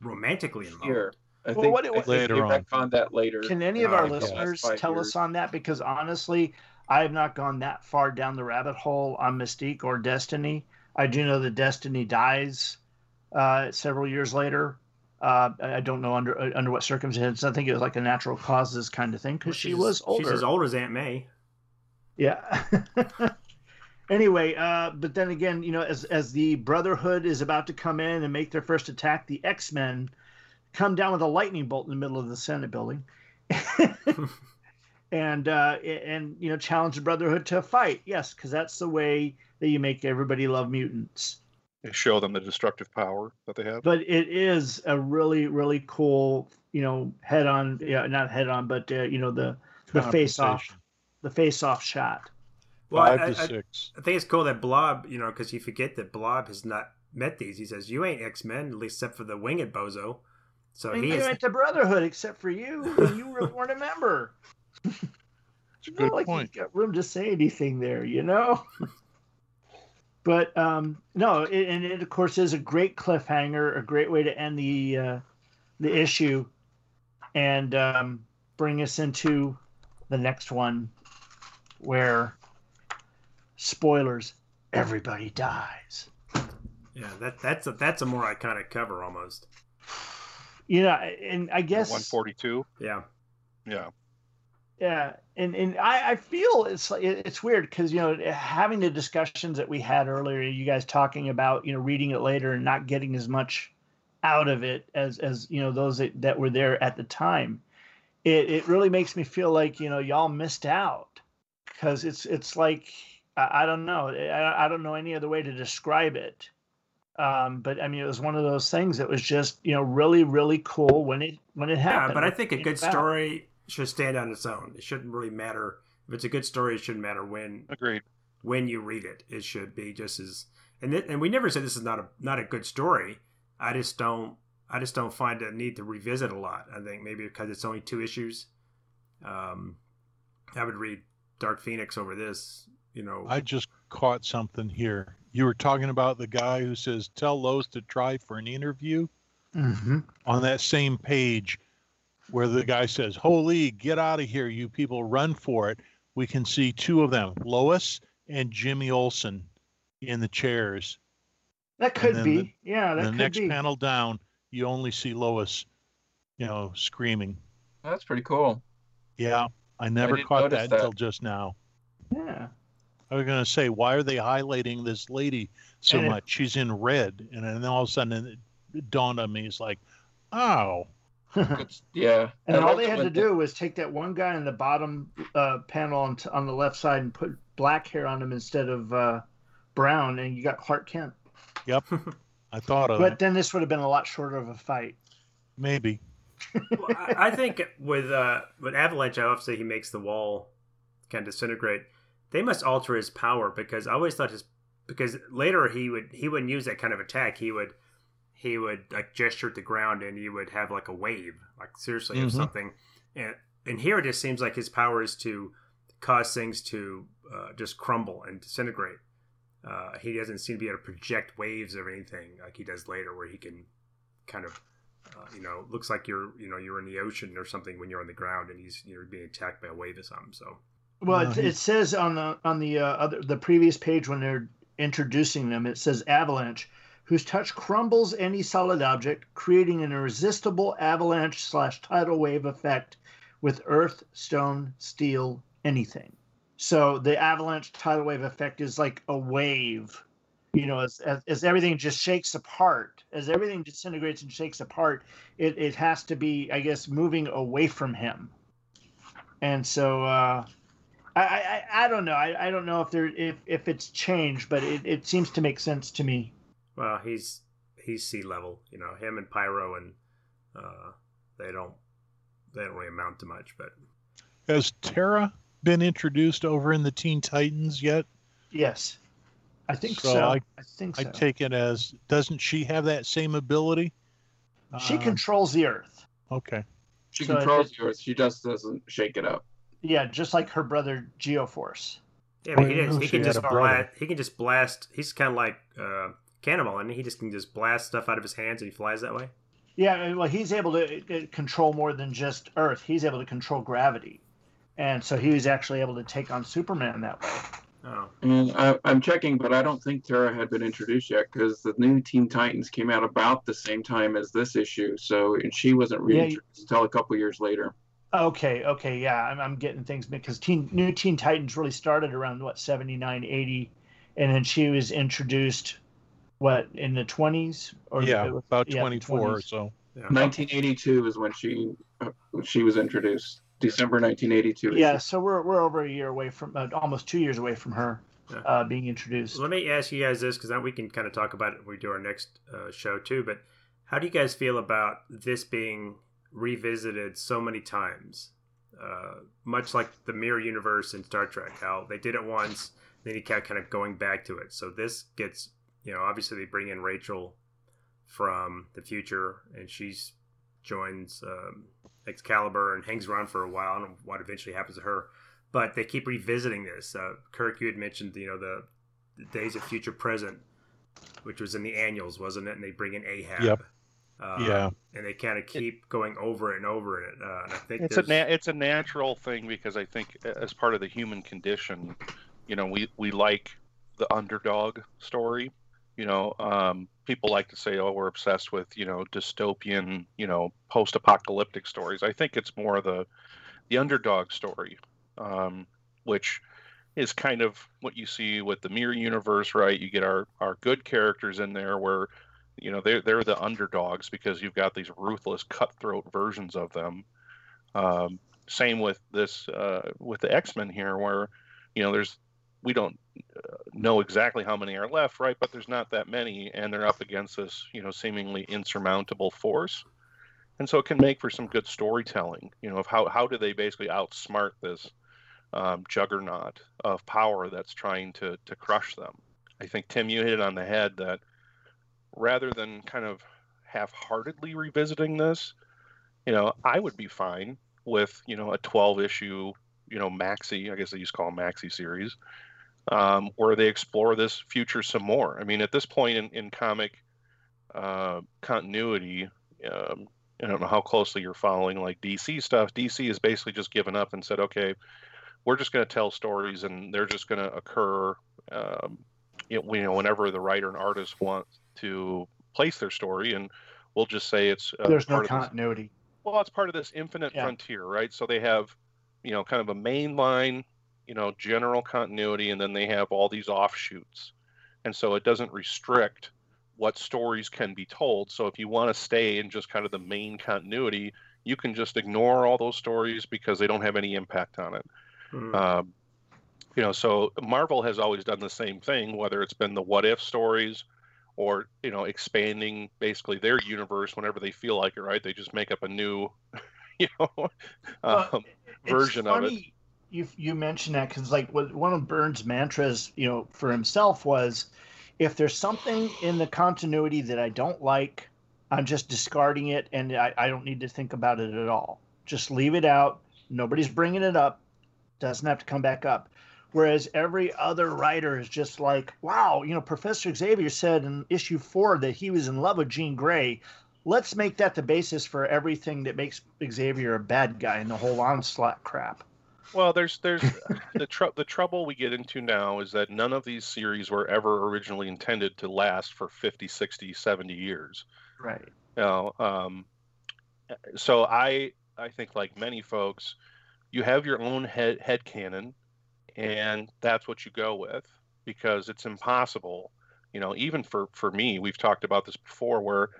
romantically involved. Here. I Well, think, what- I what- think Later they on. retconned that later. Can any of our the listeners tell years. us on that? Because honestly, I have not gone that far down the rabbit hole on Mystique or Destiny. I do know that Destiny dies uh, several years later. Uh, I don't know under uh, under what circumstances. I think it was like a natural causes kind of thing Well, because she was older. She's as old as Aunt May. Yeah. anyway, uh, but then again, you know, as as the Brotherhood is about to come in and make their first attack, the X Men come down with a lightning bolt in the middle of the Senate building, and uh, and you know challenge the Brotherhood to a fight. Yes, because that's the way that you make everybody love mutants. They show them the destructive power that they have. But it is a really really cool, you know, head on, yeah, not head on, but uh, you know the the face off, the face off shot. Well, Five I, to I, six. I think it's cool that Blob, you know, because you forget that Blob has not met these. He says, "You ain't X Men, at least except for the winged bozo." So And he you is. went to Brotherhood, except for you, and you were- weren't a member. It's a It's good not like point. you got room to say anything there, you know. but um, no, it, and it of course is a great cliffhanger, a great way to end the uh, the issue, and um, bring us into the next one, where spoilers, everybody dies. Yeah, that that's a that's a more iconic cover almost. You know, and I guess 142. Yeah. Yeah. Yeah, and and I, I feel it's like it's weird because you know having the discussions that we had earlier, you guys talking about you know reading it later and not getting as much out of it as as you know those that, that were there at the time. It it really makes me feel like you know y'all missed out because it's it's like I, I don't know I, I don't know any other way to describe it. Um, but I mean, it was one of those things that was just you know really really cool when it when it happened. Yeah, but I think a good story should stand on its own. It shouldn't really matter if it's a good story. It shouldn't matter when Agreed. when you read it. It should be just as and it, and we never said this is not a not a good story. I just don't I just don't find a need to revisit a lot. I think maybe because it's only two issues. Um, I would read Dark Phoenix over this. You know, I just caught something here. You were talking about the guy who says, "Tell Lois to try for an interview." Mhm. On that same page, where the guy says, "Holy, get out of here, you people! Run for it!" We can see two of them, Lois and Jimmy Olsen, in the chairs. That could be. the- yeah, that the could next be. panel down, you only see Lois, you know, screaming. That's pretty cool. Yeah, I never didn't caught that that. until just now. Yeah. I was going to say, why are they highlighting this lady so And it- much? She's in red, and then all of a sudden it dawned on me. It's like, oh, It's, yeah. and I all they had to do was take that one guy in the bottom uh, panel on, t- on the left side and put black hair on him instead of uh, brown, and you got Clark Kent. Yep. I thought of But that. then this would have been a lot shorter of a fight. Maybe. well, I, I think with uh, with Avalanche, obviously he makes the wall kind of disintegrate. They must alter his power because I always thought his because later he would he wouldn't use that kind of attack. He would he would like gesture at the ground and he would have like a wave, like seriously of Mhm. something. And and here it just seems like his power is to cause things to uh, just crumble and disintegrate. Uh, he doesn't seem to be able to project waves or anything like he does later, where he can kind of uh, you know, looks like you're, you know, you're in the ocean or something when you're on the ground and he's, you're being attacked by a wave or something. So, Well, it, it says on the on the uh, other the previous page when they're introducing them, it says Avalanche, whose touch crumbles any solid object, creating an irresistible avalanche slash tidal wave effect with earth, stone, steel, anything. So the avalanche tidal wave effect is like a wave, you know, as, as, as everything just shakes apart, as everything disintegrates and shakes apart, it, it has to be, I guess, moving away from him. And so, uh, I, I, I don't know. I, I don't know if there if, if it's changed, but it, it seems to make sense to me. Well, he's he's sea level, you know, him and Pyro, and uh, they don't they don't really amount to much. But has Terra been introduced over in the Teen Titans yet? Yes, I think so. so. I, I, think so. I take it as doesn't she have that same ability? She uh, controls the Earth. Okay. She so controls the Earth. She just doesn't shake it up. Yeah, just like her brother Geoforce. Yeah, but he, is, he can just blast. He can just blast. He's kind of like uh, Cannonball, and he just can just blast stuff out of his hands, and he flies that way. Yeah, well, he's able to uh, control more than just Earth. He's able to control gravity, and so he was actually able to take on Superman that way. Oh. And I, am checking, but I don't think Terra had been introduced yet because the new Teen Titans came out about the same time as this issue. So and she wasn't reintroduced yeah, until a couple years later. Okay, okay, yeah, I'm, I'm getting things because Teen New Teen Titans really started around what 79, 80, and then she was introduced what in the 20s or yeah, was, about yeah, 24 or so. Yeah. 1982 is when she uh, she was introduced. December 1982. Yeah, so we're we're over a year away from uh, almost two years away from her yeah. uh, being introduced. Let me ask you guys this because then we can kind of talk about it when we do our next uh, show too. But how do you guys feel about this being revisited so many times. Uh, much like the mirror universe in Star Trek, how they did it once, then you kept kind of going back to it. So this gets, you know, obviously they bring in Rachel from the future, and she's joins um, Excalibur and hangs around for a while. I don't know what eventually happens to her, but they keep revisiting this. Uh, Kirk, you had mentioned, you know, the, the Days of Future Present, which was in the annuals, wasn't it? And they bring in Ahab. Yep. Uh, yeah, and they kind of keep it, going over and over it. Uh, and I think it's a na- it's a natural thing because I think as part of the human condition, you know, we we like the underdog story. You know, um, people like to say, "Oh, we're obsessed with you know dystopian, you know, post-apocalyptic stories." I think it's more the the underdog story, um, which is kind of what you see with the mirror universe, right? You get our our good characters in there where you know they're they're the underdogs because you've got these ruthless cutthroat versions of them um, same with this uh, with the x-men here where you know there's we don't know exactly how many are left right but there's not that many and they're up against this you know seemingly insurmountable force. And so it can make for some good storytelling you know of how, how do they basically outsmart this um, juggernaut of power that's trying to to crush them? I think tim you hit it on the head that rather than kind of half-heartedly revisiting this, you know, I would be fine with you know a 12 issue you know maxi, I guess they used to call maxi series, um, where they explore this future some more. I mean, at this point in, in comic uh, continuity, um, I don't know how closely you're following like DC stuff. DC has basically just given up and said, okay, we're just going to tell stories and they're just going to occur. Um, you know, whenever the writer and artist want to place their story, and we'll just say it's uh, there's no continuity. This, well, it's part of this infinite yeah. frontier, right? So they have, you know, kind of a main line, you know, general continuity, and then they have all these offshoots, and so it doesn't restrict what stories can be told. So if you want to stay in just kind of the main continuity, you can just ignore all those stories because they don't have any impact on it. Mm-hmm. Um, you know, so Marvel has always done the same thing, whether it's been the what if stories or you know expanding basically their universe whenever they feel like it right they just make up a new you know um, well, version of it you you mentioned that because like one of Byrne's mantras you know for himself was if there's something in the continuity that i don't like i'm just discarding it and I, I don't need to think about it at all just leave it out nobody's bringing it up doesn't have to come back up Whereas every other writer is just like, wow, you know, Professor Xavier said in issue four that he was in love with Jean Grey. Let's make that the basis for everything that makes Xavier a bad guy in the whole onslaught crap. Well, there's there's the tr- the trouble we get into now is that none of these series were ever originally intended to last for 50, 60, 70 years. Right. You know, um, so I I think like many folks, you have your own head head canon, and that's what you go with because it's impossible. You know, even for for me, we've talked about this before, where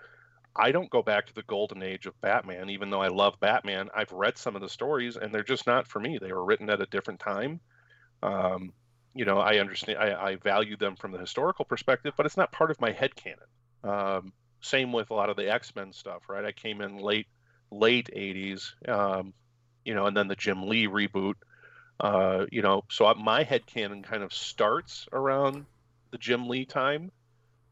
I don't go back to the golden age of Batman, even though I love Batman. I've read some of the stories, and they're just not for me. They were written at a different time. Um, you know, I understand, I, I, value them from the historical perspective, but it's not part of my head canon. Um, same with a lot of the X Men stuff, right? I came in late, late '80s, um, you know, and then the Jim Lee reboot. Uh, you know, so my head canon kind of starts around the Jim Lee time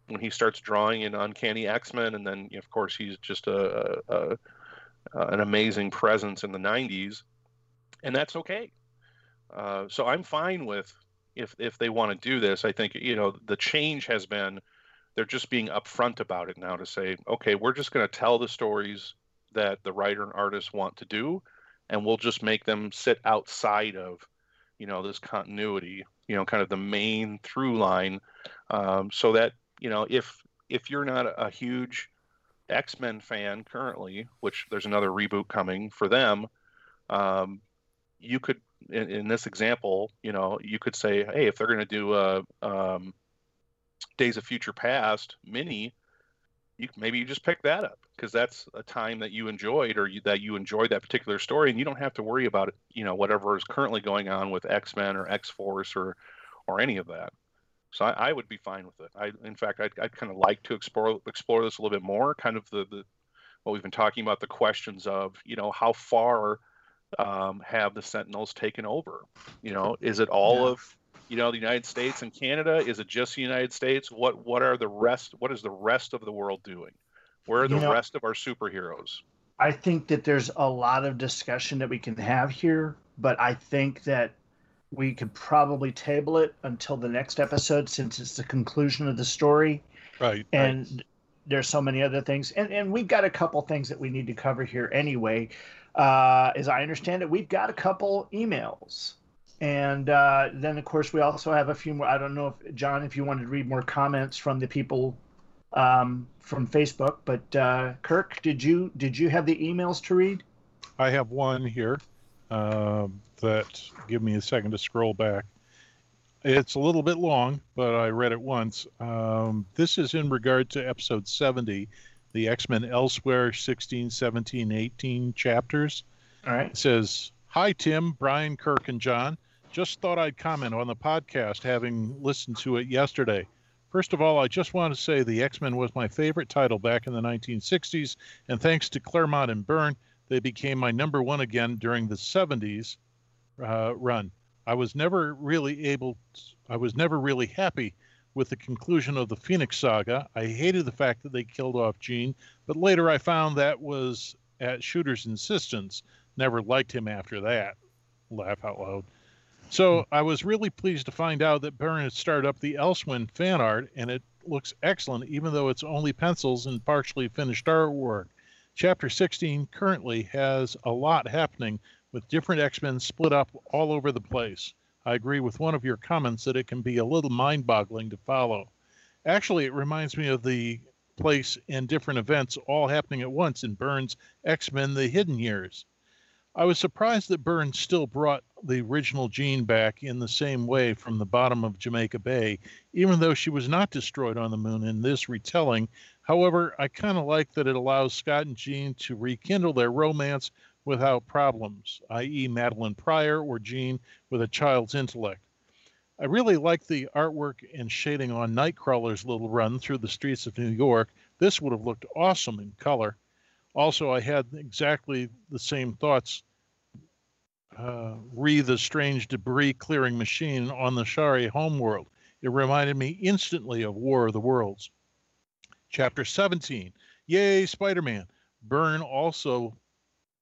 when he starts drawing in Uncanny X Men, and then of course he's just a, a, a, an amazing presence in the '90s, and that's okay. Uh, so I'm fine with if if they want to do this. I think you know the change has been they're just being upfront about it now to say, okay, we're just going to tell the stories that the writer and artist want to do, and we'll just make them sit outside of, you know, this continuity, you know, kind of the main through line, um, so that you know if if you're not a, huge X Men fan currently, which there's another reboot coming for them, um, you could in, in, this example, you know, you could say, hey, if they're going to do a um, Days of Future Past mini, you maybe you just pick that up because that's a time that you enjoyed or you, that you enjoyed that particular story, and you don't have to worry about it. You know, whatever is currently going on with X Men or X Force or or any of that. So I, I, would be fine with it. I, in fact, I'd, I'd, kind of like to explore explore this a little bit more. Kind of the, the what we've been talking about the questions of you know how far um, have the Sentinels taken over? You know, is it all yeah. of you know the United States and Canada? Is it just the United States? What what are the rest? What is the rest of the world doing? Where are the you know, rest of our superheroes? I think that there's a lot of discussion that we can have here, but I think that we could probably table it until the next episode since it's the conclusion of the story. Right. And right. there's so many other things. And and we've got a couple things that we need to cover here anyway. Uh, as I understand it, we've got a couple emails. And uh, then, of course, we also have a few more. I don't know if John, if you wanted to read more comments from the people um, from Facebook, but uh, Kirk, did you did you have the emails to read? I have one here. Um, that give me a second to scroll back. It's a little bit long, but I read it once. Um, this is in regard to episode 70, the X Men Elsewhen 16, 17, 18 chapters. All right. It says, Hi, Tim, Brian, Kirk, and John. Just thought I'd comment on the podcast, having listened to it yesterday. First of all, I just want to say the X Men was my favorite title back in the 1960s, and thanks to Claremont and Byrne, they became my number one again during the 70s uh, run. I was never really able, to, I was never really happy with the conclusion of the Phoenix saga. I hated the fact that they killed off Jean, but later I found that was at Shooter's insistence. Never liked him after that. Laugh out loud. So hmm. I was really pleased to find out that Byrne had started up the Elsewhen fan art, and it looks excellent, even though it's only pencils and partially finished artwork. Chapter 16 currently has a lot happening with different X Men split up all over the place. I agree with one of your comments that it can be a little mind boggling to follow. Actually, it reminds me of the place and different events all happening at once in Byrne's X Men The Hidden Years. I was surprised that Burns still brought the original Jean back in the same way from the bottom of Jamaica Bay, even though she was not destroyed on the moon in this retelling. However, I kind of like that it allows Scott and Jean to rekindle their romance without problems, i.e., Madelyne Pryor or Jean with a child's intellect. I really like the artwork and shading on Nightcrawler's little run through the streets of New York. This would have looked awesome in color. Also, I had exactly the same thoughts uh, re the strange debris clearing machine on the Shi'ar homeworld. It reminded me instantly of War of the Worlds. Chapter 17 Yay, Spider Man! Byrne also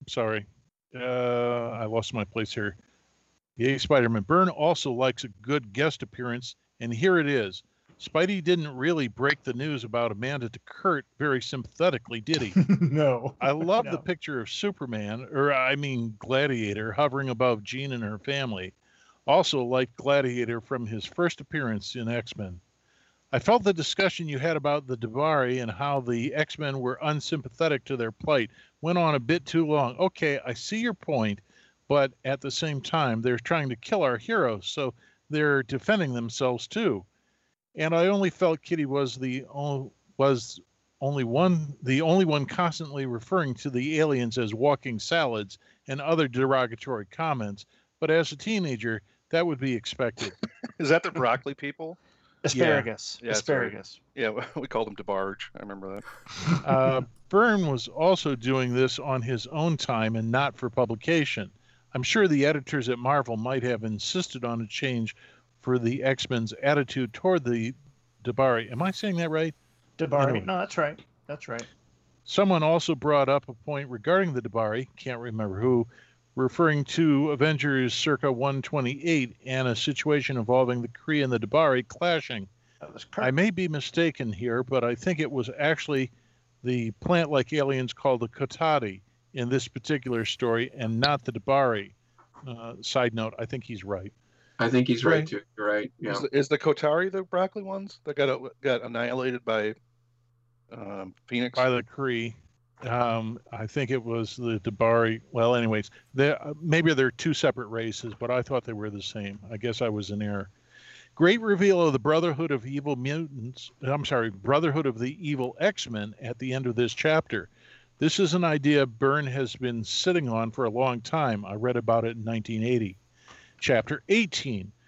sorry. Uh, I lost my place here. Yay, Spider Man. Byrne also likes a good guest appearance, and here it is. Spidey didn't really break the news about Amanda to Kurt very sympathetically, did he? no. I love No. the picture of Superman, or I mean Gladiator, hovering above Jean and her family. Also, like Gladiator from his first appearance in X Men. I felt the discussion you had about the D'Bari and how the X Men were unsympathetic to their plight went on a bit too long. Okay, I see your point, but at the same time, they're trying to kill our heroes, so they're defending themselves too. And I only felt Kitty was the only, was only one the only one constantly referring to the aliens as walking salads and other derogatory comments. But as a teenager, that would be expected. Is that the broccoli people? Asparagus. Yeah, that's right. Asparagus. Yeah, we called them DeBarge. I remember that. Uh, Byrne was also doing this on his own time and not for publication. I'm sure the editors at Marvel might have insisted on a change for the X Men's attitude toward the D'Bari. Am I saying that right? D'Bari. Anyway. No, that's right. That's right. Someone also brought up a point regarding the D'Bari, can't remember who, referring to Avengers circa 128 and a situation involving the Kree and the D'Bari clashing. That was Kurt. I may be mistaken here, but I think it was actually the plant like aliens called the Cotati in this particular story and not the D'Bari. Uh, side note, I think he's right. I think he's right Right. too. You're right. Yeah. Is, the, is the Kotari the broccoli ones that got got annihilated by um, Phoenix? By the Kree. Um, I think it was the D'Bari. Well, anyways, they maybe they're two separate races, but I thought they were the same. I guess I was in error. Great reveal of the Brotherhood of Evil Mutants. I'm sorry, Brotherhood of the Evil X Men at the end of this chapter. This is an idea Byrne has been sitting on for a long time. I read about it in 1980. Chapter 18.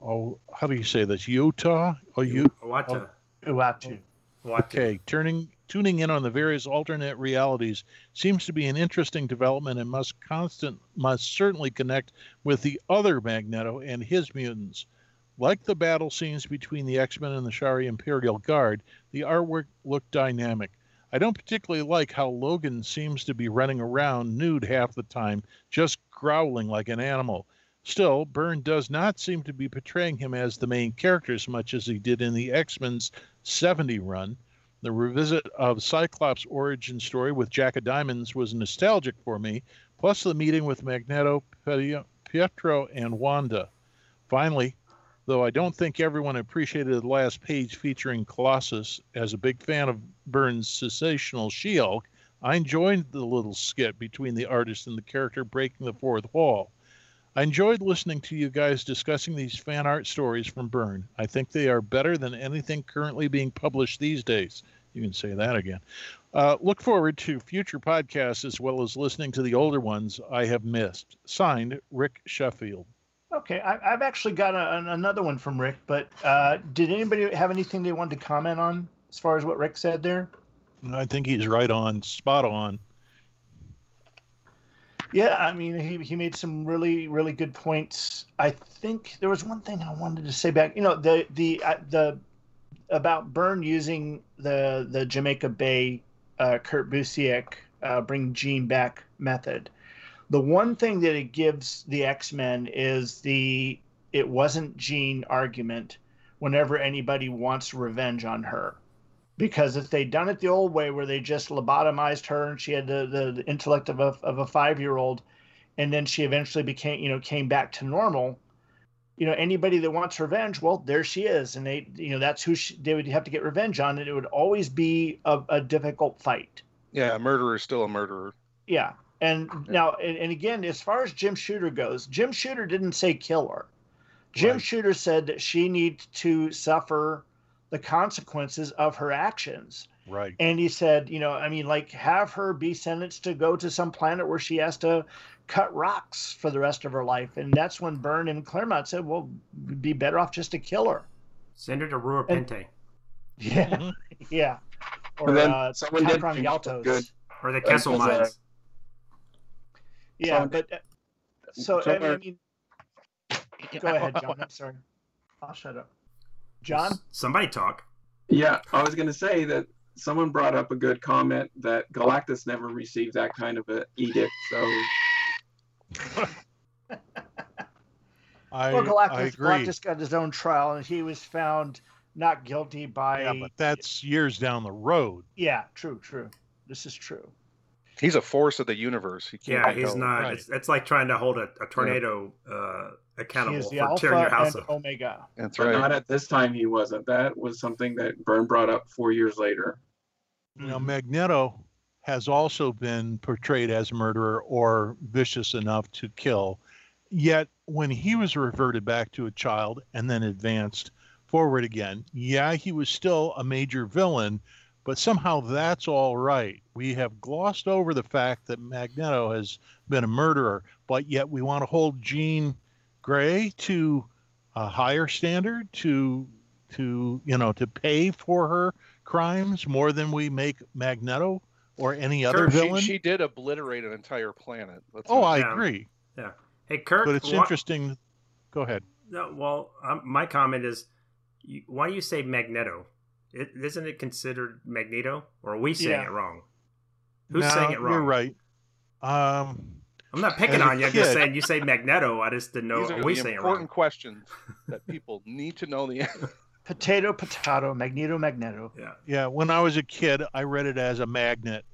Oh, how do you say this? Utah? Oh, you? Wata. Uatu. Oh. Wata. Okay, turning tuning in on the various alternate realities seems to be an interesting development and must constant must certainly connect with the other Magneto and his mutants. Like the battle scenes between the X-Men and the Shi'ar Imperial Guard, the artwork looked dynamic. I don't particularly like how Logan seems to be running around nude half the time, just growling like an animal. Still, Byrne does not seem to be portraying him as the main character as much as he did in the X-Men's 70 run. The revisit of Cyclops' origin story with Jack of Diamonds was nostalgic for me, plus the meeting with Magneto, Pietro, and Wanda. Finally, though I don't think everyone appreciated the last page featuring Colossus, as a big fan of Byrne's sensational She-Hulk, I enjoyed the little skit between the artist and the character breaking the fourth wall. I enjoyed listening to you guys discussing these fan art stories from Byrne. I think they are better than anything currently being published these days. You can say that again. Uh, look forward to future podcasts as well as listening to the older ones I have missed. Signed, Rick Sheffield. Okay, I, I've actually got a, an, another one from Rick, but uh, did anybody have anything they wanted to comment on as far as what Rick said there? I think he's right on, spot on. Yeah, I mean, he, he made some really really good points. I think there was one thing I wanted to say back. You know, the the uh, the about Byrne using the the Jamaica Bay uh, Kurt Busiek uh, bring Jean back method. The one thing that it gives the X Men is the it wasn't Jean argument whenever anybody wants revenge on her. Because if they'd done it the old way, where they just lobotomized her and she had the, the, the intellect of a of a five year old, and then she eventually became you know came back to normal, you know anybody that wants revenge, well there she is, and they you know that's who she, they would have to get revenge on, and it would always be a, a difficult fight. Yeah, a murderer is still a murderer. Yeah. And now, and, and again, as far as Jim Shooter goes, Jim Shooter didn't say kill her. Jim Right. Shooter said that she needs to suffer the consequences of her actions. Right. And he said, you know, I mean, like have her be sentenced to go to some planet where she has to cut rocks for the rest of her life. And that's when Byrne and Claremont said, well, it'd be better off just to kill her. Send her to Rua And- Pente Yeah. Mhm. Yeah. Or And then uh, someone did Capron bring Galtos. good- or the Uh, Kessel because, uh, Mines. Yeah. someone- But uh, so, I mean, I mean, go ahead, John. I'm sorry. I'll shut up. John? Somebody talk. Yeah, I was going to say that someone brought up a good comment that Galactus never received that kind of an edict. So I, well, I Galactus, agree. Galactus got his own trial, and he was found not guilty by. yeah, but that's years down the road. Yeah, true, true. This is true. He's a force of the universe. He can't Yeah, he's held. not. right. It's, it's like trying to hold a, a tornado uh, He accountable is the for tearing your Alpha house and up. Omega. That's But right. not at this time he wasn't. That was something that Byrne brought up four years later. You Mm-hmm. Magneto has also been portrayed as a murderer or vicious enough to kill. Yet when he was reverted back to a child and then advanced forward again, yeah, he was still a major villain, but somehow that's all right. We have glossed over the fact that Magneto has been a murderer, but yet we want to hold Jean Grey to a higher standard to to you know to pay for her crimes more than we make Magneto or any other She, villain. she did obliterate an entire planet. Let's oh, I Yeah. agree, Yeah. Hey, Kirk. but it's why- interesting. Go ahead. No, well, um, my comment is, why do you say Magneto? It, isn't it considered Magneto, or are we saying Yeah. it wrong? Who's No, saying it wrong? You're right. Um, I'm not picking on you. I'm just saying you say Magneto. I just didn't know. These Are are we the saying important wrong? questions that people need to know the answer. Potato, potato, Magneto, Magneto. Yeah. yeah, when I was a kid, I read it as a magnet,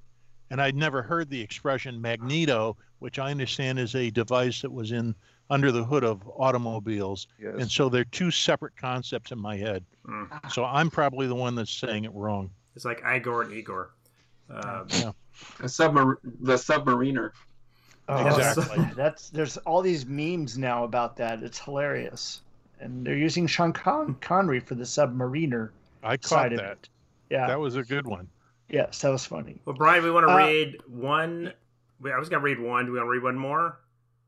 and I'd never heard the expression magneto, which I understand is a device that was in under the hood of automobiles, and so they're two separate concepts in my head. Mm. So I'm probably the one that's saying it wrong. It's like Igor and Igor. Um, Yeah. A submar- the submariner. Oh, Exactly. that's, that's there's all these memes now about that. It's hilarious, and they're using Sean Con- Connery for the submariner I caught side of that. it. Yeah, That was a good one. yes, that was funny. well, Brian, we want to Uh, read one. wait, I was gonna read one. Do we want to read one more?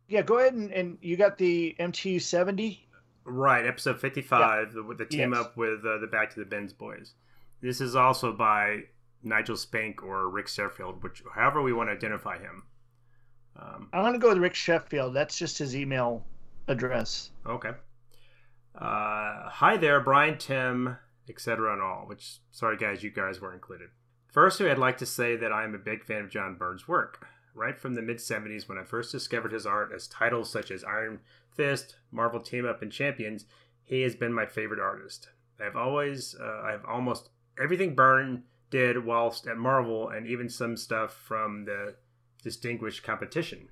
Yeah, go ahead and, and you got the MTU seventy. Right, episode 55, the, with the team Yes. up with uh, the Back to the Bins boys. This is also by Nigel Spank or Rick Serfield, which however we want to identify him. Um, I'm gonna go with Rick Sheffield. That's just his email address. okay. Uh, hi there, Brian, Tim, etc. and all. Which, sorry guys, you guys were included. Firstly, I'd like to say that I am a big fan of John Byrne's work. Right from the mid 70s, when I first discovered his art as titles such as Iron Fist, Marvel Team Up, and Champions, he has been my favorite artist. I've always, uh, I've almost everything Byrne did whilst at Marvel, and even some stuff from the distinguished competition.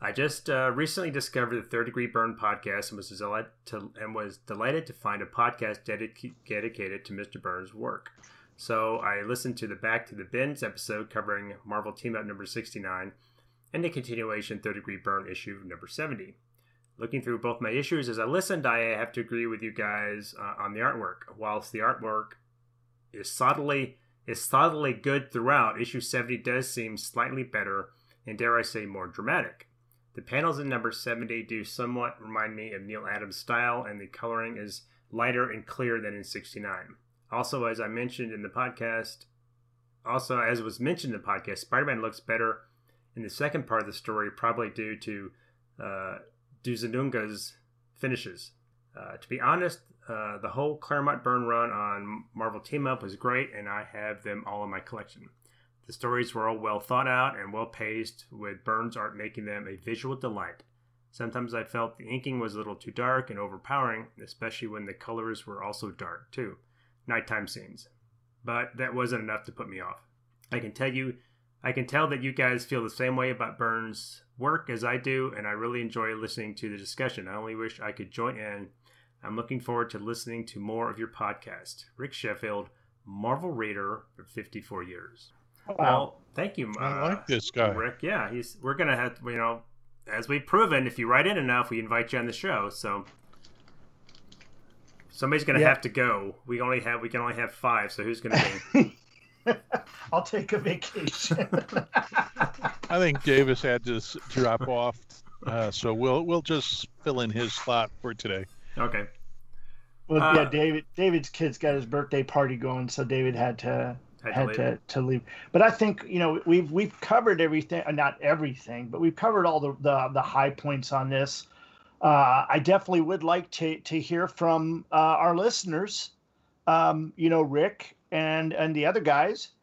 I just uh, recently discovered the Third Degree Byrne podcast and was delighted to, and was delighted to find a podcast dedic- dedicated to Mr. Byrne's work. So I listened to the Back to the Bins episode covering Marvel Team Up number 69 and the continuation Third Degree Byrne issue number 70. Looking through both my issues as I listened, I have to agree with you guys uh, on the artwork. Whilst the artwork is subtly is subtly good throughout, issue 70 does seem slightly better and dare I say more dramatic. The panels in number 70 do somewhat remind me of Neal Adams' style, and the coloring is lighter and clearer than in 69. Also, as I mentioned in the podcast, also as was mentioned in the podcast, Spider-Man looks better in the second part of the story, probably due to uh, Duzanunga's finishes. Uh, to be honest, uh, the whole Claremont Byrne run on Marvel Team Up was great, and I have them all in my collection. The stories were all well thought out and well paced, with Byrne's art making them a visual delight. Sometimes I felt the inking was a little too dark and overpowering, especially when the colors were also dark, too. Nighttime scenes. But that wasn't enough to put me off. I can tell you, I can tell that you guys feel the same way about Byrne's work as I do, and I really enjoy listening to the discussion. I only wish I could join in. I'm looking forward to listening to more of your podcast. Rick Sheffield, Marvel Raider for 54 years. Well, thank you. I uh, like this guy. Rick. Yeah, he's. We're gonna have you know, as we've proven, if you write in enough, we invite you on the show. So somebody's gonna Yeah. have to go. We only have we can only have five. So who's gonna be? I'll take a vacation. I think Davis had to drop off, uh, so we'll we'll just fill in his slot for today. Okay. well, Uh, yeah, David. David's kid's got his birthday party going, so David had to Had to had to, to leave. But I think you know we've we've covered everything, uh, not everything, but we've covered all the the, the high points on this. Uh, I definitely would like to to hear from uh, our listeners. Um, you know, Rick and and the other guys.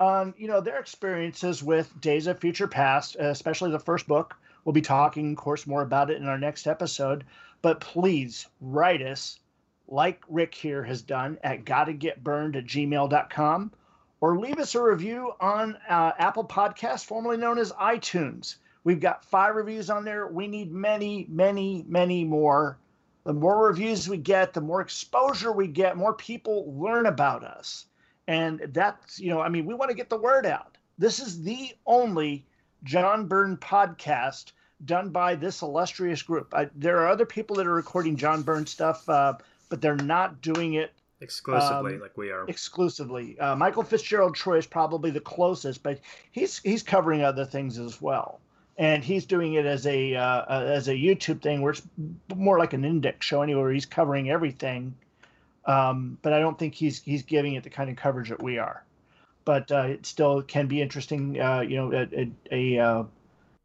on you know their experiences with Days of Future Past, especially the first book, We'll be talking, of course, more about it in our next episode. But please write us, like Rick here has done, at gottagetbyrned at gmail.com or leave us a review on uh, Apple Podcast, formerly known as iTunes. We've got five reviews on there. We need many, many, many more. The more reviews we get, the more exposure we get, more people learn about us. And that's, you know, I mean, we want to get the word out. This is the only John Byrne podcast done by this illustrious group. I, there are other people that are recording John Byrne stuff, uh, but they're not doing it exclusively um, like we are. Exclusively, uh, Michael Fitzgerald Troy is probably the closest, but he's he's covering other things as well, and he's doing it as a uh, as a YouTube thing where it's more like an index show anywhere. He's covering everything, um, but I don't think he's he's giving it the kind of coverage that we are. But uh, it still can be interesting, uh, you know, a, a, a uh,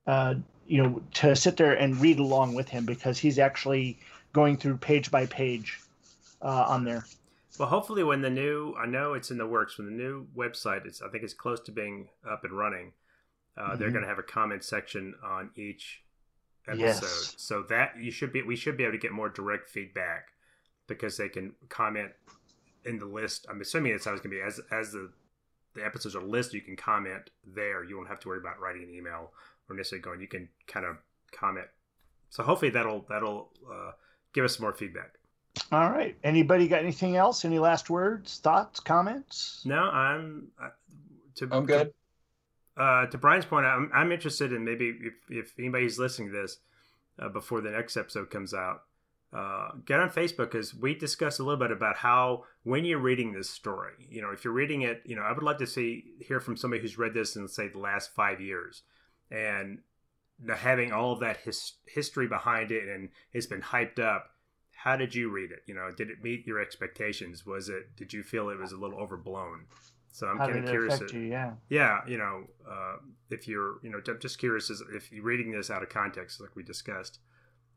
uh, you know, to sit there and read along with him because he's actually going through page by page uh, on there. Well, hopefully, when the new, I know it's in the works, when the new website is, I think it's close to being up and running, uh, mm-hmm. they're going to have a comment section on each episode. Yes. So that you should be, we should be able to get more direct feedback because they can comment in the list. I'm assuming that's how it's going to be as as the the episodes are listed. You can comment there. You won't have to worry about writing an email or necessarily going. You can kind of comment. So hopefully that'll that'll uh, give us more feedback. All right. Anybody got anything else? Any last words, thoughts, comments? No, I'm. Uh, to, I'm good. To, uh, to Brian's point, I'm, I'm interested in maybe if, if anybody's listening to this uh, before the next episode comes out, uh, get on Facebook because we discussed a little bit about how when you're reading this story, you know, if you're reading it, you know, I would love to see hear from somebody who's read this in say the last five years and having all of that his, history behind it and it's been hyped up how did you read it? You know did it meet your expectations? Was it did you feel it was a little overblown? So i'm kind of curious you, yeah. Yeah you know uh, if you're you know just curious if you're reading this out of context like we discussed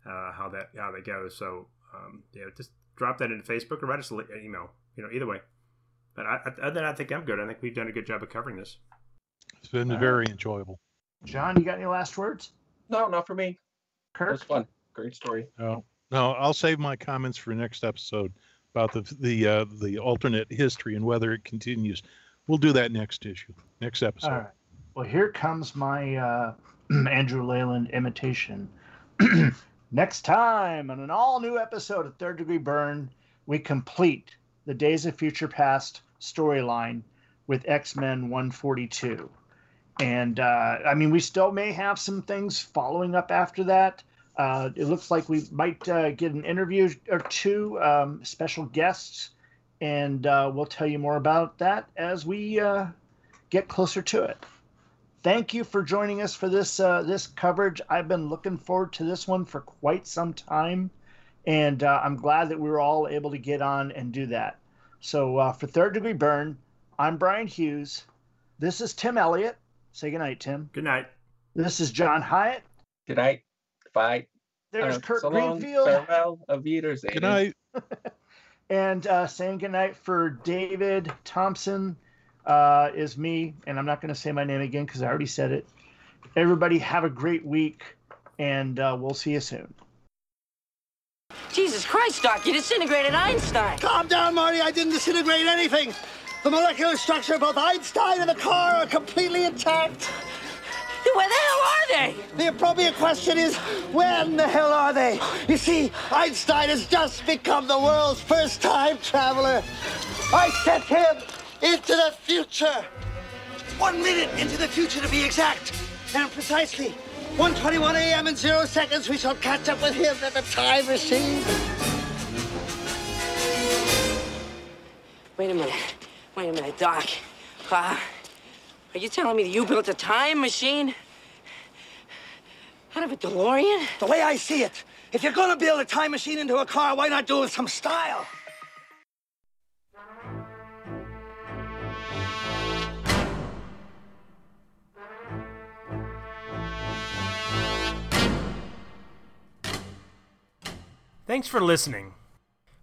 uh, how that how that goes. So um, yeah just drop that into facebook or write us an email you know either way. But I, other than i think i'm good. I think we've done a good job of covering this. It's been All very right. enjoyable John, you got any last words? No, not for me. Kirk? It was fun. Great story. No, no, I'll save my comments for next episode about the the uh, the alternate history and whether it continues. We'll do that next issue, next episode. All right. Well, here comes my uh, Andrew Leyland imitation. next time on an all new episode of Third Degree Byrne, we complete the Days of Future Past storyline with X Men 142 and uh, I mean, we still may have some things following up after that. Uh, it looks like we might uh, get an interview or two, um, special guests, and uh, we'll tell you more about that as we uh, get closer to it. Thank you for joining us for this uh, this coverage. I've been looking forward to this one for quite some time, and I'm glad that we were all able to get on and do that. So for Third Degree Byrne, I'm Brian Hughes. This is Tim Elliott. Say goodnight, Tim. Good night. This is John Hijjatt. Good night. Bye. There's uh, Kurt so Greenfield. Farewell. Aviters. Good night. and uh, saying goodnight for David Thompson uh, is me. And I'm not going to say my name again because I already said it. Everybody have a great week, and uh, we'll see you soon. Jesus Christ, Doc, you disintegrated Einstein. Calm down, Marty. I didn't disintegrate anything. The molecular structure of both Einstein and the car are completely intact. Where the hell are they? The appropriate question is, when the hell are they? You see, Einstein has just become the world's first time traveler. I sent him into the future. One minute into the future to be exact. And precisely 1.21 a.m. in zero seconds, we shall catch up with him at the time machine. Wait a minute. Wait a minute, Doc. Uh, are you telling me that you built a time machine? Out of a DeLorean? The way I see it, if you're gonna build a time machine into a car, why not do it with some style? Thanks for listening.